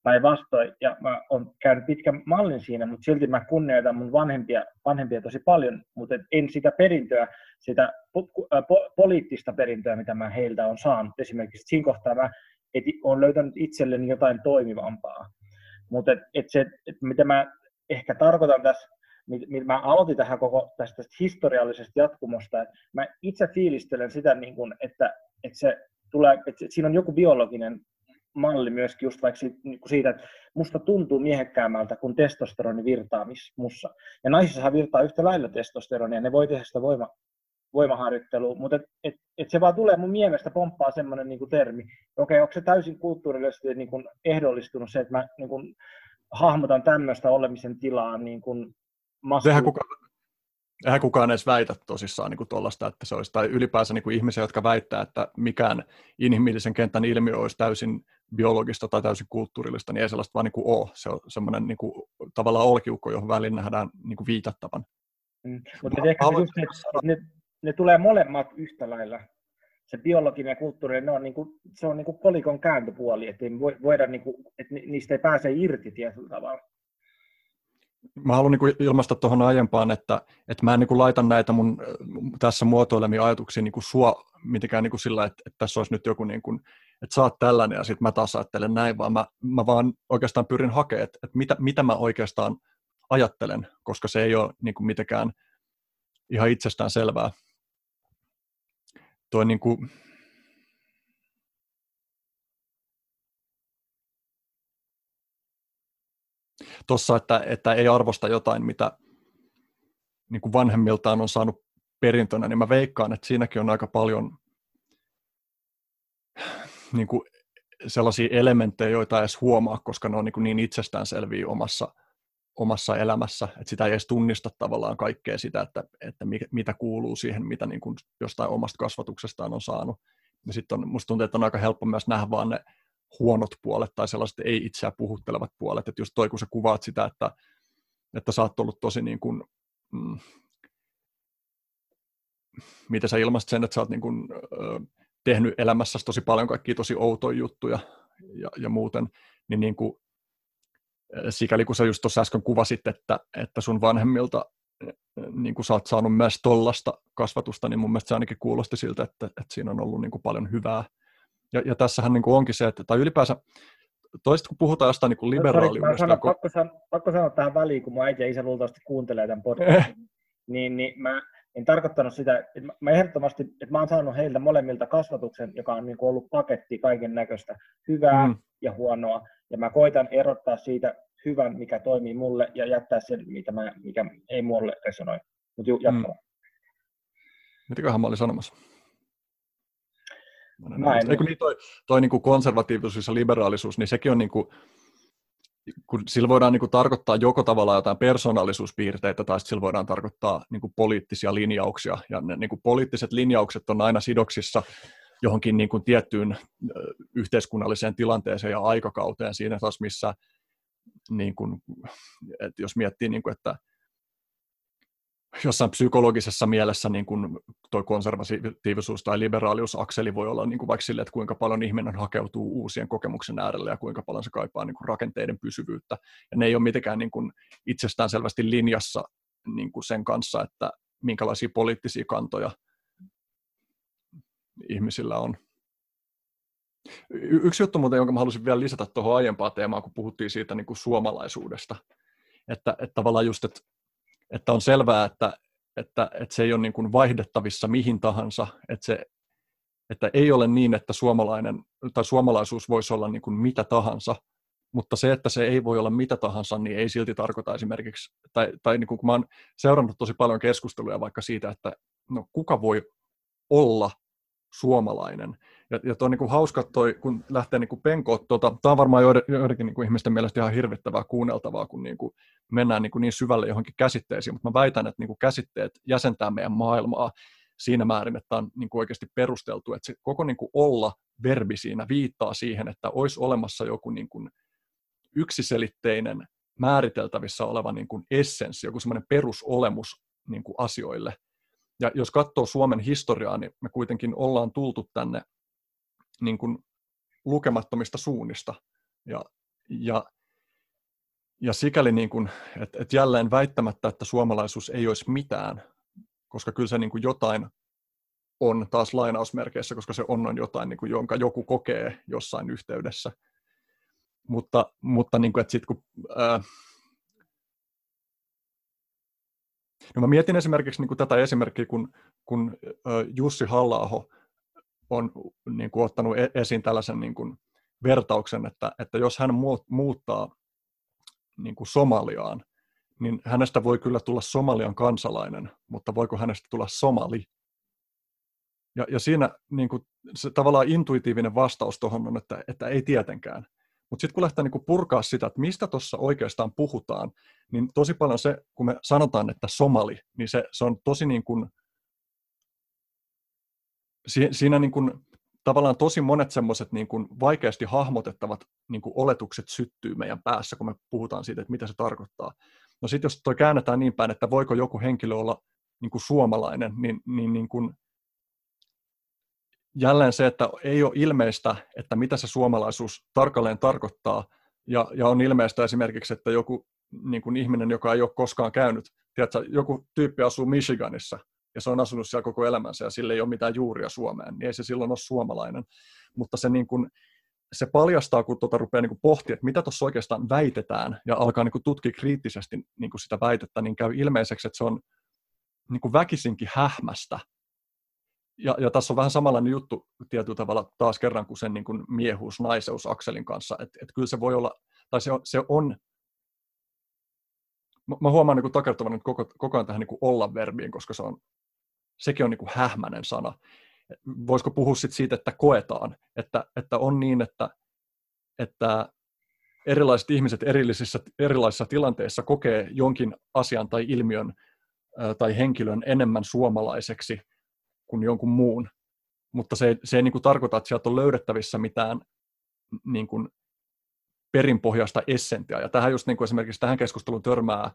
päinvastoin. Ja mä oon käynyt pitkän mallin siinä, mutta silti mä kunnioitan mun vanhempia, vanhempia tosi paljon, mutta en sitä perintöä, sitä po- po- poliittista perintöä, mitä mä heiltä on saanut. Esimerkiksi siinä kohtaa mä olen löytänyt itselleni jotain toimivampaa. Mutta et, et se, et mitä mä ehkä tarkoitan tässä mä aloitin tähän koko tästä historiallisesta jatkumosta, että mä itse fiilistelen sitä, niin kuin, että, että, se tulee, että siinä on joku biologinen malli myöskin just vaikka siitä, niin siitä, että musta tuntuu miehekkäämältä, kun testosteroni virtaa mussa. Ja naisissahan virtaa yhtä lailla testosteronia, ne voi tehdä sitä voima, voimaharjoittelua, mutta et, et, et se vaan tulee mun mielestä pomppaa semmoinen niin termi. Okei, onko se täysin kulttuurillisesti niin kuin ehdollistunut se, että mä niin kuin, hahmotan tämmöistä olemisen tilaa niin kuin Eihän kukaan, eihän kukaan edes väitä tosissaan niin tuollaista, että se olisi, tai ylipäänsä niin kuin ihmisiä, jotka väittää, että mikään inhimillisen kentän ilmiö olisi täysin biologista tai täysin kulttuurillista, niin ei sellaista vaan niin kuin ole. Se on semmoinen niin kuin, tavallaan olkiukko, johon väliin nähdään niin kuin viitattavan. Mm. Mutta ehkä haluan... just, että ne, ne tulee molemmat yhtä lailla. Se biologinen ja kulttuurinen, ne on niin kuin, se on niin kuin kolikon kääntöpuoli, että ei voida, niin kuin, että niistä ei pääse irti tietyllä tavalla mä haluan niin ilmaista tuohon aiempaan, että, että mä en niin laita näitä mun tässä muotoilemia ajatuksia niin sua mitenkään niin sillä, että, että tässä olisi nyt joku, niin kuin, että sä oot tällainen ja sitten mä taas ajattelen näin, vaan mä, mä vaan oikeastaan pyrin hakemaan, että, että mitä, mitä mä oikeastaan ajattelen, koska se ei ole niin kuin mitenkään ihan itsestään selvää. Toi niin kuin, tuossa, että, että ei arvosta jotain, mitä niin kuin vanhemmiltaan on saanut perintönä, niin mä veikkaan, että siinäkin on aika paljon niin kuin sellaisia elementtejä, joita ei edes huomaa, koska ne on niin, niin itsestäänselviä omassa, omassa elämässä, että sitä ei edes tunnista tavallaan kaikkea sitä, että, että mitä kuuluu siihen, mitä niin kuin jostain omasta kasvatuksestaan on saanut. Ja sitten on, musta tuntuu, että on aika helppo myös nähdä vaan ne huonot puolet tai sellaiset ei itseä puhuttelevat puolet. Että just toi, kun sä kuvaat sitä, että, että sä oot ollut tosi niin kuin, mm, miten sä ilmaisit sen, että sä oot niin kuin, ö, tehnyt elämässäsi tosi paljon kaikkia tosi outoja juttuja ja, ja muuten, niin, niin kuin, sikäli kun sä just tuossa äsken kuvasit, että, että sun vanhemmilta niin kuin sä oot saanut myös tollasta kasvatusta, niin mun mielestä se ainakin kuulosti siltä, että, että siinä on ollut niin kuin paljon hyvää ja, ja tässähän niin kuin onkin se, että tai ylipäänsä toista kun puhutaan jostain niin kuin liberaaliudesta. Sanon, kun... pakko, sanoa, pakko sanoa tähän väliin, kun mun äiti ja isä luultavasti kuuntelee tämän podcastin, eh. niin, niin mä en tarkoittanut sitä, että mä ehdottomasti, että mä oon saanut heiltä molemmilta kasvatuksen, joka on niin kuin ollut paketti kaiken näköistä, hyvää mm. ja huonoa, ja mä koitan erottaa siitä hyvän, mikä toimii mulle, ja jättää sen, mitä mä, mikä ei mulle resonoi. Mutta jatkaa. Mm. Mitäköhän mä olin sanomassa? Eikö niin toi, toi niin kuin konservatiivisuus ja liberaalisuus, niin sekin on niin kuin, kun sillä voidaan niin kuin tarkoittaa joko tavallaan jotain persoonallisuuspiirteitä tai sillä voidaan tarkoittaa niin kuin poliittisia linjauksia. Ja ne niin kuin poliittiset linjaukset on aina sidoksissa johonkin niin kuin tiettyyn yhteiskunnalliseen tilanteeseen ja aikakauteen siinä taas, missä niin kuin, että jos miettii, niin kuin, että jossain psykologisessa mielessä niin kuin toi konservatiivisuus tai liberaaliusakseli voi olla niin kuin vaikka sille, että kuinka paljon ihminen hakeutuu uusien kokemuksen äärelle ja kuinka paljon se kaipaa niin kuin rakenteiden pysyvyyttä. Ja ne ei ole mitenkään niin kuin itsestään selvästi linjassa niin kuin sen kanssa, että minkälaisia poliittisia kantoja ihmisillä on. Y- yksi juttu muuten, jonka mä halusin vielä lisätä tuohon aiempaan teemaan, kun puhuttiin siitä niin kuin suomalaisuudesta, että, että tavallaan just, että että on selvää, että, että, että se ei ole niin kuin vaihdettavissa mihin tahansa, että, se, että ei ole niin, että suomalainen, tai suomalaisuus voisi olla niin kuin mitä tahansa, mutta se, että se ei voi olla mitä tahansa, niin ei silti tarkoita esimerkiksi, tai, tai niin kuin kun mä oon seurannut tosi paljon keskusteluja vaikka siitä, että no kuka voi olla suomalainen. Ja, ja tuo on niin hauska, toi, kun lähtee niin penkoa, tuota, tämä on varmaan joiden, joidenkin niin kuin ihmisten mielestä ihan hirvittävää kuunneltavaa, kun niin kuin mennään niin, kuin niin syvälle johonkin käsitteisiin, mutta mä väitän, että niin kuin käsitteet jäsentää meidän maailmaa siinä määrin, että on niin kuin oikeasti perusteltu, että se koko niin kuin olla-verbi siinä viittaa siihen, että olisi olemassa joku niin kuin yksiselitteinen määriteltävissä oleva niin kuin essenssi, joku semmoinen perusolemus niin kuin asioille, ja jos katsoo Suomen historiaa, niin me kuitenkin ollaan tultu tänne niin kuin lukemattomista suunnista. Ja, ja, ja sikäli, niin kuin, että, että jälleen väittämättä, että suomalaisuus ei olisi mitään, koska kyllä se niin kuin jotain on taas lainausmerkeissä, koska se on, on jotain, niin kuin, jonka joku kokee jossain yhteydessä. Mutta, mutta niin kuin, että sit, kun, ää, No mä mietin esimerkiksi niin kuin tätä esimerkkiä, kun, kun Jussi halla on niin kuin ottanut e-, esiin tällaisen niin kuin vertauksen, että, että jos hän muuttaa niin kuin Somaliaan, niin hänestä voi kyllä tulla Somalian kansalainen, mutta voiko hänestä tulla somali? Ja, ja siinä niin kuin, se tavallaan intuitiivinen vastaus tuohon on, että, että ei tietenkään. Mutta sitten kun lähtee niin kuin purkaa sitä, että mistä tuossa oikeastaan puhutaan, niin tosi paljon se, kun me sanotaan, että somali, niin se, se on tosi niin kuin, siinä niin kuin, tavallaan tosi monet semmoiset niin kuin vaikeasti hahmotettavat niin kuin oletukset syttyy meidän päässä, kun me puhutaan siitä, että mitä se tarkoittaa. No sitten jos toi käännetään niin päin, että voiko joku henkilö olla niin kuin suomalainen, niin, niin, niin kuin, jälleen se, että ei ole ilmeistä, että mitä se suomalaisuus tarkalleen tarkoittaa, ja, ja on ilmeistä esimerkiksi, että joku niin kuin ihminen, joka ei ole koskaan käynyt, tiedätkö, joku tyyppi asuu Michiganissa, ja se on asunut siellä koko elämänsä, ja sille ei ole mitään juuria Suomeen, niin ei se silloin ole suomalainen. Mutta se, niin kuin, se paljastaa, kun tuota rupeaa niin kuin että mitä tuossa oikeastaan väitetään, ja alkaa niin kuin tutkia kriittisesti niin kuin sitä väitettä, niin käy ilmeiseksi, että se on niin kuin väkisinkin hähmästä, ja, ja tässä on vähän samanlainen juttu tietyllä tavalla taas kerran kuin sen niin kuin miehuus-naiseus Akselin kanssa, että et kyllä se voi olla, tai se on, se on mä huomaan niin takertuvan nyt koko, koko ajan tähän niin olla-verbiin, koska se on, sekin on niin kuin hähmäinen sana. Voisiko puhua sit siitä, että koetaan, että, että on niin, että, että erilaiset ihmiset erillisissä, erilaisissa tilanteissa kokee jonkin asian tai ilmiön tai henkilön enemmän suomalaiseksi kuin jonkun muun, mutta se, se ei niin kuin tarkoita, että sieltä on löydettävissä mitään niin kuin perinpohjaista essentiä. Ja tähän just niin kuin esimerkiksi tähän keskusteluun törmää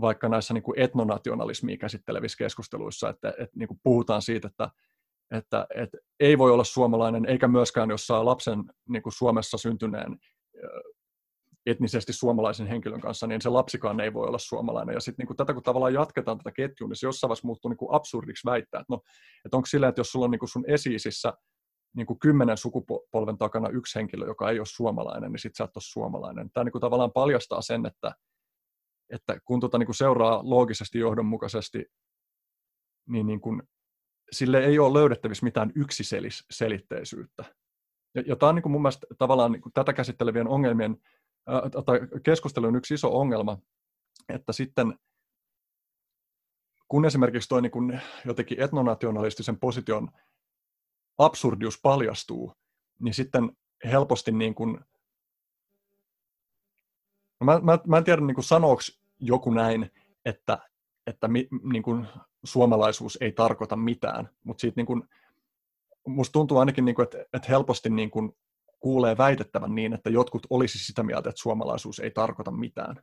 vaikka näissä niin kuin etnonationalismia käsittelevissä keskusteluissa, että, että niin kuin puhutaan siitä, että, että, että ei voi olla suomalainen, eikä myöskään, jos saa lapsen niin kuin Suomessa syntyneen etnisesti suomalaisen henkilön kanssa, niin se lapsikaan ei voi olla suomalainen. Ja sitten niin tätä kun tavallaan jatketaan tätä ketjua, niin se jossain vaiheessa muuttuu niin kuin absurdiksi väittää, että, no, että onko silleen, että jos sulla on niin kuin sun esiisissä niin kuin kymmenen sukupolven takana yksi henkilö, joka ei ole suomalainen, niin sitten sä et ole suomalainen. Tämä niin kuin tavallaan paljastaa sen, että, että kun tuota niin kuin seuraa loogisesti johdonmukaisesti, niin, niin kuin, sille ei ole löydettävissä mitään yksiselitteisyyttä. Ja, ja tämä on niin kuin mun mielestä tavallaan niin tätä käsittelevien ongelmien tai keskustelun yksi iso ongelma, että sitten kun esimerkiksi tuo niin jotenkin etnonationalistisen position absurdius paljastuu, niin sitten helposti niin kuin, no mä, mä, mä en tiedä niin sanooko joku näin, että, että mi, niin kuin suomalaisuus ei tarkoita mitään, mutta siitä niin kuin, musta tuntuu ainakin, niin kuin, että, että helposti niin kuin kuulee väitettävän niin, että jotkut olisi sitä mieltä, että suomalaisuus ei tarkoita mitään.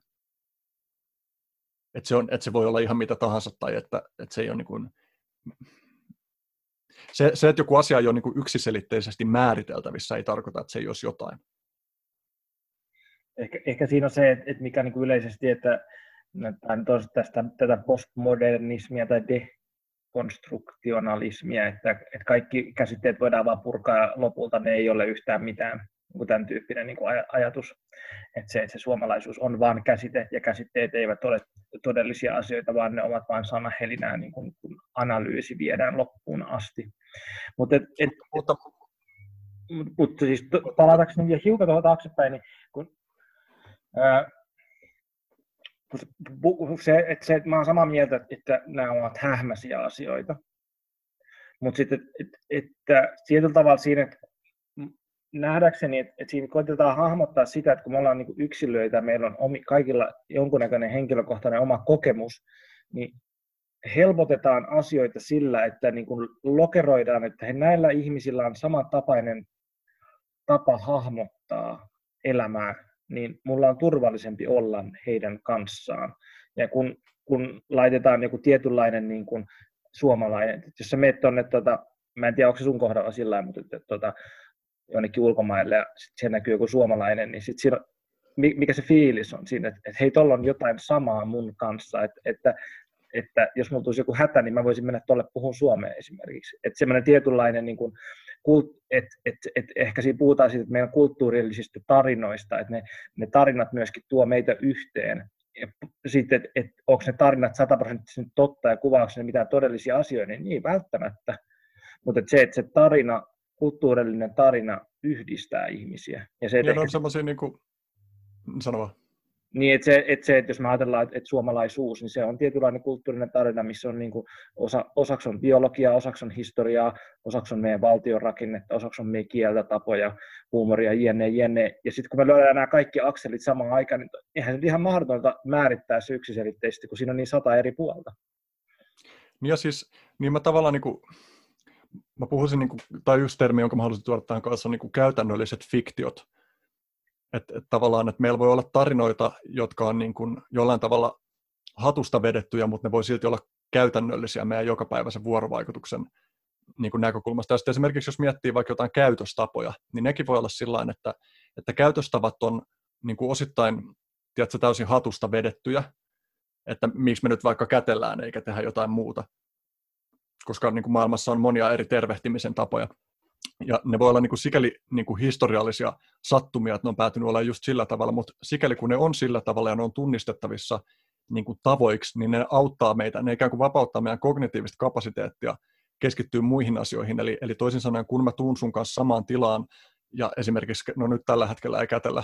Että se, on, että se voi olla ihan mitä tahansa tai että, että se ei ole niin kuin, se, se, että joku asia ei ole niin kuin yksiselitteisesti määriteltävissä, ei tarkoita, että se ei olisi jotain. Ehkä, ehkä siinä on se, että, mikä niin kuin yleisesti, että tästä, tätä postmodernismia tai dekonstruktionalismia, että, että kaikki käsitteet voidaan vaan purkaa lopulta ne ei ole yhtään mitään niin tämän tyyppinen niin kuin ajatus, että se, että se suomalaisuus on vain käsite ja käsitteet eivät ole todellisia asioita, vaan ne ovat vain sanahelinää, niin kuin, kun analyysi viedään loppuun asti. Mutta, et, et, mutta, mutta siis palatakseni vielä hiukan tuohon taaksepäin, niin kun, ää, se, että, se, että mä olen samaa mieltä, että nämä ovat hähmäisiä asioita, mutta sitten, että, että tietyllä tavalla siinä, että nähdäkseni, että, että siinä koitetaan hahmottaa sitä, että kun me ollaan niin yksilöitä, meillä on omi, kaikilla jonkunnäköinen henkilökohtainen oma kokemus, niin helpotetaan asioita sillä, että niin kuin lokeroidaan, että he, näillä ihmisillä on samantapainen tapa hahmottaa elämää, niin mulla on turvallisempi olla heidän kanssaan. Ja kun, kun laitetaan joku tietynlainen niin kuin suomalainen, jos sä meet tuonne, tota, mä en tiedä onko se sun kohdalla sillä mutta että, tota, jonnekin ulkomaille ja sitten siellä näkyy joku suomalainen, niin sitten siinä, mikä se fiilis on siinä, että, että hei, tuolla on jotain samaa mun kanssa, että, että, että jos mulla tulisi joku hätä, niin mä voisin mennä tuolle puhun suomea esimerkiksi. Että semmoinen tietynlainen, niin kuin, että et, et ehkä siinä puhutaan siitä, että meidän kulttuurillisista tarinoista, että ne, ne tarinat myöskin tuo meitä yhteen sitten, että et, onko ne tarinat sataprosenttisesti totta ja kuvaako ne mitään todellisia asioita, niin ei välttämättä. Mutta et se, että se tarina, kulttuurillinen tarina yhdistää ihmisiä. Ja se, ja ne on semmoisia, niin kuin, sano vaan. Niin, että se, että se, että jos me ajatellaan, että, suomalaisuus, niin se on tietynlainen kulttuurinen tarina, missä on niin osa, osaksi on biologiaa, osaksi on historiaa, osaksi on meidän valtion rakennetta, osaksi on meidän kieltä, tapoja, huumoria, jne, jne. Ja sitten kun me löydään nämä kaikki akselit samaan aikaan, niin eihän se ihan mahdotonta määrittää se yksiselitteisesti, kun siinä on niin sata eri puolta. Niin ja siis, niin mä tavallaan niin kuin, mä puhuisin, niin kuin, tai just termi, jonka mä haluaisin tuoda tähän kanssa, on niin kuin käytännölliset fiktiot että, että tavallaan, että meillä voi olla tarinoita, jotka on niin kuin jollain tavalla hatusta vedettyjä, mutta ne voi silti olla käytännöllisiä meidän jokapäiväisen vuorovaikutuksen niin kuin näkökulmasta. Ja esimerkiksi jos miettii vaikka jotain käytöstapoja, niin nekin voi olla sillä että, että käytöstavat on niin kuin osittain tiedätkö, täysin hatusta vedettyjä, että miksi me nyt vaikka kätellään eikä tehdä jotain muuta. Koska niin kuin maailmassa on monia eri tervehtimisen tapoja. Ja ne voi olla niin kuin sikäli niin kuin historiallisia sattumia, että ne on päätynyt olla just sillä tavalla, mutta sikäli kun ne on sillä tavalla ja ne on tunnistettavissa niin kuin tavoiksi, niin ne auttaa meitä, ne ikään kuin vapauttaa meidän kognitiivista kapasiteettia keskittyä muihin asioihin. Eli, eli toisin sanoen, kun mä tuun sun kanssa samaan tilaan, ja esimerkiksi, no nyt tällä hetkellä ei kätellä,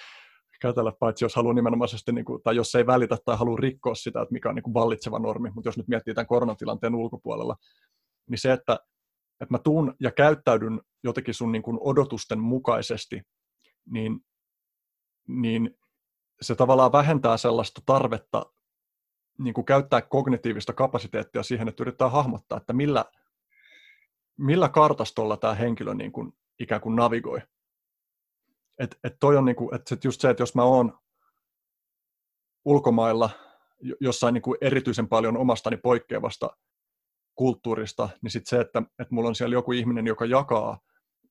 kätellä, paitsi jos haluaa nimenomaisesti, niin kuin, tai jos ei välitä tai haluaa rikkoa sitä, että mikä on niin kuin vallitseva normi, mutta jos nyt miettii tämän koronatilanteen ulkopuolella, niin se, että että mä tuun ja käyttäydyn jotenkin sun niin kuin odotusten mukaisesti, niin, niin se tavallaan vähentää sellaista tarvetta niin kuin käyttää kognitiivista kapasiteettia siihen, että yrittää hahmottaa, että millä, millä kartastolla tämä henkilö niin kuin ikään kuin navigoi. Et, et toi on niin kuin, et just se, että jos mä oon ulkomailla jossain niin kuin erityisen paljon omastani poikkeavasta kulttuurista, niin sitten se, että, että mulla on siellä joku ihminen, joka jakaa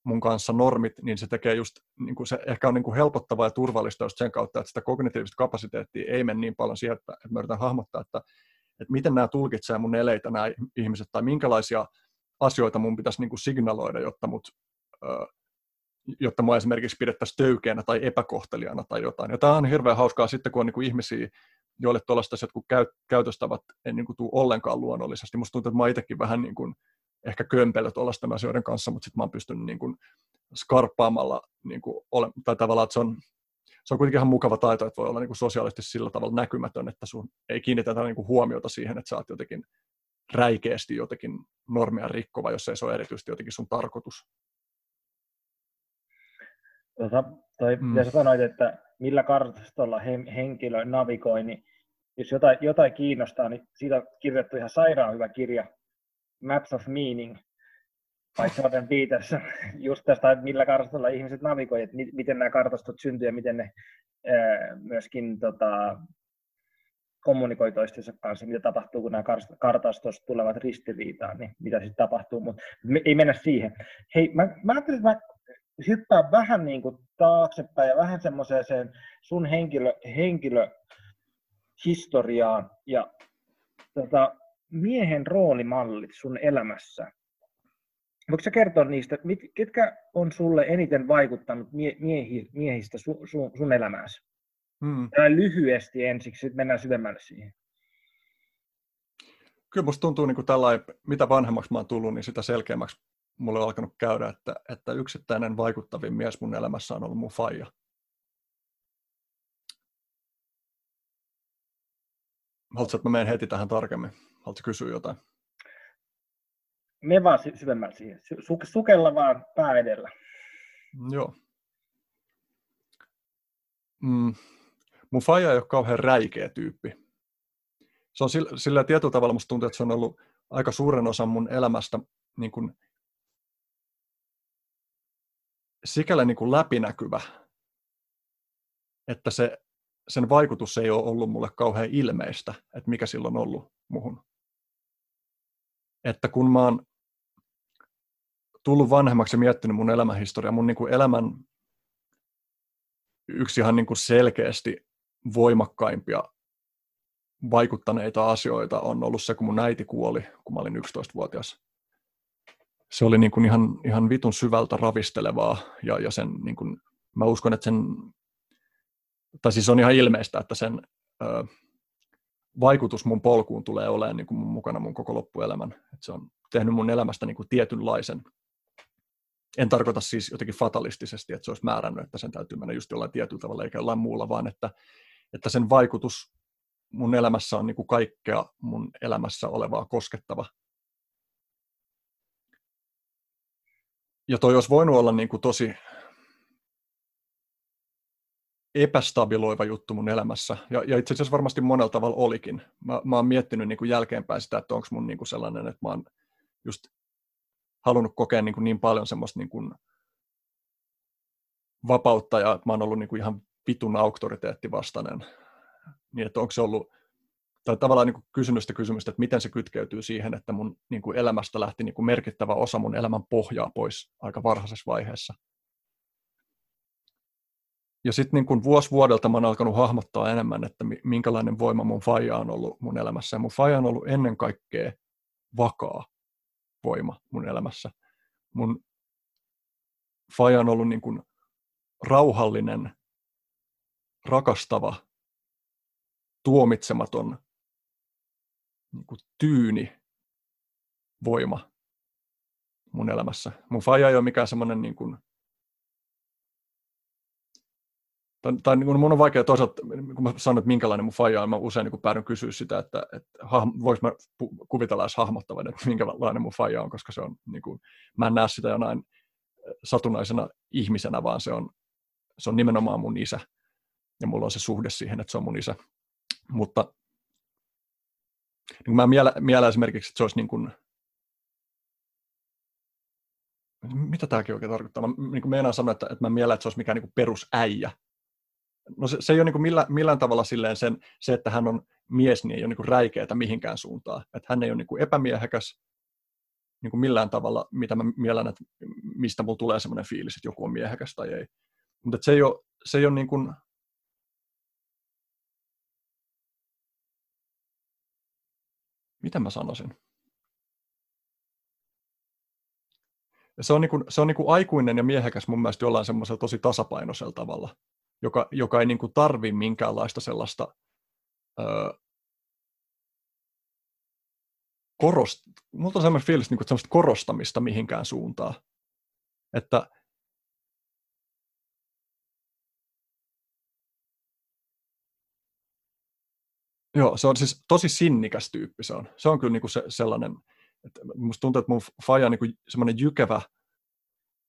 mun kanssa normit, niin se tekee just, niin kuin se ehkä on niin kuin helpottavaa ja turvallista just sen kautta, että sitä kognitiivista kapasiteettia ei mene niin paljon siihen, että, että mä yritän hahmottaa, että, että miten nämä tulkitsee mun eleitä nämä ihmiset, tai minkälaisia asioita mun pitäisi niin kuin signaloida, jotta mut, jotta mua esimerkiksi pidettäisiin töykeänä tai epäkohtelijana tai jotain. Ja tämä on hirveän hauskaa sitten, kun on niin kuin ihmisiä, joille tuollaiset jotkut käy, käytöstavat ei niin kuin tule ollenkaan luonnollisesti. Musta tuntuu, että mä itsekin vähän niin kuin ehkä kömpelö tuollaisten asioiden kanssa, mutta sitten mä oon pystynyt niin kuin skarppaamalla, niin kuin ole, tai tavallaan, että se on, se on kuitenkin ihan mukava taito, että voi olla niin kuin sosiaalisesti sillä tavalla näkymätön, että sun ei kiinnitetä niin kuin huomiota siihen, että sä oot jotenkin räikeästi jotenkin normia rikkova, jos ei se ole erityisesti jotenkin sun tarkoitus. Tota, toi, mm. sä sanoit, että millä kartastolla henkilö navigoi, niin jos jotain, jotain kiinnostaa, niin siitä on kirjoittu ihan sairaan hyvä kirja, Maps of Meaning, by Jordan Peterson, just tästä, että millä kartastolla ihmiset navigoi, että miten nämä kartastot syntyy ja miten ne ää, myöskin tota, kommunikoi toistensa kanssa, mitä tapahtuu, kun nämä kartastot tulevat ristiriitaan, niin mitä sitten tapahtuu, mutta ei mennä siihen. Hei, mä, mä ajattelin, että mä hyppää vähän niin kuin taaksepäin ja vähän semmoiseen sun henkilö, henkilöhistoriaan ja tota, miehen roolimallit sun elämässä. Voitko sä kertoa niistä, mit, ketkä on sulle eniten vaikuttanut mie, miehi, miehistä su, su, sun elämääsi? Hmm. Tai lyhyesti ensiksi, sitten mennään syvemmälle siihen. Kyllä musta tuntuu niin kuin tällainen, mitä vanhemmaksi mä oon tullut, niin sitä selkeämmäksi mulle on alkanut käydä, että, että yksittäinen vaikuttavin mies mun elämässä on ollut mun faija. Haluatko, että mä menen heti tähän tarkemmin? Haluatko kysyä jotain? Me vaan syvemmällä siihen. Su- sukella vaan pää edellä. Joo. Mm. Mun faija ei ole kauhean räikeä tyyppi. Se on sillä, sillä tietyllä tavalla musta tuntuu, että se on ollut aika suuren osan mun elämästä niin kuin sikäli niin kuin läpinäkyvä, että se, sen vaikutus ei ole ollut mulle kauhean ilmeistä, että mikä silloin on ollut muhun. Että kun mä oon tullut vanhemmaksi ja miettinyt mun elämänhistoriaa, mun niin kuin elämän yksi ihan niin kuin selkeästi voimakkaimpia vaikuttaneita asioita on ollut se, kun mun äiti kuoli, kun mä olin 11-vuotias se oli niin kuin ihan, ihan vitun syvältä ravistelevaa ja, ja sen, niin kuin, mä uskon, että sen, tai siis on ihan ilmeistä, että sen ö, vaikutus mun polkuun tulee olemaan niin kuin mun mukana mun koko loppuelämän. Et se on tehnyt mun elämästä niin kuin tietynlaisen. En tarkoita siis jotenkin fatalistisesti, että se olisi määrännyt, että sen täytyy mennä just jollain tietyllä tavalla eikä jollain muulla, vaan että, että sen vaikutus mun elämässä on niin kuin kaikkea mun elämässä olevaa koskettava. Ja toi olisi voinut olla niin kuin tosi epästabiloiva juttu mun elämässä. Ja, ja itse asiassa varmasti monella tavalla olikin. Mä, mä oon miettinyt niin kuin jälkeenpäin sitä, että onko mun niin kuin sellainen, että mä oon just halunnut kokea niin, kuin niin paljon semmoista niin kuin vapautta ja että mä oon ollut niin kuin ihan vitun auktoriteettivastainen. Niin että onko se ollut, tai tavallaan niin kysynyt sitä kysymystä, että miten se kytkeytyy siihen, että mun niin kuin elämästä lähti niin kuin merkittävä osa mun elämän pohjaa pois aika varhaisessa vaiheessa. Ja sitten niin vuosi vuodelta mä oon alkanut hahmottaa enemmän, että minkälainen voima mun faija on ollut mun elämässä. Ja mun faija on ollut ennen kaikkea vakaa voima mun elämässä. Mun faija on ollut niin kuin rauhallinen, rakastava, tuomitsematon, niin kuin tyyni voima mun elämässä. Mun faija ei ole mikään semmoinen niin kuin tai, tai niin mun on vaikea toisaalta, kun mä sanon, että minkälainen mun faija on, mä usein niin päädyn kysyä sitä, että, että voiko mä kuvitella edes hahmottavan, että minkälainen mun faija on, koska se on, niin kuin, mä en näe sitä jonain satunnaisena ihmisenä, vaan se on, se on nimenomaan mun isä. Ja mulla on se suhde siihen, että se on mun isä. Mutta niin mä miellä, miellä esimerkiksi, että se olisi niin kuin, mitä tämäkin oikein tarkoittaa? Mä niin meinaan sanoa, että, että mä mielen, että se olisi mikään niin perusäijä, no se, se ei ole niin millään, millään tavalla silleen sen, se, että hän on mies, niin ei ole niin räikeätä mihinkään suuntaan. Että hän ei ole niin epämiehekäs niin kuin millään tavalla, mitä mä mielen, että mistä mulla tulee semmoinen fiilis, että joku on miehekäs tai ei. Mutta se ei ole, se ei ole niin kuin, miten mä sanoisin? Se on, niin kuin, se on niin kuin aikuinen ja miehekäs mun mielestä jollain semmoisella tosi tasapainoisella tavalla joka, joka ei niin kuin tarvi minkäänlaista sellaista öö, korost, mulla on sellainen fiilis, niin kuin, sellaista korostamista mihinkään suuntaan. Että Joo, se on siis tosi sinnikäs tyyppi se on. Se on kyllä niinku se, sellainen, että musta tuntuu, että mun faija on niinku semmoinen jykevä,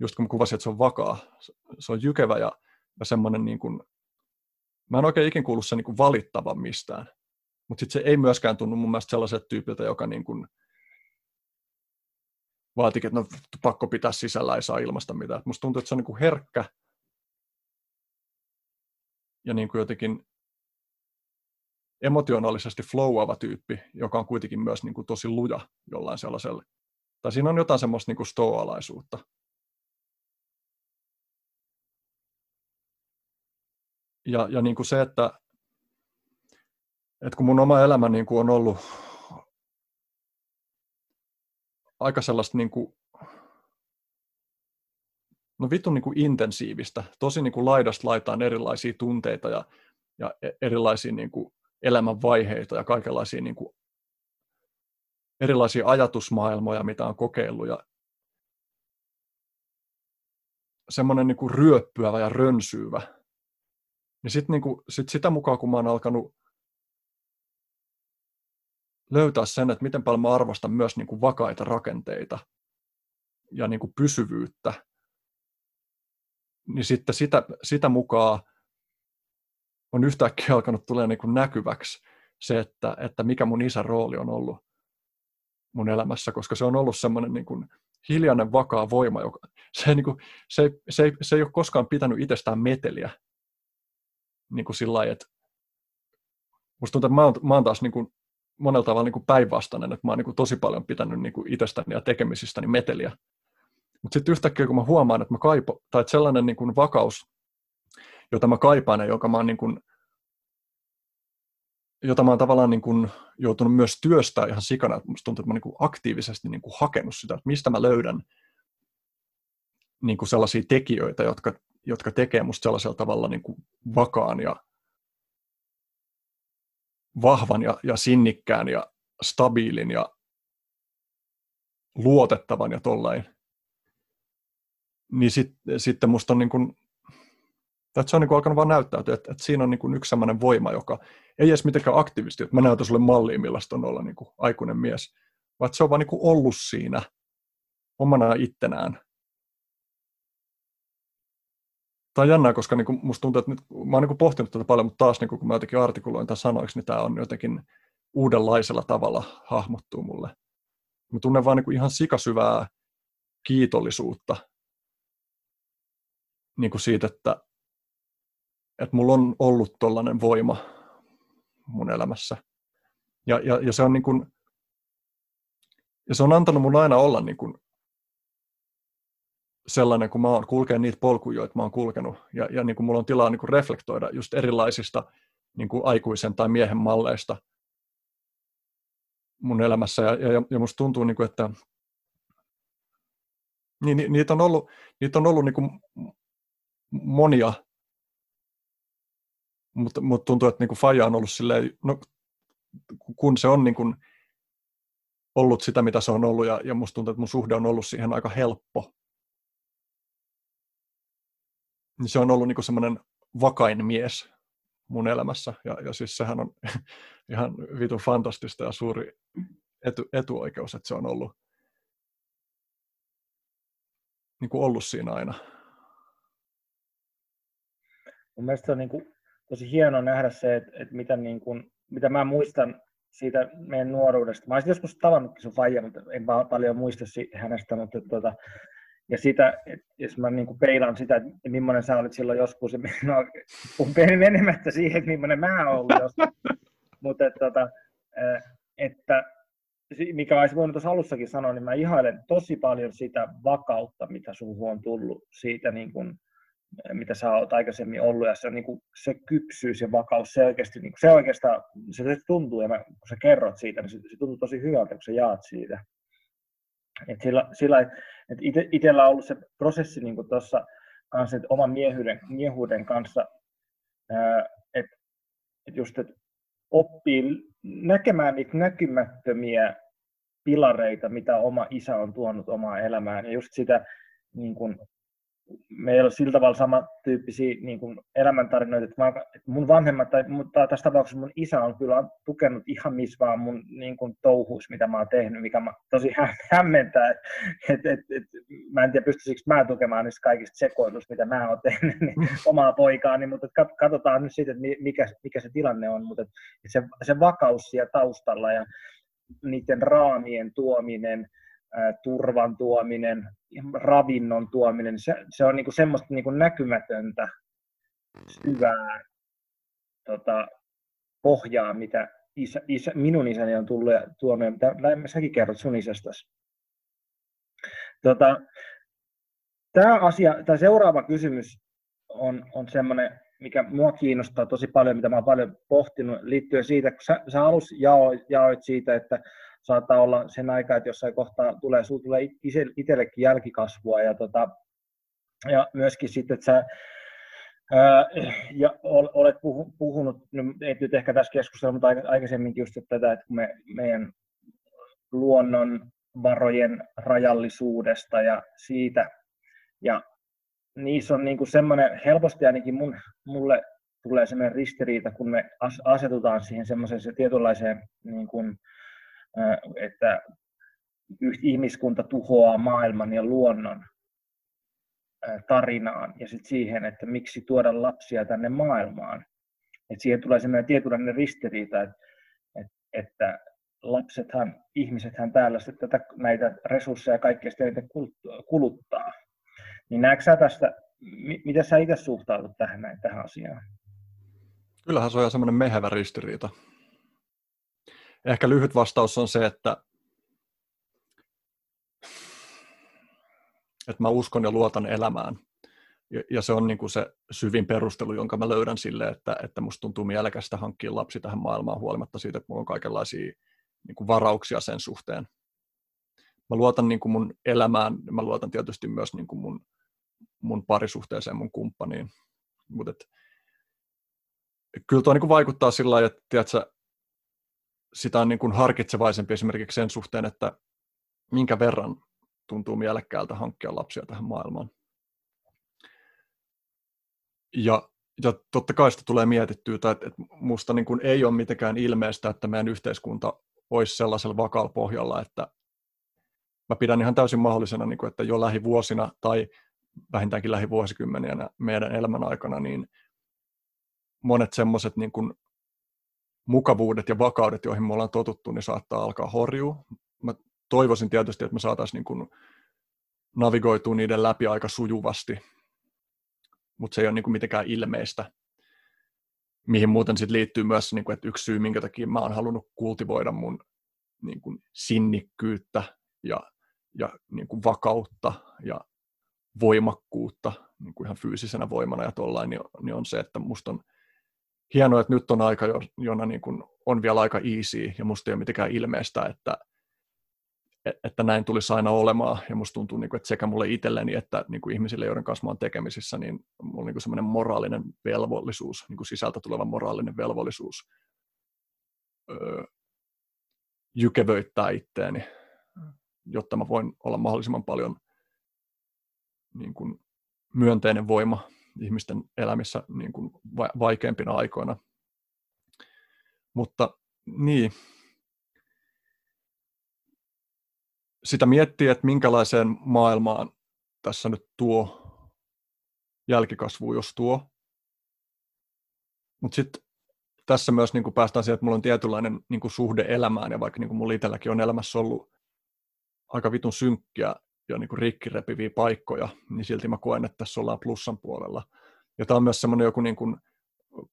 just kun mä kuvasin, että se on vakaa, se on jykevä ja ja semmoinen niin kuin, mä en oikein ikin kuullut sen niin kuin valittavan mistään. Mutta sitten se ei myöskään tunnu mun mielestä sellaiselta tyypiltä, joka niin kuin vaatikin, että no pakko pitää sisällä, ei saa ilmasta mitään. musta tuntuu, että se on niin kuin herkkä ja niin kuin jotenkin emotionaalisesti flowava tyyppi, joka on kuitenkin myös niin kuin tosi luja jollain sellaisella. Tai siinä on jotain semmoista niin kuin stoalaisuutta. ja, ja niin kuin se, että, että kun mun oma elämä niin kuin on ollut aika sellaista niin kuin, no vitun niin kuin intensiivistä, tosi niin kuin laidasta laitaan erilaisia tunteita ja, ja e, erilaisia niin kuin elämänvaiheita ja kaikenlaisia niin kuin erilaisia ajatusmaailmoja, mitä on kokeillut ja semmoinen niin kuin ryöppyävä ja rönsyvä niin sitten niinku, sit sitä mukaan, kun mä oon alkanut löytää sen, että miten paljon mä arvostan myös niinku vakaita rakenteita ja niinku pysyvyyttä, niin sitten sitä, sitä mukaan on yhtäkkiä alkanut tulee niinku näkyväksi se, että, että mikä mun isän rooli on ollut mun elämässä, koska se on ollut semmoinen niin kuin hiljainen, vakaa voima, joka, se, niin kuin, se, se, se ei ole koskaan pitänyt itsestään meteliä, niin kuin sillä lailla, että musta tuntuu, että mä oon, mä oon taas niin kuin monella tavalla niin kuin päinvastainen, että mä oon niin kuin tosi paljon pitänyt niin kuin itsestäni ja tekemisistäni meteliä. Mutta sitten yhtäkkiä, kun mä huomaan, että mä kaipo, tai että sellainen niin kuin vakaus, jota mä kaipaan ja joka mä oon niin kuin, jota mä oon tavallaan niin kuin joutunut myös työstää ihan sikana, että musta tuntuu, että mä oon niin kuin aktiivisesti niin kuin hakenut sitä, että mistä mä löydän niin kuin sellaisia tekijöitä, jotka jotka tekee musta sellaisella tavalla niin kuin vakaan ja vahvan ja, ja sinnikkään ja stabiilin ja luotettavan ja tollain, niin sit, sitten musta on niin kuin, että se on niin kuin alkanut vaan näyttäytyä, että, että siinä on niin kuin yksi sellainen voima, joka ei edes mitenkään aktivisti, että mä näytän sulle malliin, millaista on olla niin kuin aikuinen mies, vaan se on vaan niin kuin ollut siinä omana ittenään. Tämä on jännää, koska niin kuin musta tuntuu, että nyt, mä oon niin pohtinut tätä paljon, mutta taas niin kuin, kun mä jotenkin artikuloin tämän sanoiksi, niin tämä on jotenkin uudenlaisella tavalla hahmottuu mulle. Mä tunnen vaan niin ihan sikasyvää kiitollisuutta niin siitä, että, että mulla on ollut tollainen voima mun elämässä. Ja, ja, ja, se on niin kuin, ja se on antanut mun aina olla niin kuin sellainen, kun mä oon kulkenut niitä polkuja, joita mä oon kulkenut. Ja, ja niin kuin mulla on tilaa niin kuin reflektoida just erilaisista niin kuin aikuisen tai miehen malleista mun elämässä. Ja, ja, ja musta tuntuu, niin kuin, että niin, ni, niitä on ollut, niitä on ollut niin kuin monia, mutta, mutta tuntuu, että niin kuin Faja on ollut silleen, no, kun se on niin kuin ollut sitä, mitä se on ollut, ja, ja musta tuntuu, että mun suhde on ollut siihen aika helppo. Niin se on ollut niin semmoinen vakain mies mun elämässä, ja, ja siis sehän on ihan vitun fantastista ja suuri etu, etuoikeus, että se on ollut, niin kuin ollut siinä aina. Mun mielestä se on niin kuin tosi hienoa nähdä se, että, että mitä, niin kuin, mitä mä muistan siitä meidän nuoruudesta. Mä olisin joskus tavannutkin sun faija, mutta en paljon muista hänestä, mutta tuota, ja sitä, että jos mä niin peilaan sitä, että millainen sä olit silloin joskus, no, kun menemättä siihen, että millainen mä oon ollut joskus, mutta että, tuota, että mikä olisi voinut tuossa alussakin sanoa, niin mä ihailen tosi paljon sitä vakautta, mitä suhun on tullut siitä, niin kuin, mitä sä oot aikaisemmin ollut, ja se, niin kuin, se kypsyys ja vakaus, se oikeasti, niin kuin, se oikeastaan, se, se tuntuu, ja mä, kun sä kerrot siitä, niin se, se tuntuu tosi hyvältä, kun sä jaat siitä. Et sillä, sillä että ite, itsellä on ollut se prosessi niin tuossa kanssa, että oman miehyyden, miehuuden kanssa, että et just, että oppii näkemään niitä näkymättömiä pilareita, mitä oma isä on tuonut omaan elämään. Ja just sitä niin kuin, meillä on sillä tavalla samantyyppisiä niin kuin elämäntarinoita, että, mä, että mun vanhemmat, tai mutta tässä tapauksessa mun isä on kyllä tukenut ihan missä vaan mun niin kuin touhuus, mitä mä oon tehnyt, mikä mä tosi hämmentää, että et, et, et, mä en tiedä pystyisikö mä tukemaan niistä kaikista sekoilusta, mitä mä oon tehnyt niin omaa poikaani, mutta katsotaan nyt sitten, että mikä, mikä se tilanne on, mutta että se, se vakaus siellä taustalla ja niiden raamien tuominen, turvan tuominen, ravinnon tuominen, se, se on niinku semmoista niinku näkymätöntä, syvää tota, pohjaa, mitä isä, isä, minun isäni on tullut ja tuonut, mitä säkin kerrot sun isästäsi. Tota, tämä asia, tämä seuraava kysymys on, on semmoinen, mikä mua kiinnostaa tosi paljon, mitä mä oon paljon pohtinut liittyen siitä, kun sä, sä alus jaoit, jaoit siitä, että saattaa olla sen aikaa, että jossain kohtaa tulee, sulla tulee itsellekin jälkikasvua ja, tota, ja myöskin sitten, että sä ja olet puhunut, no, et nyt ehkä tässä keskustelussa, mutta aikaisemminkin just tätä, että me, meidän luonnon varojen rajallisuudesta ja siitä, ja niissä on niin kuin semmoinen, helposti ainakin mun, mulle tulee semmoinen ristiriita, kun me asetutaan siihen semmoiseen tietynlaiseen niin kuin, että ihmiskunta tuhoaa maailman ja luonnon tarinaan ja sitten siihen, että miksi tuoda lapsia tänne maailmaan. Et siihen tulee sellainen tietynlainen ristiriita, että, että, että lapsethan, ihmisethän täällä sitten tätä, näitä resursseja ja kaikkea sitten kuluttaa. Niin näetkö sä tästä, miten sä itse suhtaudut tähän, tähän asiaan? Kyllähän se on semmoinen mehevä ristiriita ehkä lyhyt vastaus on se, että, että mä uskon ja luotan elämään. Ja, ja se on niin kuin se syvin perustelu, jonka mä löydän sille, että, että musta tuntuu mielekästä hankkia lapsi tähän maailmaan huolimatta siitä, että mulla on kaikenlaisia niin kuin varauksia sen suhteen. Mä luotan niin kuin mun elämään, mä luotan tietysti myös niin kuin mun, mun parisuhteeseen, mun kumppaniin. Mutta kyllä tuo niin kuin vaikuttaa sillä lailla, että tiedätkö, sitä on niin kuin harkitsevaisempi esimerkiksi sen suhteen, että minkä verran tuntuu mielekkäältä hankkia lapsia tähän maailmaan. Ja, ja totta kai sitä tulee mietittyä, että, että musta niin kuin ei ole mitenkään ilmeistä, että meidän yhteiskunta olisi sellaisella vakaalla pohjalla, että mä pidän ihan täysin mahdollisena, niin kuin, että jo lähivuosina tai vähintäänkin lähivuosikymmeniä meidän elämän aikana, niin monet semmoiset niin kuin mukavuudet ja vakaudet, joihin me ollaan totuttu, niin saattaa alkaa horjua. Mä toivoisin tietysti, että me saataisiin niin kuin navigoitua niiden läpi aika sujuvasti, mutta se ei ole niin kuin mitenkään ilmeistä. Mihin muuten sit liittyy myös, niin kuin, että yksi syy, minkä takia mä oon halunnut kultivoida mun niin kuin sinnikkyyttä ja, ja niin kuin vakautta ja voimakkuutta niin kuin ihan fyysisenä voimana ja tollain, niin, niin on se, että musta on hienoa, että nyt on aika, jona niin kuin on vielä aika easy ja musta ei ole mitenkään ilmeistä, että, että näin tulisi aina olemaan. Ja musta tuntuu, niin kuin, että sekä mulle itselleni että niin kuin ihmisille, joiden kanssa mä olen tekemisissä, niin mulla on niin semmoinen moraalinen velvollisuus, niin kuin sisältä tuleva moraalinen velvollisuus öö, jykevöittää itteeni, jotta mä voin olla mahdollisimman paljon niin kuin myönteinen voima ihmisten elämissä niin kuin vaikeimpina aikoina. Mutta niin, sitä miettii, että minkälaiseen maailmaan tässä nyt tuo jälkikasvu, jos tuo. Mutta sitten tässä myös niin päästään siihen, että mulla on tietynlainen niin suhde elämään, ja vaikka niin mulla itselläkin on elämässä ollut aika vitun synkkiä ja niin kuin rikkirepiviä paikkoja, niin silti mä koen, että tässä ollaan plussan puolella. Ja tämä on myös semmoinen joku niin kuin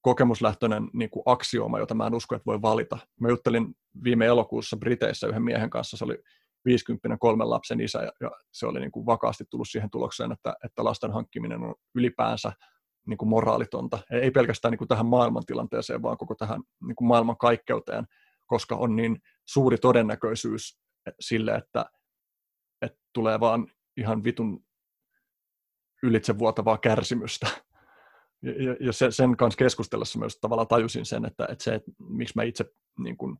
kokemuslähtöinen niin kuin aksiooma, jota mä en usko, että voi valita. Mä juttelin viime elokuussa Briteissä yhden miehen kanssa, se oli 50 kolmen lapsen isä, ja, ja se oli niin kuin vakaasti tullut siihen tulokseen, että, että lasten hankkiminen on ylipäänsä niin kuin moraalitonta. Ei pelkästään niin kuin tähän maailmantilanteeseen, vaan koko tähän niin kuin maailman kaikkeuteen, koska on niin suuri todennäköisyys sille, että että tulee vaan ihan vitun ylitsevuotavaa kärsimystä. Ja, ja se, sen kanssa keskustellessa myös tavallaan tajusin sen, että, että se, että miksi mä itse niin kun,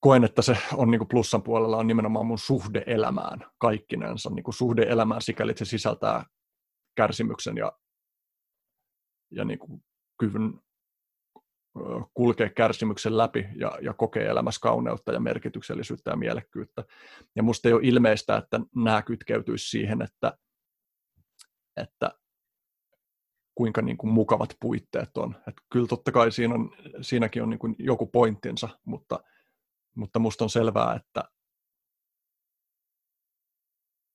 koen, että se on niin plussan puolella, on nimenomaan mun suhde elämään kaikkinensa. Niin suhde elämään sikäli, että se sisältää kärsimyksen ja, ja niin kuin kyvyn kulkea kärsimyksen läpi ja, ja kokee elämässä kauneutta ja merkityksellisyyttä ja mielekkyyttä. Ja musta ei ole ilmeistä, että nämä kytkeytyisi siihen, että, että kuinka niin kuin mukavat puitteet on. Et kyllä totta kai siinä on, siinäkin on niin kuin joku pointtinsa, mutta, mutta musta on selvää, että,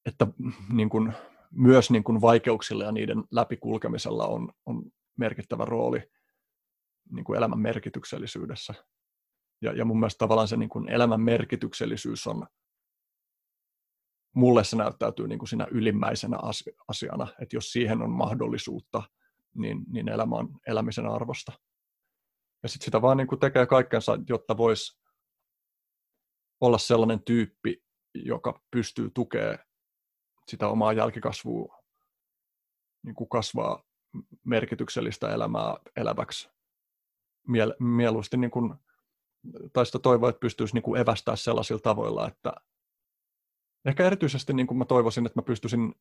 että niin kuin, myös niin kuin vaikeuksilla ja niiden läpikulkemisella on, on merkittävä rooli niin kuin elämän merkityksellisyydessä. Ja, ja mun mielestä tavallaan se niin kuin elämän merkityksellisyys on, mulle se näyttäytyy niin kuin siinä ylimmäisenä asiana, että jos siihen on mahdollisuutta, niin, niin elämä on elämisen arvosta. Ja sitten sitä vaan niin kuin tekee kaikkensa, jotta voisi olla sellainen tyyppi, joka pystyy tukemaan sitä omaa jälkikasvua, niin kuin kasvaa merkityksellistä elämää eläväksi miel, mieluusti niin kuin, tai sitä toivoa, että pystyisi niin kuin evästää sellaisilla tavoilla, että ehkä erityisesti niin kuin mä toivoisin, että mä pystyisin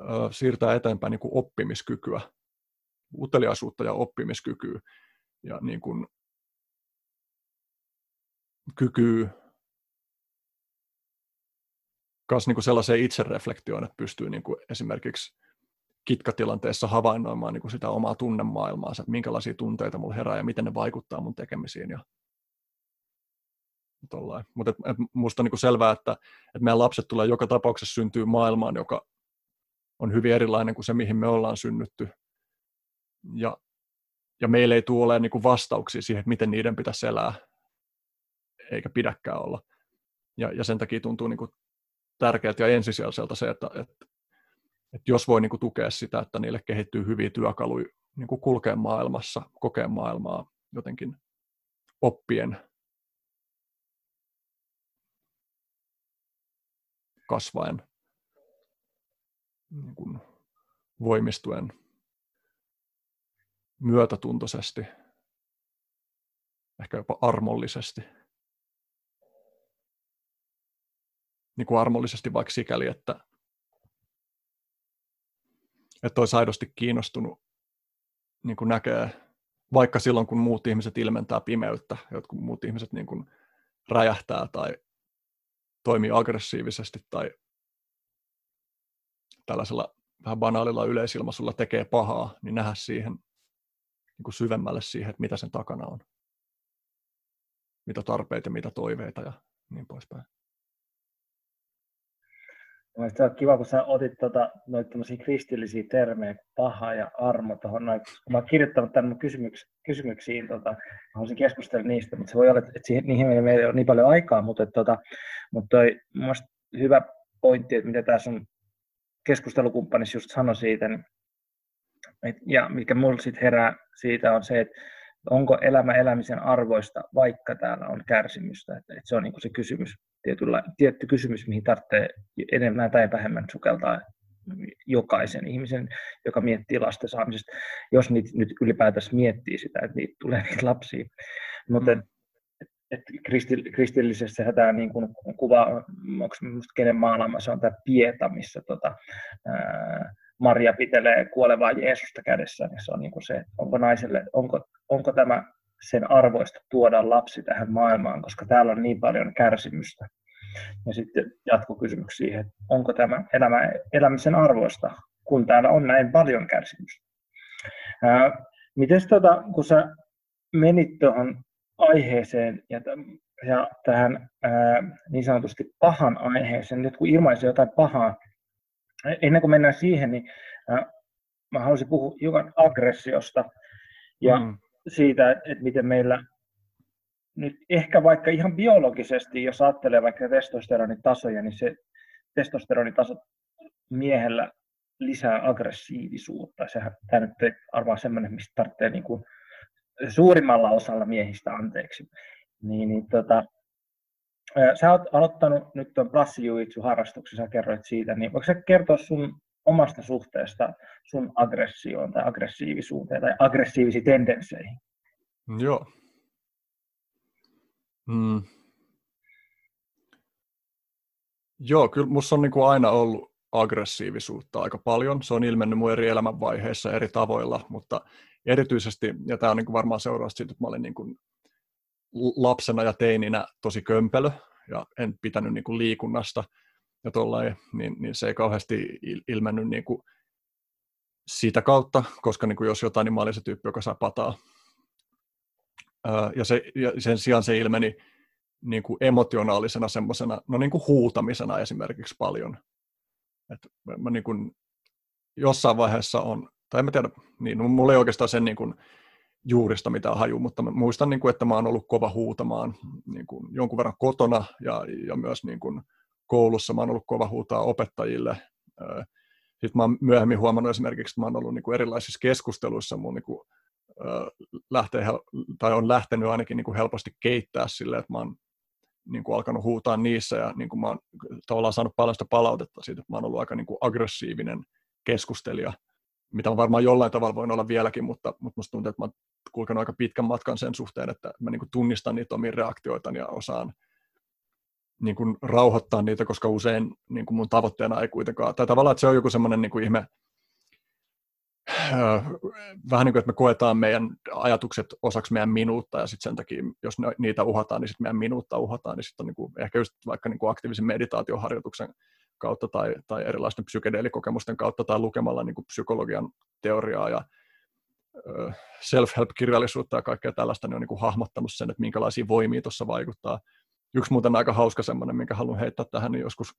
ö, siirtää eteenpäin niin kuin oppimiskykyä, uteliaisuutta ja oppimiskykyä ja niin kuin kykyä myös niin kuin sellaiseen itsereflektioon, että pystyy niin kuin esimerkiksi kitkatilanteessa havainnoimaan niin kuin sitä omaa tunnemaailmaansa, että minkälaisia tunteita mulla herää ja miten ne vaikuttaa mun tekemisiin. Ja Mutta et, et musta on niin selvää, että, että meidän lapset tulee joka tapauksessa syntyy maailmaan, joka on hyvin erilainen kuin se, mihin me ollaan synnytty. Ja, ja meillä ei tule olemaan niin vastauksia siihen, että miten niiden pitäisi elää, eikä pidäkään olla. Ja, ja sen takia tuntuu niin tärkeältä ja ensisijaiselta se, että, että että jos voi niin kuin, tukea sitä, että niille kehittyy hyviä työkaluja niin kulkea maailmassa, kokea maailmaa jotenkin oppien, kasvaen, niin kuin, voimistuen myötätuntoisesti, ehkä jopa armollisesti. Niin kuin armollisesti vaikka sikäli, että, että olisi aidosti kiinnostunut niin kuin näkee, vaikka silloin kun muut ihmiset ilmentää pimeyttä, jotkut muut ihmiset niin kuin räjähtää tai toimii aggressiivisesti tai tällaisella vähän banaalilla yleisilmaisulla tekee pahaa, niin nähdä siihen niin kuin syvemmälle siihen, että mitä sen takana on. Mitä tarpeita, mitä toiveita ja niin poispäin. Mielestäni on kiva, kun sä otit tota, noita kristillisiä termejä, paha ja armo tuohon noin. Kun mä oon kirjoittanut tänne kysymyks, kysymyksiin, tota, haluaisin keskustella niistä, mutta se voi olla, että siihen, niihin meillä ei ole niin paljon aikaa, mutta, että, tota, mutta toi, hyvä pointti, että mitä tässä on keskustelukumppanissa just sanoi siitä, niin, et, ja mikä mulla sitten herää siitä on se, että onko elämä elämisen arvoista, vaikka täällä on kärsimystä. Että, se on niin se kysymys, tietyllä, tietty kysymys, mihin tarvitsee enemmän tai vähemmän sukeltaa jokaisen ihmisen, joka miettii lasten saamisesta, jos niitä nyt ylipäätänsä miettii sitä, että niitä tulee niitä lapsia. Mutta mm. et, kristill, kristillisessä tämä niin kuin kuva, onko kenen maalaama, se on tämä Pieta, missä tota, ää, Maria pitelee kuolevaa Jeesusta kädessä, niin se on niin kuin se, onko naiselle, onko, onko tämä sen arvoista tuoda lapsi tähän maailmaan, koska täällä on niin paljon kärsimystä. Ja sitten jatkokysymys siihen, että onko tämä elämä, elämisen arvoista, kun täällä on näin paljon kärsimystä. Miten tota, kun sä menit tuohon aiheeseen ja, ja tähän ää, niin sanotusti pahan aiheeseen, nyt kun ilmaisee jotain pahaa, ennen kuin mennään siihen, niin mä haluaisin puhua hiukan aggressiosta ja mm. siitä, että, että miten meillä nyt ehkä vaikka ihan biologisesti, jos ajattelee vaikka testosteronitasoja, niin se testosteronitaso miehellä lisää aggressiivisuutta. Sehän, tämä nyt arvaa semmoinen, mistä tarvitsee niin kuin suurimmalla osalla miehistä anteeksi. Niin, niin tota, sä oot aloittanut nyt tuon harrastuksen, sä kerroit siitä, niin voiko sä kertoa sun omasta suhteesta sun aggressioon tai aggressiivisuuteen tai aggressiivisiin tendensseihin? Joo, Mm. Joo, kyllä minussa on niin kuin aina ollut aggressiivisuutta aika paljon. Se on ilmennyt mun eri elämänvaiheissa eri tavoilla, mutta erityisesti, ja tämä on niin kuin varmaan seurausta siitä, että mä olin niin kuin lapsena ja teininä tosi kömpelö, ja en pitänyt niin kuin liikunnasta, ja tollain, niin, niin se ei kauheasti ilmennyt niin kuin sitä kautta, koska niin kuin jos jotain, niin mä olin se tyyppi, joka saa pataa ja, se, ja sen sijaan se ilmeni niin kuin emotionaalisena semmoisena, no niin kuin huutamisena esimerkiksi paljon. Et mä niin kuin jossain vaiheessa on, tai en mä tiedä, niin, mulla ei oikeastaan sen niin kuin juurista mitään haju, mutta mä muistan, niin kuin, että mä oon ollut kova huutamaan niin kuin jonkun verran kotona ja, ja myös niin kuin koulussa mä oon ollut kova huutaa opettajille. Sitten mä oon myöhemmin huomannut esimerkiksi, että mä oon ollut niin kuin erilaisissa keskusteluissa mun niin kuin lähtee, tai on lähtenyt ainakin niin kuin helposti keittää silleen, että mä oon niin kuin alkanut huutaa niissä ja niin kuin mä oon tavallaan saanut paljon sitä palautetta siitä, että mä oon ollut aika niin kuin aggressiivinen keskustelija, mitä varmaan jollain tavalla voin olla vieläkin, mutta, mutta musta tuntuu, että mä kulkenut aika pitkän matkan sen suhteen, että mä niin kuin tunnistan niitä omia reaktioitani ja osaan niin kuin rauhoittaa niitä, koska usein niin kuin mun tavoitteena ei kuitenkaan, tai tavallaan, että se on joku semmoinen niin kuin ihme vähän niin kuin, että me koetaan meidän ajatukset osaksi meidän minuutta, ja sitten sen takia, jos niitä uhataan, niin sitten meidän minuutta uhataan, niin sitten on niin kuin, ehkä just vaikka niin kuin aktiivisen meditaatioharjoituksen kautta tai, tai erilaisten psykedeelikokemusten kautta tai lukemalla niin kuin psykologian teoriaa ja self-help-kirjallisuutta ja kaikkea tällaista, niin on niin kuin hahmottanut sen, että minkälaisia voimia tuossa vaikuttaa. Yksi muuten aika hauska semmoinen, minkä haluan heittää tähän, niin joskus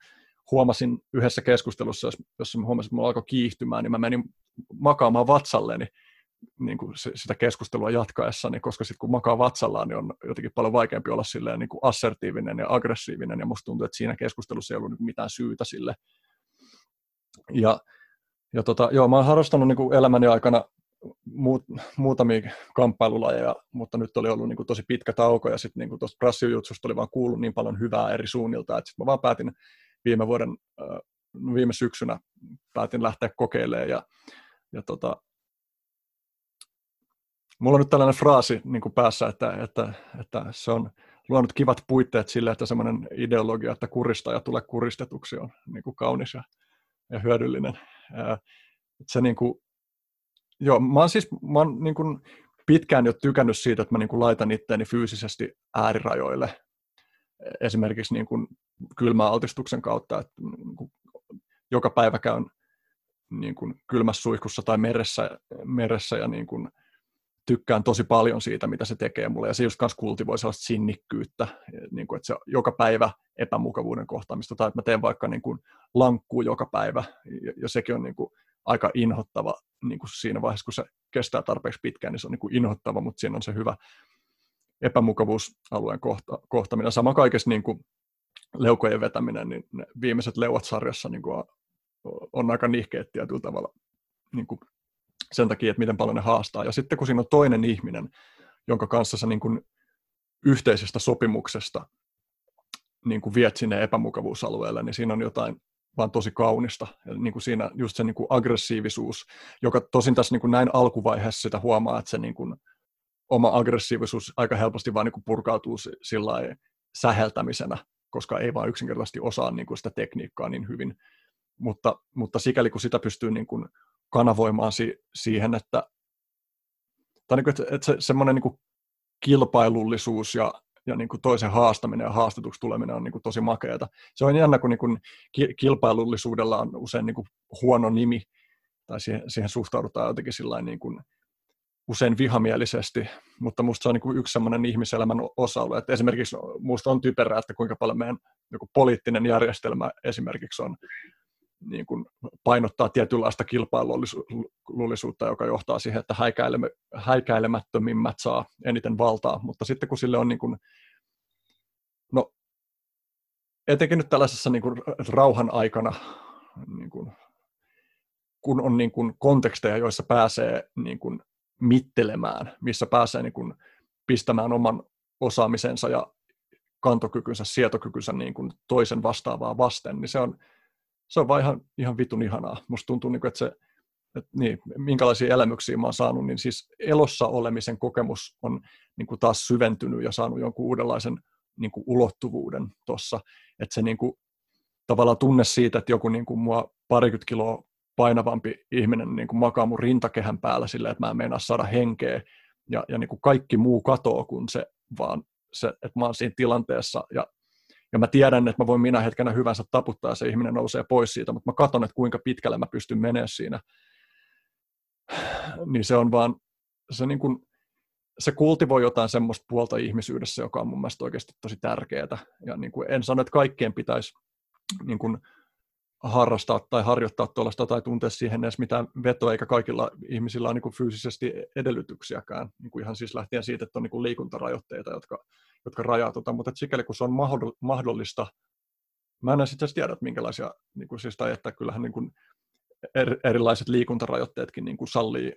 huomasin yhdessä keskustelussa, jossa huomasin, että mulla alkoi kiihtymään, niin mä menin makaamaan vatsalleni niin kuin sitä keskustelua jatkaessani, koska sitten kun makaa vatsallaan, niin on jotenkin paljon vaikeampi olla silleen niin kuin assertiivinen ja aggressiivinen, ja musta tuntuu, että siinä keskustelussa ei ollut niin mitään syytä sille. Ja, ja tota, joo, mä oon harrastanut niin kuin elämäni aikana muut, muutamia kamppailulajeja, mutta nyt oli ollut niin kuin tosi pitkä tauko, ja sitten niin tuosta prassijutsusta oli vaan kuullut niin paljon hyvää eri suunnilta, että sitten mä vaan päätin viime vuoden, viime syksynä päätin lähteä kokeilemaan ja, ja tota, mulla on nyt tällainen fraasi niin kuin päässä, että, että, että se on luonut kivat puitteet sille, että semmoinen ideologia, että kurista ja tule kuristetuksi on niin kuin kaunis ja, ja hyödyllinen. Se niin kuin, joo, mä oon siis mä oon niin kuin pitkään jo tykännyt siitä, että mä niin kuin laitan itteeni fyysisesti äärirajoille. Esimerkiksi niin kuin kylmäaltistuksen kautta, että niin kuin joka päivä käyn niin kuin kylmässä suihkussa tai meressä, meressä ja niin kuin tykkään tosi paljon siitä, mitä se tekee mulle. Ja se just kanssa kultivoi sellaista sinnikkyyttä, niin kuin, että se joka päivä epämukavuuden kohtaamista, tai että mä teen vaikka niin kuin lankkuu joka päivä, ja, ja sekin on niin kuin aika inhottava niin kuin siinä vaiheessa, kun se kestää tarpeeksi pitkään, niin se on niin kuin inhottava, mutta siinä on se hyvä epämukavuusalueen kohta, kohtaminen. Sama kaikessa niin kuin leukojen vetäminen, niin ne viimeiset leuat sarjassa niin kuin on, on aika nihkeet tietyllä tavalla niin kuin sen takia, että miten paljon ne haastaa. Ja sitten kun siinä on toinen ihminen, jonka kanssa sä niin kuin yhteisestä sopimuksesta niin kuin viet sinne epämukavuusalueelle, niin siinä on jotain vaan tosi kaunista. Ja niin kuin siinä just se niin kuin aggressiivisuus, joka tosin tässä niin kuin näin alkuvaiheessa sitä huomaa, että se niin kuin oma aggressiivisuus aika helposti vaan niin kuin purkautuu sillä säheltämisenä, koska ei vaan yksinkertaisesti osaa niin kuin sitä tekniikkaa niin hyvin. Mutta, mutta sikäli kun sitä pystyy niin kuin kanavoimaan si- siihen, että, tai niin kuin, että, että se, semmoinen niin kuin kilpailullisuus ja, ja niin kuin toisen haastaminen ja haastetuksi tuleminen on niin kuin tosi makeata. Se on jännä, kun niin kuin kilpailullisuudella on usein niin kuin huono nimi, tai siihen, siihen suhtaudutaan jotenkin sillä niin kuin usein vihamielisesti, mutta musta se on niin yksi sellainen ihmiselämän osa-alue. Että esimerkiksi musta on typerää, että kuinka paljon meidän joku poliittinen järjestelmä esimerkiksi on niin kuin painottaa tietynlaista kilpailullisuutta, joka johtaa siihen, että häikäilemättömimmät saa eniten valtaa, mutta sitten kun sille on niin kuin, no, etenkin nyt tällaisessa niin kuin rauhan aikana, niin kuin, kun on niin kuin konteksteja, joissa pääsee niin kuin mittelemään, missä pääsee niin kuin pistämään oman osaamisensa ja kantokykynsä, sietokykynsä niin kuin toisen vastaavaa vasten, niin se on, se on vaan ihan, ihan vitun ihanaa. Musta tuntuu, niin kuin, että se, että niin, minkälaisia elämyksiä mä oon saanut, niin siis elossa olemisen kokemus on niin kuin taas syventynyt ja saanut jonkun uudenlaisen niin kuin ulottuvuuden tuossa. Että se niin kuin, tavallaan tunne siitä, että joku niin kuin mua parikymmentä kiloa painavampi ihminen niin kuin makaa mun rintakehän päällä silleen, että mä en meinaa saada henkeä ja, ja niin kuin kaikki muu katoo, kun se vaan se, että mä oon siinä tilanteessa ja ja mä tiedän, että mä voin minä hetkenä hyvänsä taputtaa ja se ihminen nousee pois siitä, mutta mä katson, että kuinka pitkälle mä pystyn menemään siinä. Niin se on vaan, se, niin kuin, se kultivoi jotain semmoista puolta ihmisyydessä, joka on mun mielestä oikeasti tosi tärkeää. Ja niin kuin en sano, että kaikkien pitäisi niin kuin, harrastaa tai harjoittaa tuollaista tai tuntea siihen edes mitään vetoa, eikä kaikilla ihmisillä ole niin kuin fyysisesti edellytyksiäkään, niin kuin ihan siis lähtien siitä, että on niin kuin liikuntarajoitteita, jotka jotka rajaa tota, mutta sikäli kun se on mahdollista, mä en sitten tiedä, että minkälaisia, niin kuin siis, tai että kyllähän niin kuin er, erilaiset liikuntarajoitteetkin niin kuin sallii,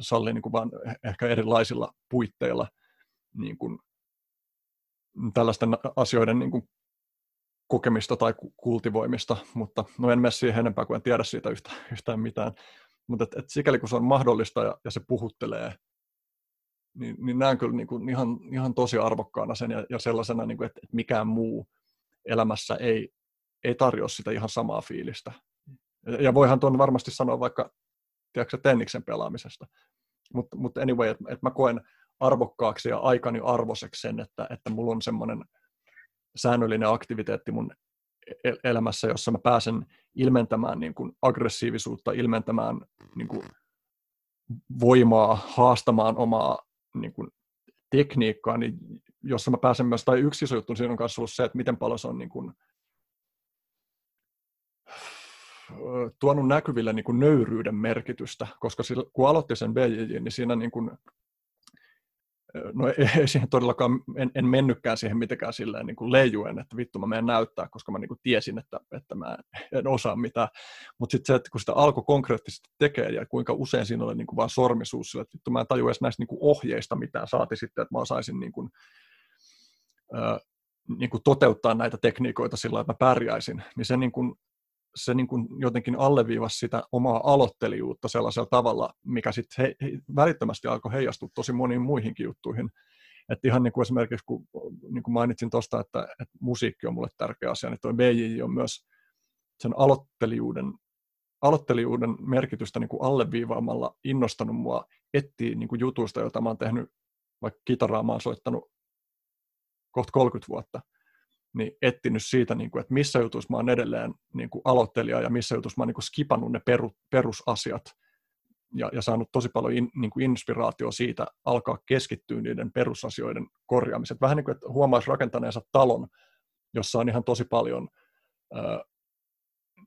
sallii niin kuin vaan ehkä erilaisilla puitteilla niin kuin tällaisten asioiden niin kuin kokemista tai kultivoimista, mutta no en mene siihen enempää, kuin en tiedä siitä yhtään, yhtään mitään. Mutta et, et sikäli kun se on mahdollista ja, ja se puhuttelee niin, niin näen kyllä niin kuin ihan, ihan tosi arvokkaana sen ja, ja sellaisena, niin kuin, että, että mikään muu elämässä ei, ei tarjoa sitä ihan samaa fiilistä. Ja, ja voihan tuon varmasti sanoa vaikka tiedätkö, tenniksen pelaamisesta. Mutta mut anyway, että et mä koen arvokkaaksi ja aikani arvoiseksi sen, että, että mulla on semmoinen säännöllinen aktiviteetti mun e-, elämässä, jossa mä pääsen ilmentämään niin kuin aggressiivisuutta, ilmentämään niin kuin voimaa, haastamaan omaa niin kuin tekniikkaa, niin jossa mä pääsen myös, tai yksi iso juttu siinä on kanssa ollut se, että miten paljon se on niin kuin, tuonut näkyville niin kuin nöyryyden merkitystä, koska sillä, kun aloitti sen BJJ, niin siinä niin kuin no ei siihen todellakaan, en, en mennytkään siihen mitenkään silleen niin kuin leijuen, että vittu mä menen näyttää, koska mä niin kuin tiesin, että, että mä en osaa mitään. Mutta sitten se, että kun sitä alkoi konkreettisesti tekee ja kuinka usein siinä oli niin kuin vaan sormisuus sille, että vittu mä en tajua edes näistä niin kuin ohjeista mitään, saati sitten, että mä osaisin niin kuin, äh, niin kuin toteuttaa näitä tekniikoita sillä että mä pärjäisin, niin se niin kuin se niin kuin jotenkin alleviivasi sitä omaa aloittelijuutta sellaisella tavalla, mikä sitten he, he, välittömästi alkoi heijastua tosi moniin muihinkin juttuihin. Että ihan niin kuin esimerkiksi, kun niin kuin mainitsin tuosta, että, että musiikki on mulle tärkeä asia, niin tuo BJJ on myös sen aloittelijuuden, aloittelijuuden merkitystä niin kuin alleviivaamalla innostanut mua etsiä niin jutuista, joita mä oon tehnyt, vaikka kitaraa mä oon soittanut kohta 30 vuotta, niin etsinyt siitä, niin kuin, että missä jutuissa mä oon edelleen niin kuin aloittelija ja missä jutuissa mä oon niin kuin skipannut ne peru, perusasiat ja, ja saanut tosi paljon in, niin kuin inspiraatio siitä alkaa keskittyä niiden perusasioiden korjaamiseen. Vähän niin kuin, että huomaisi rakentaneensa talon, jossa on ihan tosi paljon ää,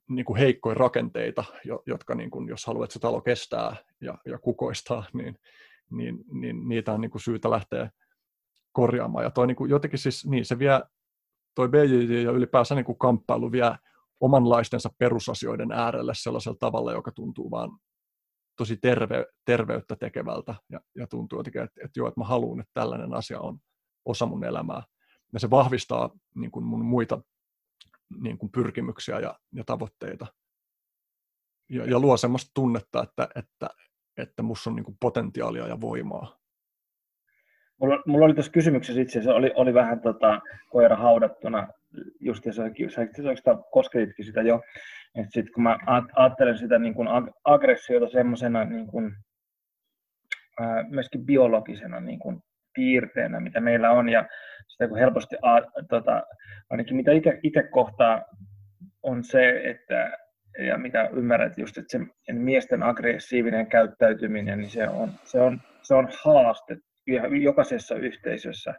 niin kuin heikkoja rakenteita, jotka niin kuin, jos haluat, että se talo kestää ja, ja kukoistaa, niin, niin, niin niitä on niin kuin syytä lähteä korjaamaan. Ja toi niin kuin, jotenkin siis, niin se vie, toi BJJ ja ylipäänsä niin kuin kamppailu vie omanlaistensa perusasioiden äärelle sellaisella tavalla, joka tuntuu vaan tosi terve, terveyttä tekevältä ja, ja tuntuu jotenkin, että, että joo, että mä haluan, että tällainen asia on osa mun elämää. Ja se vahvistaa niin kuin mun muita niin kuin pyrkimyksiä ja, ja tavoitteita. Ja, ja luo semmoista tunnetta, että, että, että musta on niin kuin potentiaalia ja voimaa. Mulla, mulla oli tuossa kysymyksessä itse asiassa, oli, oli vähän tota, koira haudattuna, just ja sä, kosketitkin sitä jo, että sit kun mä ajattelen sitä niin kuin aggressiota semmoisena niin kuin, ää, myöskin biologisena niin kuin piirteenä, mitä meillä on, ja sitä kun helposti, a, tota, ainakin mitä itse kohtaa, on se, että ja mitä ymmärrät just, että se miesten aggressiivinen käyttäytyminen, niin se on, se on, se on haaste jokaisessa yhteisössä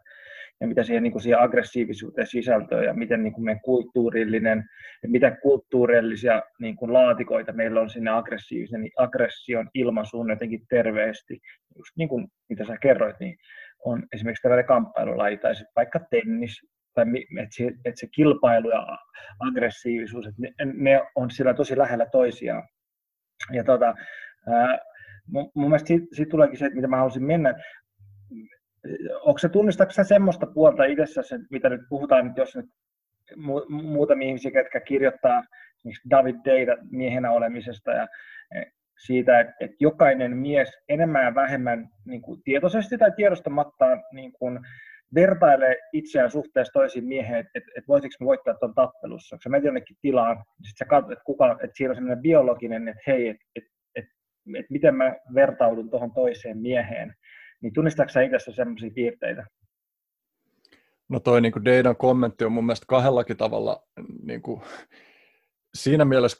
ja mitä siihen, niin kuin siihen aggressiivisuuteen sisältöön ja miten niin kuin meidän kulttuurillinen, mitä kulttuurillisia niin kuin laatikoita meillä on sinne aggressiivisen niin aggression ilmaisuun jotenkin terveesti, just niin kuin mitä sä kerroit, niin on esimerkiksi tällainen kamppailulaji tai vaikka tennis, tai että se, että se kilpailu ja aggressiivisuus, että ne, ne on siellä tosi lähellä toisiaan. Ja tota, ää, mun, mun mielestä siitä, siitä tuleekin se, että mitä mä haluaisin mennä, onko se, tunnistatko semmoista puolta itsessäsi, mitä nyt puhutaan, jos nyt mu- muutamia ihmisiä, jotka kirjoittaa David Deida miehenä olemisesta ja e, siitä, että, että jokainen mies enemmän ja vähemmän niin kuin tietoisesti tai tiedostamatta niin kuin vertailee itseään suhteessa toisiin mieheen, että, että, voisiko me voittaa tuon tappelussa. Kun sä menet jonnekin tilaan, sitten sä katsot, että, kuka, että siinä on sellainen biologinen, että hei, että, että, että, että miten mä vertaudun tuohon toiseen mieheen. Niin tunnistatko itse sellaisia piirteitä? No toi niin kuin Deidan kommentti on mun mielestä kahdellakin tavalla niin kuin, siinä mielessä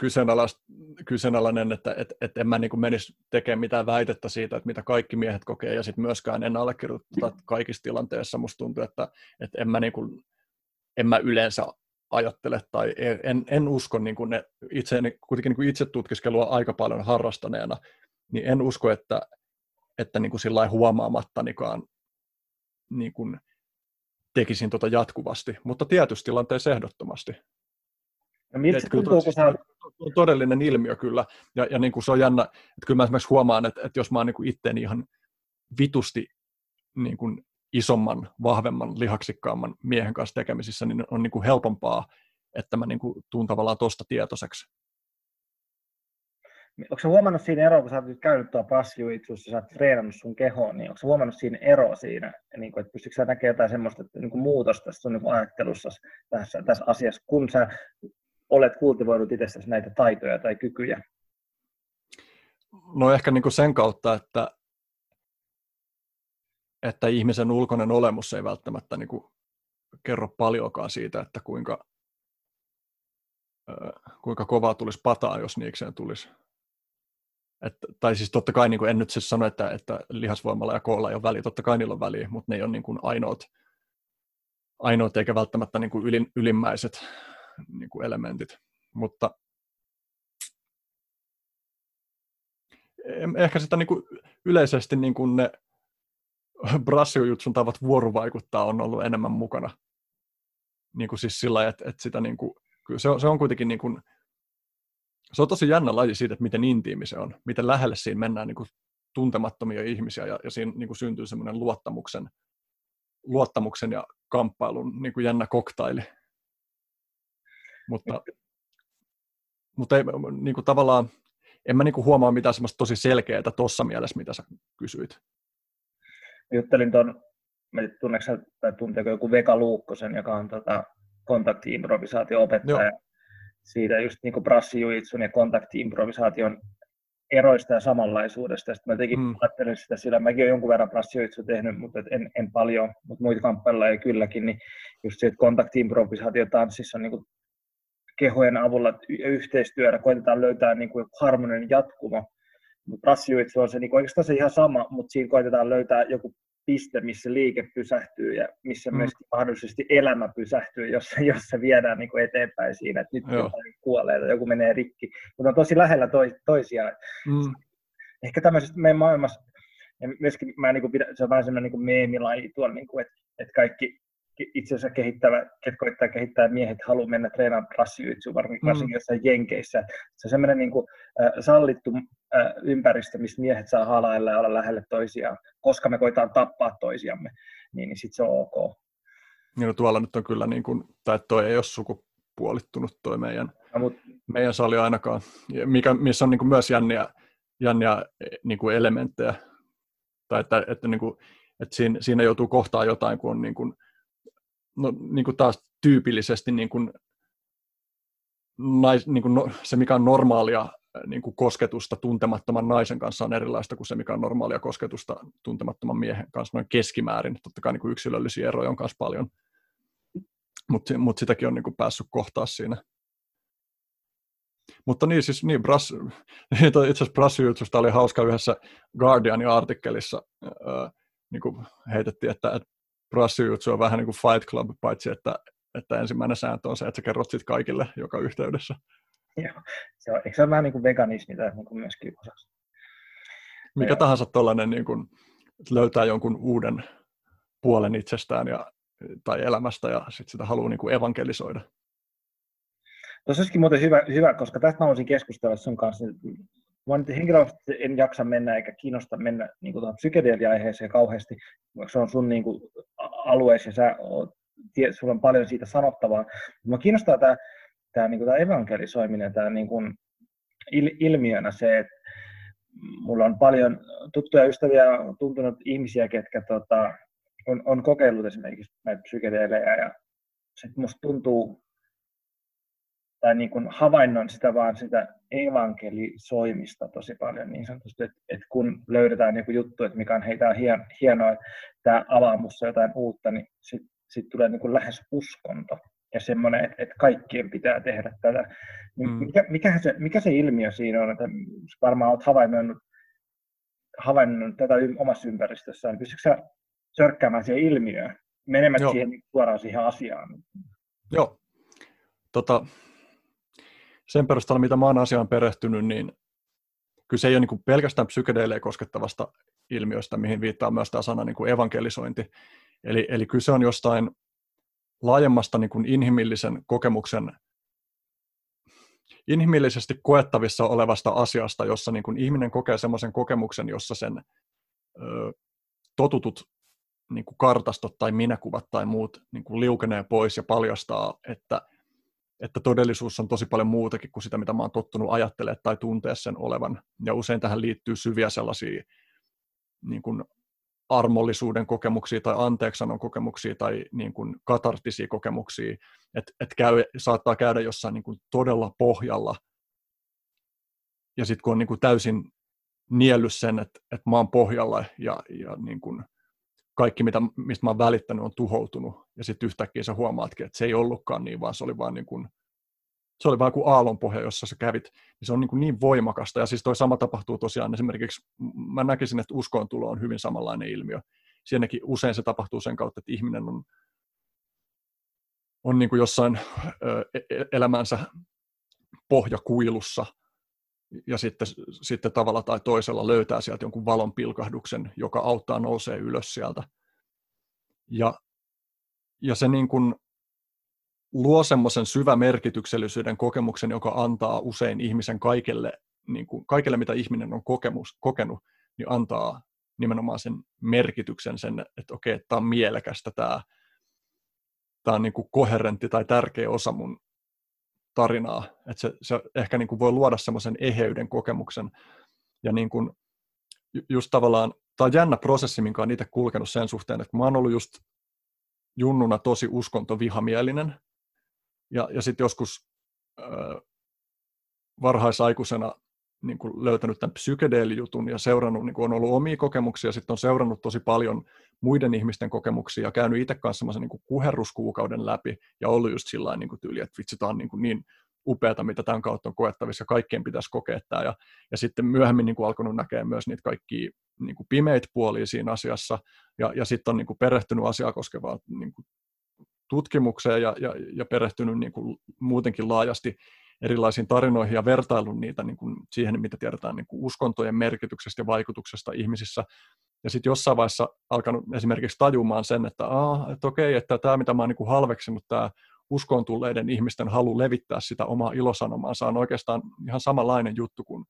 kyseenalainen, että et, et en mä niin menisi tekemään mitään väitettä siitä, että mitä kaikki miehet kokee, ja sitten myöskään en allekirjoita kaikissa tilanteissa. Musta tuntuu, että, että en, mä niin kuin, en mä yleensä ajattele tai en, en usko niin kuin ne itse, kuitenkin niin kuin itse tutkiskelua aika paljon harrastaneena, niin en usko, että, että niin kuin sillä huomaamattanikaan niin kuin tekisin tota jatkuvasti, mutta tietysti tilanteessa ehdottomasti. No, miltä tuntuu, kun sä... on todellinen ilmiö kyllä, ja, ja niin kuin se on jännä, että kyllä mä esimerkiksi huomaan, että, että jos mä oon niin kuin itteeni ihan vitusti niin kuin isomman, vahvemman, lihaksikkaamman miehen kanssa tekemisissä, niin on niin kuin helpompaa, että mä niin kuin tuun tavallaan tuosta tietoiseksi. Onko sä huomannut siinä eroa, kun sä oot nyt käynyt tuolla passijuitsussa, sä oot treenannut sun kehoon, niin onko huomannut siinä eroa siinä, niin kuin, että pystytkö sä näkemään jotain semmoista niin kuin muutosta sun niin ajattelussa tässä, tässä asiassa, kun sä olet kultivoinut itsestäsi näitä taitoja tai kykyjä? No ehkä niin kuin sen kautta, että, että ihmisen ulkoinen olemus ei välttämättä niin kuin kerro paljonkaan siitä, että kuinka, kuinka kovaa tulisi pataa, jos niikseen tulisi. Et, tai siis totta kai niin kuin en nyt siis sano, että, että lihasvoimalla ja koolla ei ole väliä, totta kai niillä on väliä, mutta ne ei ole niin kuin ainoat, ainoat eikä välttämättä niin kuin ylin, ylimmäiset niin kuin elementit. Mutta ehkä sitä niin kuin yleisesti niin kuin ne brassiojutsun tavat vuorovaikuttaa on ollut enemmän mukana. Niin kuin siis sillä että, että sitä niin kuin, se, on, se on kuitenkin niin kuin, se on tosi jännä laji siitä, että miten intiimi se on, miten lähelle siinä mennään niin kuin tuntemattomia ihmisiä ja, ja siinä niin kuin syntyy semmoinen luottamuksen, luottamuksen ja kamppailun niin kuin jännä koktaili. Mutta mutta ei, niin kuin tavallaan, en mä niin kuin huomaa mitään semmoista tosi selkeää tuossa mielessä, mitä sä kysyit. Juttelin tuon, tunneeko tai tunteeko joku Veka Luukkosen, joka on tota, kontaktiimprovisaatio-opettaja. Joo. Siitä just niin kuin brassijujitsun ja kontaktiimprovisaation eroista ja samanlaisuudesta. Sitten mä tekin mm. ajattelin sitä sillä, mäkin olen jonkun verran brassijujitsu tehnyt, mutta en, en paljon, mutta muita ei kylläkin, niin just se, että kontaktiimprovisaatio tanssissa on niin kuin kehojen avulla yhteistyöllä koitetaan löytää niin kuin harmoninen jatkumo. Mutta brassijujitsu on se niin oikeastaan se ihan sama, mutta siinä koitetaan löytää joku piste, missä liike pysähtyy ja missä mm. myös mahdollisesti elämä pysähtyy, jos, jos se viedään niin kuin eteenpäin siinä, että nyt jotain kuolee tai joku menee rikki. Mutta on tosi lähellä toi, toisiaan. Mm. Ehkä tämmöisessä meidän maailmassa, ja myöskin mä niin kuin pidän, se on vähän semmoinen niin meemilaji tuolla, niin kuin, että, että kaikki itse asiassa kehittävä, ketkä koittaa kehittää miehet haluaa mennä treenaamaan brassijutsu, varsinkin, mm. varsinkin jossain jenkeissä. Se on semmoinen niin kuin, äh, sallittu äh, ympäristö, missä miehet saa halailla ja olla lähelle toisiaan, koska me koitaan tappaa toisiamme, niin, niin sitten se on ok. Niin no tuolla nyt on kyllä, niin kuin, tai toi ei ole sukupuolittunut toi meidän, no, mut, meidän sali ainakaan, mikä, missä on niin kuin myös jänniä, jänniä niin kuin elementtejä, tai että, että, niin kuin, että siinä, siinä joutuu kohtaan jotain, kun on niin kuin, no, niin kuin taas tyypillisesti niin kuin, nais, niin kuin no, se, mikä on normaalia niin kuin kosketusta tuntemattoman naisen kanssa on erilaista kuin se, mikä on normaalia kosketusta tuntemattoman miehen kanssa noin keskimäärin. Totta kai niin kuin yksilöllisiä eroja on myös paljon, mutta mut sitäkin on niin kuin päässyt kohtaa siinä. Mutta niin, siis niin, Brass, itse asiassa Brassiytsusta oli hauska yhdessä Guardianin artikkelissa, äh, niin kuin heitettiin, että, että brassijutsu on vähän niin kuin Fight Club, paitsi että, että ensimmäinen sääntö on se, että sä kerrot sit kaikille joka yhteydessä. Joo, se on, eikö se ole vähän niin kuin veganismi tai niin kuin myöskin osaksi? Mikä ja. tahansa tuollainen niin kuin, löytää jonkun uuden puolen itsestään ja, tai elämästä ja sitten sitä haluaa niin kuin evankelisoida. Tuossa olisikin muuten hyvä, hyvä, koska tästä mä voisin keskustella sun kanssa Mä henkilökohtaisesti en jaksa mennä eikä kiinnosta mennä niin tuohon psykedelia-aiheeseen kauheasti, se on sun niin kuin, alueessa ja sä oot, sulla on paljon siitä sanottavaa. Mä kiinnostaa tämä, tämä, niin kuin, tämä evankelisoiminen tämä niin kuin, il, ilmiönä se, että mulla on paljon tuttuja ystäviä, tuntunut ihmisiä, ketkä tota, on, on kokeillut esimerkiksi näitä psykedeelejä ja sitten musta tuntuu tai niin kuin havainnon sitä vaan sitä evankelisoimista tosi paljon niin sanotusti, että, että kun löydetään joku juttu, että mikä on heitä on hien, hienoa, että tämä avaa musta jotain uutta, niin sitten sit tulee niin kuin lähes uskonto ja semmoinen, että, että kaikkien pitää tehdä tätä. Niin mm. Mikä, mikä, se, mikä se ilmiö siinä on, että varmaan olet havainnut, havainnut tätä omassa ympäristössään, pystytkö sä sörkkäämään siihen ilmiöön, menemättä siihen suoraan siihen asiaan? Joo. Tota, sen perusteella, mitä mä oon asiaan perehtynyt, niin kyllä se ei ole niin pelkästään psykedeilejä koskettavasta ilmiöstä, mihin viittaa myös tämä sana niin evankelisointi. Eli, eli kyse on jostain laajemmasta niin kuin inhimillisen kokemuksen, inhimillisesti koettavissa olevasta asiasta, jossa niin kuin ihminen kokee semmoisen kokemuksen, jossa sen ö, totutut niin kuin kartastot tai minäkuvat tai muut niin kuin liukenee pois ja paljastaa, että että todellisuus on tosi paljon muutakin kuin sitä, mitä mä oon tottunut ajattelemaan tai tuntea sen olevan. Ja usein tähän liittyy syviä sellaisia niin kuin armollisuuden kokemuksia tai anteeksanon kokemuksia tai niin kuin katartisia kokemuksia, että et käy, saattaa käydä jossain niin kuin todella pohjalla. Ja sitten kun on niin kuin täysin niellyt sen, että, että mä oon pohjalla ja, ja niin kuin kaikki, mitä, mistä mä oon välittänyt, on tuhoutunut. Ja sitten yhtäkkiä sä huomaatkin, että se ei ollutkaan niin, vaan se oli vaan niin kuin, se oli vaan kuin aallonpohja, jossa sä kävit. Niin se on niin, kuin niin voimakasta. Ja siis toi sama tapahtuu tosiaan esimerkiksi, mä näkisin, että uskoontulo on hyvin samanlainen ilmiö. Siinäkin usein se tapahtuu sen kautta, että ihminen on, on niin kuin jossain ö, e-, e-, elämänsä pohjakuilussa – ja sitten, sitten tavalla tai toisella löytää sieltä jonkun valon pilkahduksen, joka auttaa nousee ylös sieltä. Ja, ja se niin kuin luo semmoisen syvä merkityksellisyyden kokemuksen, joka antaa usein ihmisen kaikelle, niin kuin, kaikelle mitä ihminen on kokemus, kokenut, niin antaa nimenomaan sen merkityksen, sen, että okei, tämä on mielekästä, tämä, tämä on niin kuin koherentti tai tärkeä osa mun tarinaa. Että se, se ehkä niin kuin voi luoda semmoisen eheyden kokemuksen. Ja niin kuin, just tavallaan, tämä on jännä prosessi, minkä olen itse kulkenut sen suhteen, että mä oon ollut just junnuna tosi uskontovihamielinen. Ja, ja sitten joskus äh, varhaisaikuisena niin kuin löytänyt tämän psykedeelijutun ja seurannut, niin kuin on ollut omia kokemuksia, sitten on seurannut tosi paljon muiden ihmisten kokemuksia ja käynyt itse kanssa niin kuherruskuukauden läpi ja ollut just sillä niin tyyli, että vitsi, tämä on niin, kuin niin upeata, mitä tämän kautta on koettavissa, kaikkien pitäisi kokea tämä. Ja, ja sitten myöhemmin niin kuin alkanut näkeä myös niitä kaikkia niin kuin pimeitä puolia siinä asiassa, ja, ja sitten on niin kuin perehtynyt asiaa koskevaan niin kuin tutkimukseen ja, ja, ja perehtynyt niin kuin muutenkin laajasti erilaisiin tarinoihin ja vertailun niitä niin kuin siihen, mitä tiedetään niin kuin uskontojen merkityksestä ja vaikutuksesta ihmisissä. Ja sitten jossain vaiheessa alkanut esimerkiksi tajumaan sen, että, Aa, että okei, että tämä mitä mä oon niin halveksinut, tämä uskoon tulleiden ihmisten halu levittää sitä omaa ilosanomaansa on oikeastaan ihan samanlainen juttu kuin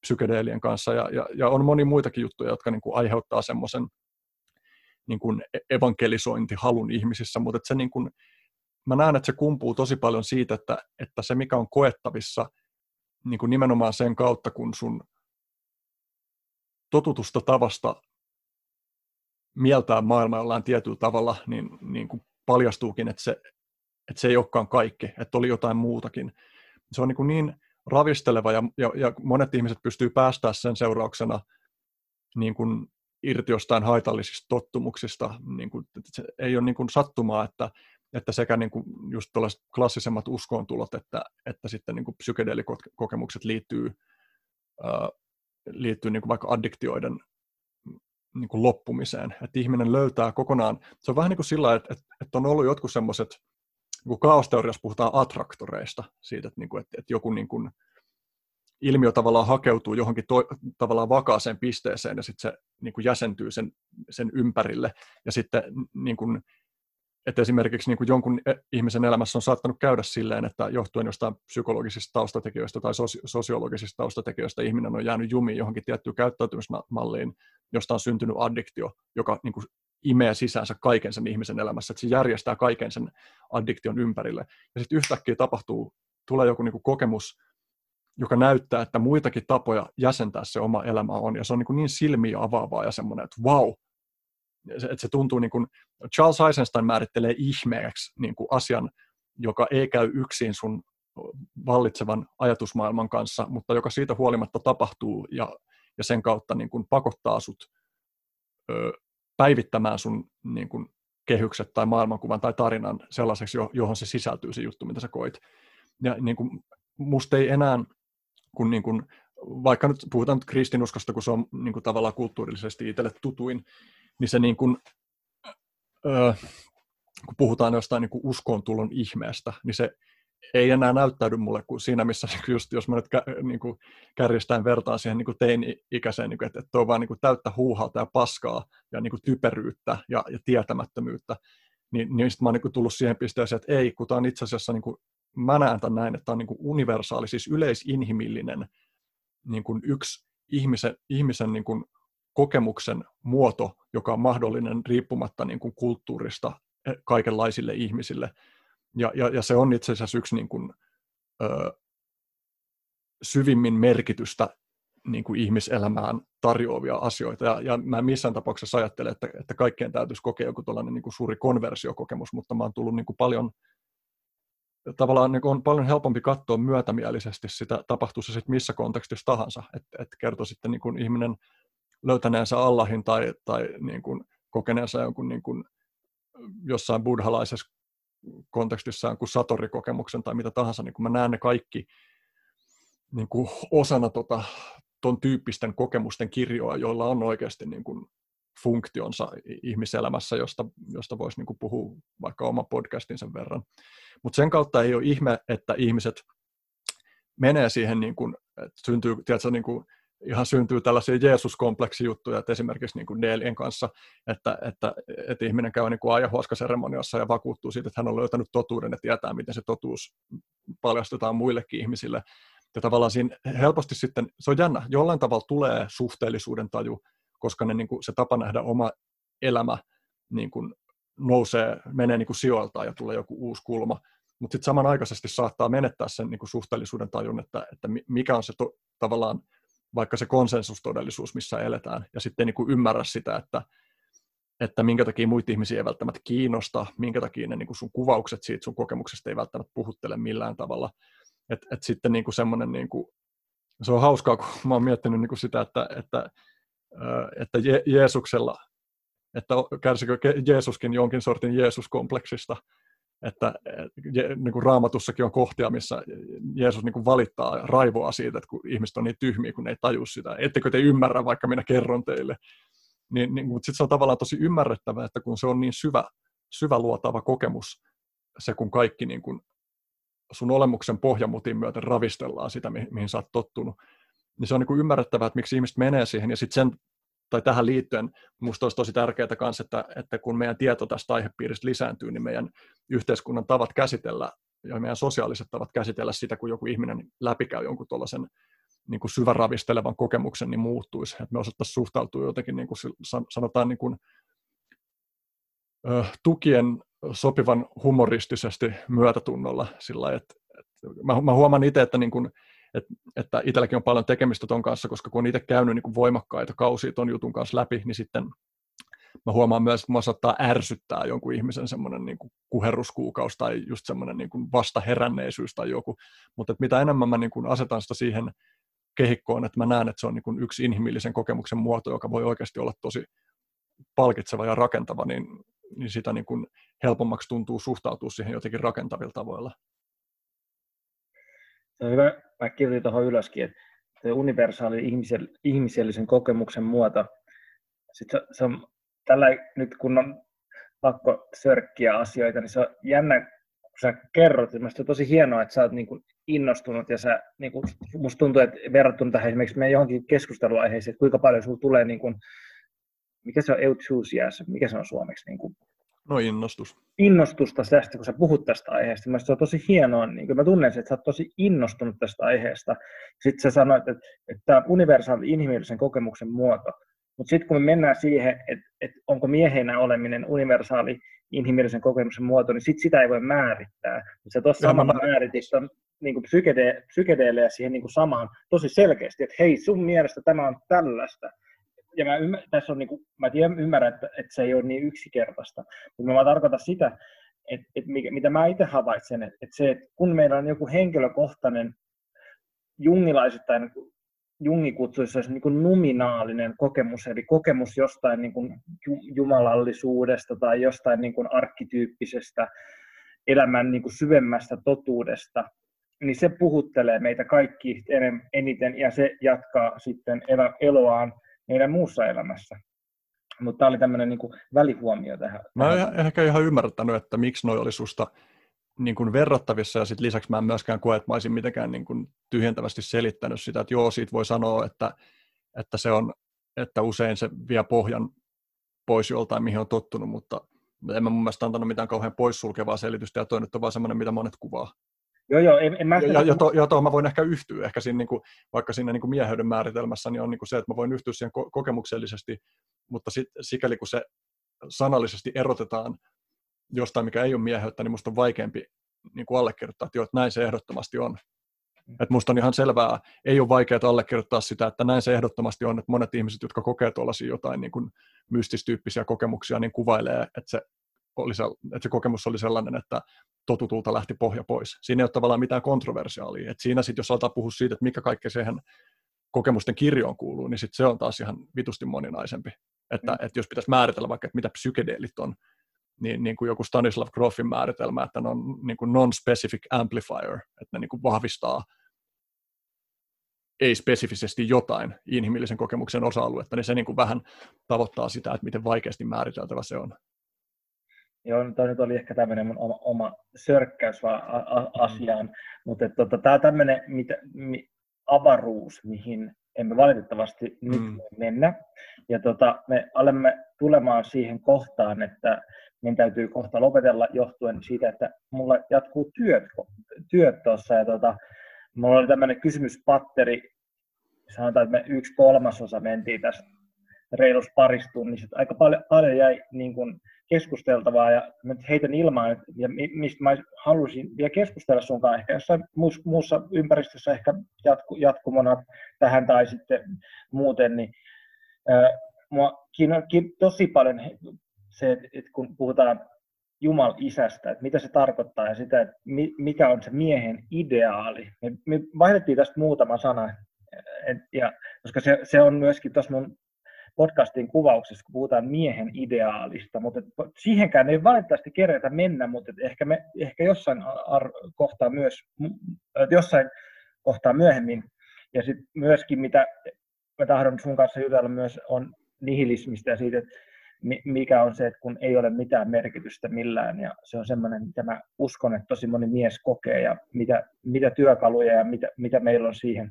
psykedeelien kanssa. Ja, ja, ja on moni muitakin juttuja, jotka niin kuin aiheuttaa semmoisen niin kuin e-, evankelisointihalun ihmisissä, mutta se niin kuin, mä näen, että se kumpuu tosi paljon siitä, että, että se mikä on koettavissa niin kuin nimenomaan sen kautta, kun sun totutusta tavasta mieltää maailma jollain tietyllä tavalla, niin, niin kuin paljastuukin, että se, että se ei olekaan kaikki, että oli jotain muutakin. Se on niin, kuin niin ravisteleva ja, ja, ja monet ihmiset pystyy päästää sen seurauksena niin kuin irti jostain haitallisista tottumuksista. Niin kuin, se ei ole niin kuin sattumaa, että, että sekä niin kuin just klassisemmat uskoontulot että, että sitten niin kuin psykedeelikokemukset liittyy, ää, liittyy niin kuin vaikka addiktioiden niin kuin loppumiseen. Että ihminen löytää kokonaan, se on vähän niin kuin sillä että, että, että on ollut jotkut semmoiset, kun kaosteoriassa puhutaan attraktoreista, siitä, että, niin kuin, että, että joku niin kuin, ilmiö tavallaan hakeutuu johonkin to, tavallaan vakaaseen pisteeseen ja sitten se niin kuin jäsentyy sen, sen ympärille. Ja sitten niin kuin, että esimerkiksi niin kuin jonkun e, ihmisen elämässä on saattanut käydä silleen, että johtuen jostain psykologisista taustatekijöistä tai sosiologisista taustatekijöistä ihminen on jäänyt jumiin johonkin tiettyyn käyttäytymismalliin, josta on syntynyt addiktio, joka niin kuin imee sisäänsä kaiken sen ihmisen elämässä, että se järjestää kaiken sen addiktion ympärille. Ja sitten yhtäkkiä tapahtuu, tulee joku niin kuin kokemus, joka näyttää, että muitakin tapoja jäsentää se oma elämä on, ja se on niin, kuin niin silmiä avaavaa ja semmoinen, että wow, että se tuntuu niin kuin, Charles Eisenstein määrittelee ihmeeksi niin kuin asian, joka ei käy yksin sun vallitsevan ajatusmaailman kanssa, mutta joka siitä huolimatta tapahtuu ja, ja sen kautta niin kuin pakottaa sut ö, päivittämään sun niin kuin kehykset tai maailmankuvan tai tarinan sellaiseksi, johon se sisältyy se juttu, mitä sä koit. Ja niin kuin, musta ei enää, kun niin kuin, vaikka nyt puhutaan nyt kristinuskosta, kun se on niin kuin tavallaan kulttuurillisesti itselle tutuin, niin se niin kuin, öö, kun puhutaan jostain niin uskoon tulon ihmeestä, niin se ei enää näyttäydy mulle kuin siinä, missä just, jos mä nyt kä, niin kuin kärjistään vertaan siihen niin kuin teini-ikäiseen, niin kuin, että, että on vaan niin kuin täyttä huuhalta ja paskaa ja niin kuin typeryyttä ja, ja tietämättömyyttä, niin, niin sitten mä oon niin kuin tullut siihen pisteeseen, että ei, kun tämä on itse asiassa, niin kuin, mä näen tämän näin, että tämä on niin kuin universaali, siis yleisinhimillinen niin kuin yksi ihmisen, ihmisen niin kuin kokemuksen muoto, joka on mahdollinen riippumatta niin kuin kulttuurista e, kaikenlaisille ihmisille. Ja, ja, ja se on itse asiassa yksi niin kuin, ö, syvimmin merkitystä niin kuin ihmiselämään tarjoavia asioita. Ja, ja mä en missään tapauksessa ajattele, että, että kaikkien täytyisi kokea joku tällainen niin kuin suuri konversiokokemus, mutta mä oon tullut niin kuin paljon, tavallaan niin on paljon helpompi katsoa myötämielisesti sitä, tapahtuu se sitten missä kontekstissa tahansa, että et kertoo sitten niin kuin ihminen löytäneensä Allahin tai, tai niin kuin kokeneensa jonkun niin kuin jossain buddhalaisessa kontekstissa jonkun satorikokemuksen tai mitä tahansa, niin kun mä näen ne kaikki niin kuin osana tota, ton tyyppisten kokemusten kirjoa, joilla on oikeasti niin kuin funktionsa ihmiselämässä, josta, josta voisi niin puhua vaikka oma podcastin sen verran. Mutta sen kautta ei ole ihme, että ihmiset menee siihen, niin kuin, että syntyy tiedätkö, niin kuin ihan syntyy tällaisia Jeesus-kompleksijuttuja, että esimerkiksi niin kuin Delien kanssa, että, että, että ihminen käy niin ayahuasca-seremoniassa ja vakuuttuu siitä, että hän on löytänyt totuuden ja tietää, miten se totuus paljastetaan muillekin ihmisille. Ja tavallaan siinä helposti sitten, se on jännä, jollain tavalla tulee suhteellisuuden taju, koska ne, niin kuin, se tapa nähdä oma elämä niin kuin nousee, menee niin kuin sijoiltaan ja tulee joku uusi kulma. mutta sitten samanaikaisesti saattaa menettää sen niin kuin suhteellisuuden tajun, että, että mikä on se to, tavallaan vaikka se konsensustodellisuus, missä eletään, ja sitten niin kuin ymmärrä sitä, että, että minkä takia muita ihmisiä ei välttämättä kiinnosta, minkä takia ne niin kuin sun kuvaukset siitä sun kokemuksesta ei välttämättä puhuttele millään tavalla. Et, et sitten niin kuin semmoinen, niin kuin, se on hauskaa, kun mä oon miettinyt niin kuin sitä, että, että, että Je- Jeesuksella, että kärsikö Jeesuskin jonkin sortin Jeesus-kompleksista, että niin kuin raamatussakin on kohtia, missä Jeesus niin kuin valittaa raivoa siitä, että kun ihmiset on niin tyhmiä, kun ne ei taju sitä. Ettekö te ymmärrä, vaikka minä kerron teille. Niin, niin, mutta sitten se on tavallaan tosi ymmärrettävä, että kun se on niin syvä, syvä luotava kokemus, se kun kaikki niin kuin sun olemuksen pohjamutin myöten ravistellaan sitä, mi- mihin sä oot tottunut, niin se on niin kuin ymmärrettävää, että miksi ihmiset menee siihen, ja sitten sen tai tähän liittyen minusta olisi tosi tärkeää myös, että, että kun meidän tieto tästä aihepiiristä lisääntyy, niin meidän yhteiskunnan tavat käsitellä ja meidän sosiaaliset tavat käsitellä sitä, kun joku ihminen läpikäy jonkun tuollaisen niin kuin syväravistelevan kokemuksen, niin muuttuisi. Että me osattaisiin suhtautua jotenkin, niin kuin sanotaan, niin kuin, tukien sopivan humoristisesti myötätunnolla. Sillä että, että mä, mä huomaan itse, että niin kuin, että, että itselläkin on paljon tekemistä ton kanssa, koska kun on itse käynyt niin kuin voimakkaita kausia ton jutun kanssa läpi, niin sitten mä huomaan myös, että mua saattaa ärsyttää jonkun ihmisen semmoinen niin kuin kuherruskuukausi tai just semmoinen niin vastaheränneisyys tai joku, mutta että mitä enemmän mä niin kuin asetan sitä siihen kehikkoon, että mä näen, että se on niin kuin yksi inhimillisen kokemuksen muoto, joka voi oikeasti olla tosi palkitseva ja rakentava, niin, niin sitä niin kuin helpommaksi tuntuu suhtautua siihen jotenkin rakentavilla tavoilla. Se on hyvä, mä kirjoitin tuohon ylöskin, että universaali ihmisellisen kokemuksen muoto, sitten se, se on tällä nyt kun on pakko sörkkiä asioita, niin se on jännä, kun sä kerrot, ja on tosi hienoa, että sä oot niin kuin innostunut, ja sä, niin kuin, musta tuntuu, että verrattuna tähän esimerkiksi meidän johonkin keskusteluaiheeseen, että kuinka paljon sulla tulee, niin kuin, mikä se on enthusiasm, mikä se on suomeksi, niin kuin, No innostus. Innostusta tästä, kun sä puhut tästä aiheesta. Mielestäni se on tosi hienoa, niin mä tunnen että sä oot tosi innostunut tästä aiheesta. Sitten sä sanoit, että, että tämä on universaali inhimillisen kokemuksen muoto. Mutta sitten kun me mennään siihen, että, että onko miehenä oleminen universaali inhimillisen kokemuksen muoto, niin sit sitä ei voi määrittää. Sä tuossa samalla mä... määritit on niin psykede- psykedeelejä siihen niin kuin samaan tosi selkeästi, että hei, sun mielestä tämä on tällaista ja mä, ymmär, tässä on, niin kuin, mä tiedän, ymmärrän, että, että se ei ole niin yksinkertaista, mutta mä tarkoitan sitä, että, että mikä, mitä mä itse havaitsen, että, että se, että kun meillä on joku henkilökohtainen jungilaisittain Jungi kutsuisi niin kuin numinaalinen kokemus, eli kokemus jostain niin kuin jumalallisuudesta tai jostain niin kuin arkkityyppisestä elämän niin kuin syvemmästä totuudesta, niin se puhuttelee meitä kaikki eniten ja se jatkaa sitten eloaan meidän muussa elämässä. Mutta tämä oli tämmöinen niin välihuomio tähän. Mä en ehkä ihan ymmärtänyt, että miksi noi oli susta niin kuin verrattavissa, ja sitten lisäksi mä en myöskään koe, että mä olisin mitenkään niin kuin tyhjentävästi selittänyt sitä, että joo, siitä voi sanoa, että, että se on, että usein se vie pohjan pois joltain, mihin on tottunut, mutta en mä mun mielestä antanut mitään kauhean poissulkevaa selitystä, ja toi nyt on vaan semmoinen, mitä monet kuvaa. Joo, joo, en, en mä... Ja, ja, to, ja tuohon mä voin ehkä yhtyä, ehkä siinä, niin kuin, vaikka siinä niin kuin mieheyden määritelmässä niin on niin kuin se, että mä voin yhtyä siihen ko- kokemuksellisesti, mutta sit, sikäli kun se sanallisesti erotetaan jostain, mikä ei ole mieheyttä, niin musta on vaikeampi niin kuin allekirjoittaa, että, jo, että näin se ehdottomasti on. Mm. Että musta on ihan selvää, ei ole vaikeaa allekirjoittaa sitä, että näin se ehdottomasti on, että monet ihmiset, jotka kokee tuollaisia jotain niin kuin mystistyyppisiä kokemuksia, niin kuvailee, että se, oli se, että se kokemus oli sellainen, että totutulta lähti pohja pois. Siinä ei ole tavallaan mitään kontroversiaalia. Et siinä sitten, jos aletaan puhua siitä, että mikä kaikki siihen kokemusten kirjoon kuuluu, niin sitten se on taas ihan vitusti moninaisempi. Että, mm. että jos pitäisi määritellä vaikka, että mitä psykedeelit on, niin, niin kuin joku Stanislav Grofin määritelmä, että ne on niin kuin non-specific amplifier, että ne niin kuin vahvistaa ei-spesifisesti jotain inhimillisen kokemuksen osa-aluetta, niin se niin kuin vähän tavoittaa sitä, että miten vaikeasti määriteltävä se on. Joo, toi nyt oli ehkä tämmöinen mun oma, oma sörkkäys vaan a, a, asiaan, mutta tota, tämä on tämmöinen mitä, mi, avaruus, mihin emme valitettavasti nyt mm. mennä. Ja tota, me olemme tulemaan siihen kohtaan, että meidän täytyy kohta lopetella johtuen siitä, että mulla jatkuu työt, työt tuossa. Ja tota, mulla oli tämmöinen kysymyspatteri, sanotaan, että me yksi kolmasosa mentiin tästä reilussa parissa tunnissa. Aika paljon, paljon jäi niin kuin keskusteltavaa ja mä heitän ilmaan, ja mistä mä halusin vielä keskustella sun kanssa ehkä jossain muussa ympäristössä ehkä jatku, jatkumona tähän tai sitten muuten, niin äh, mua kiinnostaa tosi paljon se, että kun puhutaan Jumal isästä, että mitä se tarkoittaa ja sitä, että mikä on se miehen ideaali. Me, me vaihdettiin tästä muutama sana, et, ja, koska se, se on myöskin tuossa mun podcastin kuvauksessa, kun puhutaan miehen ideaalista, mutta siihenkään ei valitettavasti kerätä mennä, mutta ehkä, me, ehkä jossain ar- kohtaa myös, jossain kohtaa myöhemmin. Ja sitten myöskin, mitä mä tahdon sun kanssa jutella myös, on nihilismistä ja siitä, että mikä on se, että kun ei ole mitään merkitystä millään, ja se on semmoinen, mitä mä uskon, että tosi moni mies kokee, ja mitä, mitä työkaluja ja mitä, mitä meillä on siihen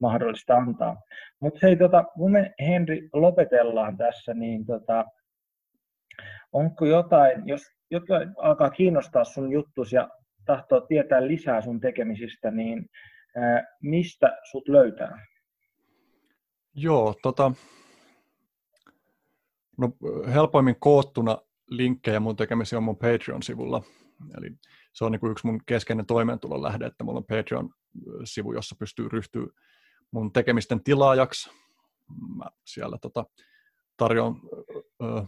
mahdollista antaa. Mutta hei, tota, kun me Henri lopetellaan tässä, niin tota, onko jotain, jos jotain alkaa kiinnostaa sun juttus ja tahtoo tietää lisää sun tekemisistä, niin ää, mistä sut löytää? Joo, tota, no helpoimmin koottuna linkkejä mun tekemisiä on mun Patreon-sivulla. Eli se on niin kuin yksi mun keskeinen toimeentulon lähde, että mulla on Patreon-sivu, jossa pystyy ryhtyä mun tekemisten tilaajaksi. Mä siellä tota, tarjoan ö,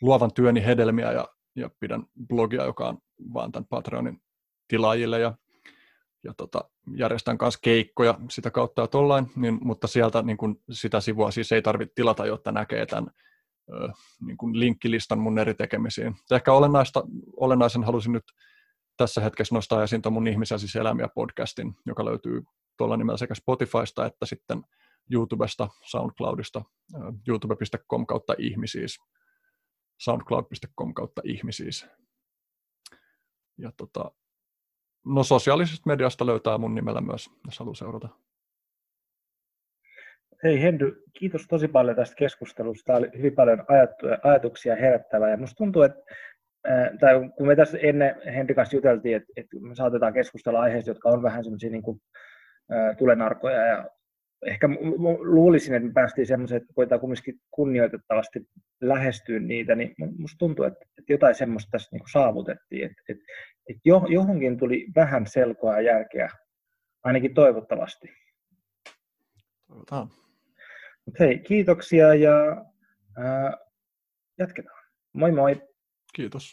luovan työni hedelmiä ja, ja pidän blogia, joka on vaan tämän Patreonin tilaajille ja, ja tota, järjestän kanssa keikkoja sitä kautta ja tollain, niin, mutta sieltä niin kun, sitä sivua siis ei tarvitse tilata, jotta näkee tämän ö, niin kun linkkilistan mun eri tekemisiin. Ehkä olennaista, olennaisen halusin nyt tässä hetkessä nostaa esiin mun Ihmisiä siis elämiä podcastin, joka löytyy tuolla nimellä sekä Spotifysta että sitten YouTubesta, SoundCloudista, youtube.com kautta ihmisiis, soundcloud.com kautta ihmisiis. Ja tota, no sosiaalisesta mediasta löytää mun nimellä myös, jos haluaa seurata. Hei Henry, kiitos tosi paljon tästä keskustelusta. Tämä oli hyvin paljon ajatuksia herättävää ja musta tuntuu, että tai kun me tässä ennen Henri kanssa juteltiin, että, että me saatetaan keskustella aiheista, jotka on vähän semmoisia niin kuin tulenarkoja ja ehkä luulisin, että me päästiin semmoiseen, että koetaan kumminkin kunnioitettavasti lähestyä niitä, niin musta tuntuu, että, että jotain semmoista tässä niin saavutettiin, että, että, että johonkin tuli vähän selkoa ja järkeä, ainakin toivottavasti. Toivotaan. Mut hei, kiitoksia ja ää, jatketaan. Moi moi. Kiitos.